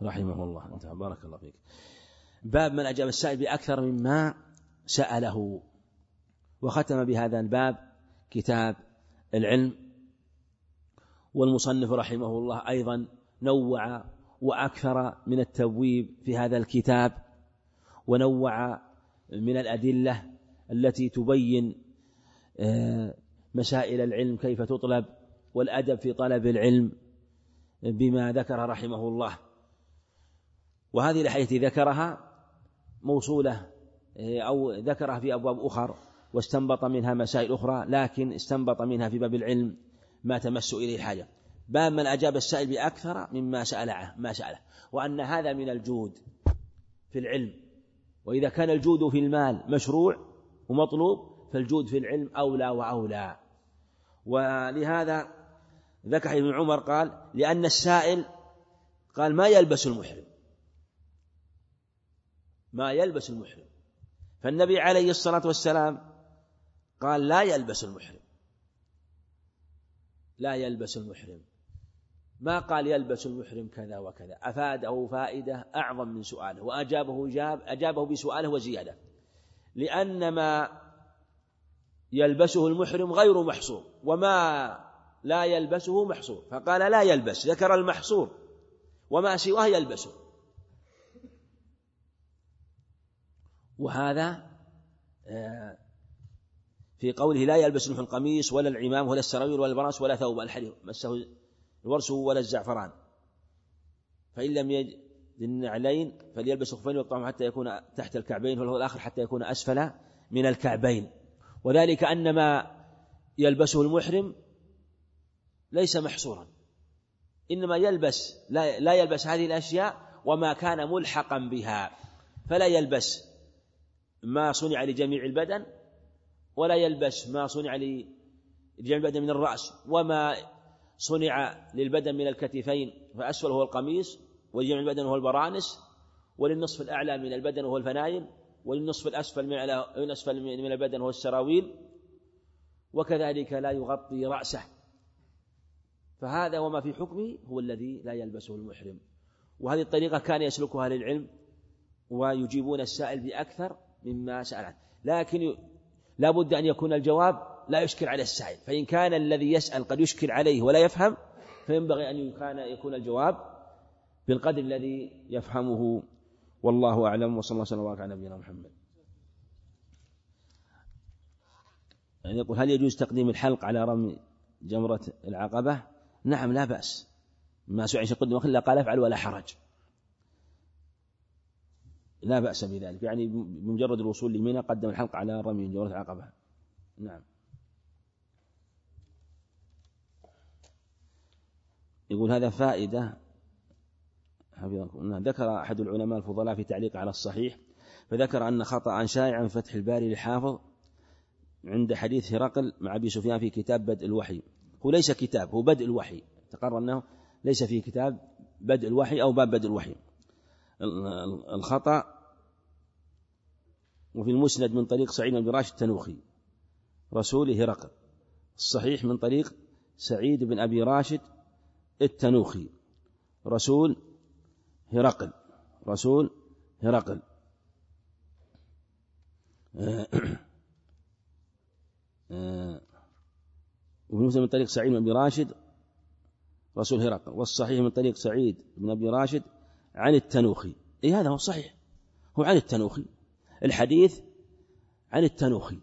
رحمه الله. بارك الله فيك. باب من أجاب السائل بأكثر مما سأله. وختم بهذا الباب كتاب العلم. والمصنف رحمه الله أيضا نوع وأكثر من التبويب في هذا الكتاب. ونوع من الأدلة التي تبين آه، مسائل العلم كيف تطلب والأدب في طلب العلم بما ذكر رحمه الله. وهذه الحيث ذكرها موصولة آه، أو ذكرها في أبواب أخر واستنبط منها مسائل أخرى لكن استنبط منها في باب العلم ما تمس إليه الحاجة. باب من أجاب السائل بأكثر مما سأله ما سأله. وأن هذا من الجود في العلم. وإذا كان الجود في المال مشروع ومطلوب فالجود في العلم أولى وأولى. ولهذا ذكر ابن عمر قال لأن السائل قال ما يلبس المحرم. ما يلبس المحرم. فالنبي عليه الصلاة والسلام قال لا يلبس المحرم. لا يلبس المحرم. ما قال يلبس المحرم كذا وكذا. أفاده فائدة أعظم من سؤاله وأجابه جاب أجابه بسؤاله وزيادة. لأن ما يلبسه المحرم غير محصور وما لا يلبسه محصور. فقال لا يلبس ذكر المحصور وما سواه يلبسه. وهذا آه، في قوله لا يلبس المحرم القميص ولا العمام ولا السراويل ولا البراس ولا ثوب. الحرير مسه الورس ولا الزعفران فإن لم يجد النعلين فليلبس خفين ويقطعهم حتى يكون تحت الكعبين فله الآخر حتى يكون أسفل من الكعبين. وذلك أن ما يلبسه المحرم ليس محصورا. إنما يلبس لا, لا يلبس هذه الأشياء وما كان ملحقا بها. فلا يلبس ما صنع لجميع البدن ولا يلبس ما صنع لجميع البدن من الرأس وما صنع للبدن من الكتفين فأسفل هو القميص ولجميع البدن هو البرانس وللنصف الأعلى من البدن هو الفنايل وللنصف الأسفل من الأسفل من البدن هو السراويل وكذلك لا يغطي رأسه. فهذا وما في حكمه هو الذي لا يلبسه المحرم. وهذه الطريقة كان يسلكها أهل العلم ويجيبون السائل بأكثر مما سأل عنه. لكن لا بد أن يكون الجواب لا يشكل على السائل فإن كان الذي يسأل قد يشكل عليه ولا يفهم فينبغي أن كان يكون الجواب بالقدر الذي يفهمه. والله أعلم. وصلى الله وسلم على نبينا محمد. يعني يقول هل يجوز تقديم الحلق على رمي جمرة العقبة؟ نعم لا بأس. ما سئل قدم إلا قال أفعل ولا حرج. لا بأس بذلك. يعني بمجرد الوصول لمنى قدم الحلق على رمي جمرة العقبة. نعم. يقول هذا فائدة. حفظكم. ذكر أحد العلماء الفضلاء في تعليق على الصحيح فذكر أن خطأ شائعا فتح الباري للحافظ عند حديث هرقل مع أبي سفيان في كتاب بدء الوحي. هو ليس كتاب هو بدء الوحي. تقرر أنه ليس في كتاب بدء الوحي أو باب بدء الوحي. الخطأ وفي المسند من طريق سعيد بن راشد التنوخي رسول هرقل. الصحيح من طريق سعيد بن أبي راشد التنوخي. رسول هرقل. رسول هرقل. وفي من طريق سعيد بن أبي راشد. رسول هرقل. والصحيح من طريق سعيد بن أبي راشد عن التنوخي. أي هذا هو صحيح. هو عن التنوخي. الحديث عن التنوخي.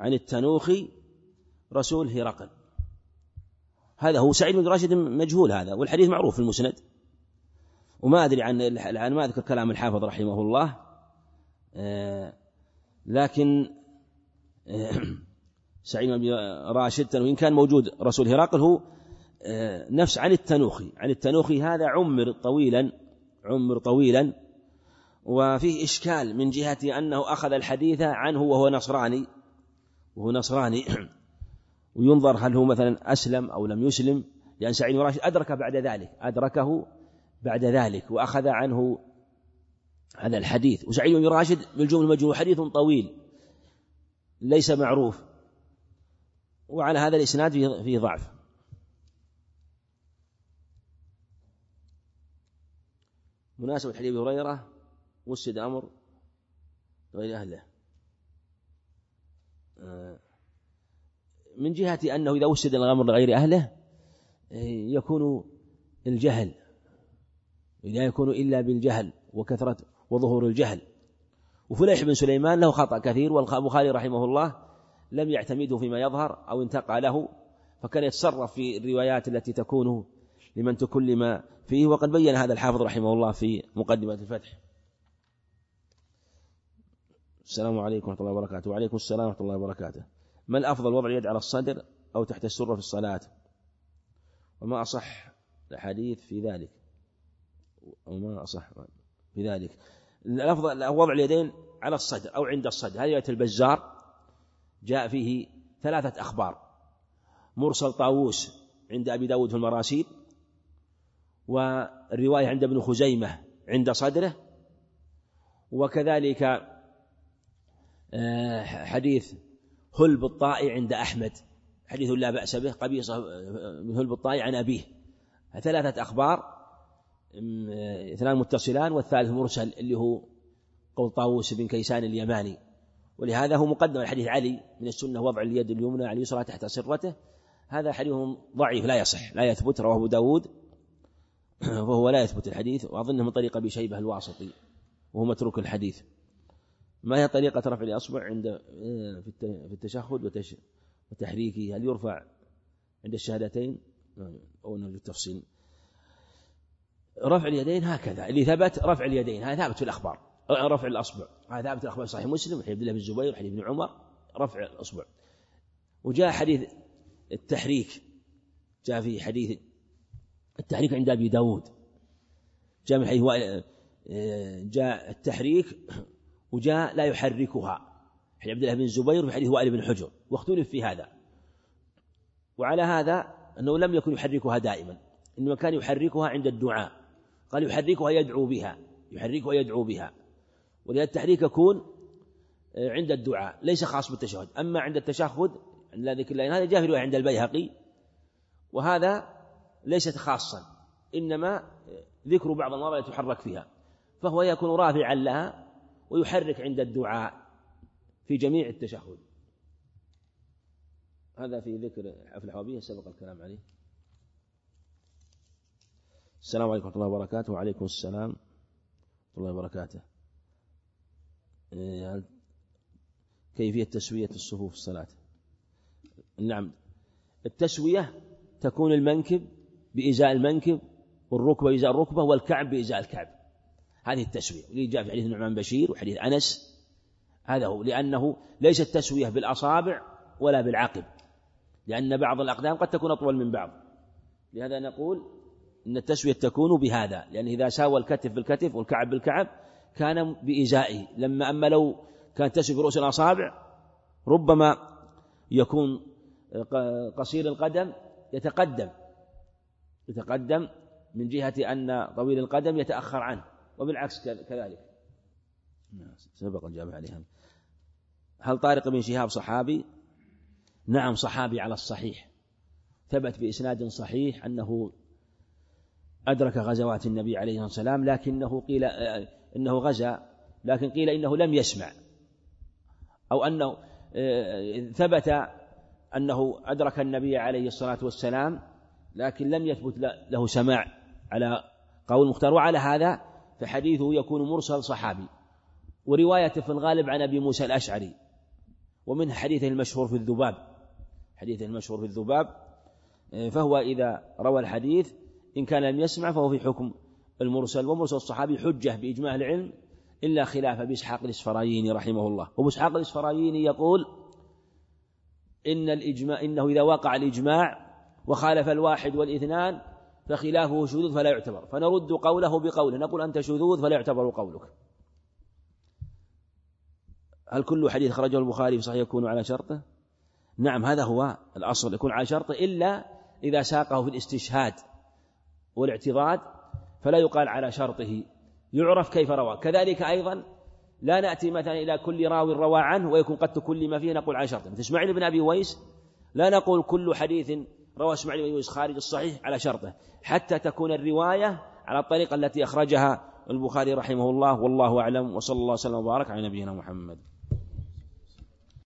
عن التنوخي رسول هرقل. هذا هو سعيد بن راشد مجهول هذا والحديث معروف في المسند. وما أدري عن الآن ما أذكر كلام الحافظ رحمه الله. آه، لكن آه، [clears throat] سعيد بن راشد وإن كان موجود رسول هرقل هو آه، نفس عن التنوخي. عن التنوخي هذا عمر طويلا عمر طويلا. وفيه إشكال من جهة أنه أخذ الحديث عنه وهو نصراني. وهو نصراني. [clears throat] وينظر هل هو مثلا أسلم أو لم يسلم. لأن سعيد بن راشد أدرك بعد ذلك أدركه بعد ذلك وأخذ عنه هذا الحديث. وسعيد بن راشد بالجمل المجهول حديث طويل ليس معروف وعلى هذا الإسناد فيه ضعف. مناسبة حديث هريرة وسد أمر غير أهله. آه، من جهة أنه إذا وسد الأمر لغير أهله يكون الجهل. لا يكون إلا بالجهل وكثرة وظهور الجهل. وفليح بن سليمان له خطأ كثير والبخاري رحمه الله لم يعتمده فيما يظهر أو انتقى له فكان يتصرف في الروايات التي تكون لمن تكلم فيه وقد بين هذا الحافظ رحمه الله في مقدمة الفتح. السلام عليكم ورحمة الله وبركاته. وعليكم السلام ورحمة الله وبركاته. ما الأفضل وضع اليد على الصدر أو تحت السرة في الصلاة؟ وما أصح الحديث في ذلك. وما أصح في ذلك. الأفضل وضع اليدين على الصدر أو عند الصدر. هذه البزار جاء فيه ثلاثة أخبار. مرسل طاووس عند أبي داود في المراسيل والرواية عند ابن خزيمة عند صدره وكذلك آه، حديث هلب الطائي عند أحمد. حديث لا بأس به قبيصة آه، من هلب الطائي عن أبيه. ثلاثة أخبار آه، اثنان متصلان والثالث مرسل اللي هو قول طاووس بن كيسان اليماني. ولهذا هو مقدم الحديث علي من السنة وضع اليد اليمنى على اليسرى تحت سرته. هذا حديث ضعيف لا يصح لا يثبت رواه أبو داود. [clears throat] وهو لا يثبت الحديث وأظنه من طريق أبي شيبة الواسطي وهو متروك الحديث. ما هي طريقة رفع الأصبع عند آه، في التشهد وتحريكه؟ هل يرفع عند الشهادتين؟ أو للتفصيل رفع اليدين هكذا. اللي ثبت رفع اليدين هذا ثابت في الأخبار. رفع الأصبع هذا ثابت في الأخبار. صحيح مسلم حديث عبد الله بن الزبير حديث ابن عمر رفع الأصبع. وجاء حديث التحريك. جاء في حديث التحريك عند أبي داود. جاء من حيث جاء التحريك وجاء لا يحركها. حديث عبد الله بن الزبير وحديث وائل بن حجر. واختلف في هذا. وعلى هذا أنه لم يكن يحركها دائما. إنما كان يحركها عند الدعاء. قال يحركها يدعو بها. يحركها يدعو بها. ولهذا التحريك يكون عند الدعاء. ليس خاص بالتشهد. أما عند التشهد لا ذكر الله هذا جاء في عند البيهقي. وهذا ليست خاصا. إنما ذكر بعض المواضع تحرك فيها. فهو يكون رافعا لها. ويحرك عند الدعاء في جميع التشهد. هذا في ذكر حفل الحوابية سبق الكلام عليه. السلام عليكم ورحمة الله وبركاته. وعليكم السلام ورحمة الله وبركاته. إيه، كيفية تسوية الصفوف الصلاة؟ نعم التسوية تكون المنكب بإزاء المنكب والركبة بإزاء الركبة والكعب بإزاء الكعب. هذه التسوية اللي جاء في حديث النعمان بشير وحديث أنس هذا هو لأنه ليس التسوية بالأصابع ولا بالعقب لأن بعض الأقدام قد تكون أطول من بعض. لهذا نقول أن التسوية تكون بهذا لأن إذا ساوى الكتف بالكتف والكعب بالكعب كان بإزائه. لما أما لو كانت تسوي برؤوس الأصابع ربما يكون قصير القدم يتقدم يتقدم من جهة أن طويل القدم يتأخر عنه. وبالعكس كذلك. سبق الجامع عليها. هل طارق بن شهاب صحابي؟ نعم صحابي على الصحيح. ثبت بإسناد صحيح أنه أدرك غزوات النبي عليه الصلاة والسلام لكنه قيل إنه غزا لكن قيل إنه لم يسمع. أو أنه ثبت أنه أدرك النبي عليه الصلاة والسلام لكن لم يثبت له سماع على قول مختار. وعلى هذا فحديثه يكون مرسل صحابي. وروايته في الغالب عن أبي موسى الأشعري. ومن حديثه المشهور في الذباب. حديثه المشهور في الذباب. فهو إذا روى الحديث إن كان لم يسمع فهو في حكم المرسل. ومرسل الصحابي حجة بإجماع العلم إلا خلاف أبي إسحاق الإسفرايني رحمه الله. وأبو إسحاق الإسفرايني يقول إن الإجماع إنه إذا وقع الإجماع وخالف الواحد والإثنان فخلافه شذوذ فلا يعتبر. فنرد قوله بقوله نقول أنت شذوذ فلا يعتبر قولك. هل كل حديث خرجه البخاري صحيح يكون على شرطه؟ نعم هذا هو الأصل يكون على شرطه إلا إذا ساقه في الاستشهاد والاعتراض فلا يقال على شرطه. يعرف كيف روى كذلك أيضا لا نأتي مثلا إلى كل راوي روى عنه ويكون قد كل ما فيه نقول عن شرطه. مثل إسماعيل بن أبي ويس لا نقول كل حديث روى إسماعيل بن أبي ويس خارج الصحيح على شرطه حتى تكون الرواية على الطريقة التي أخرجها البخاري رحمه الله والله أعلم وصلى الله وسلم وبارك على نبينا محمد.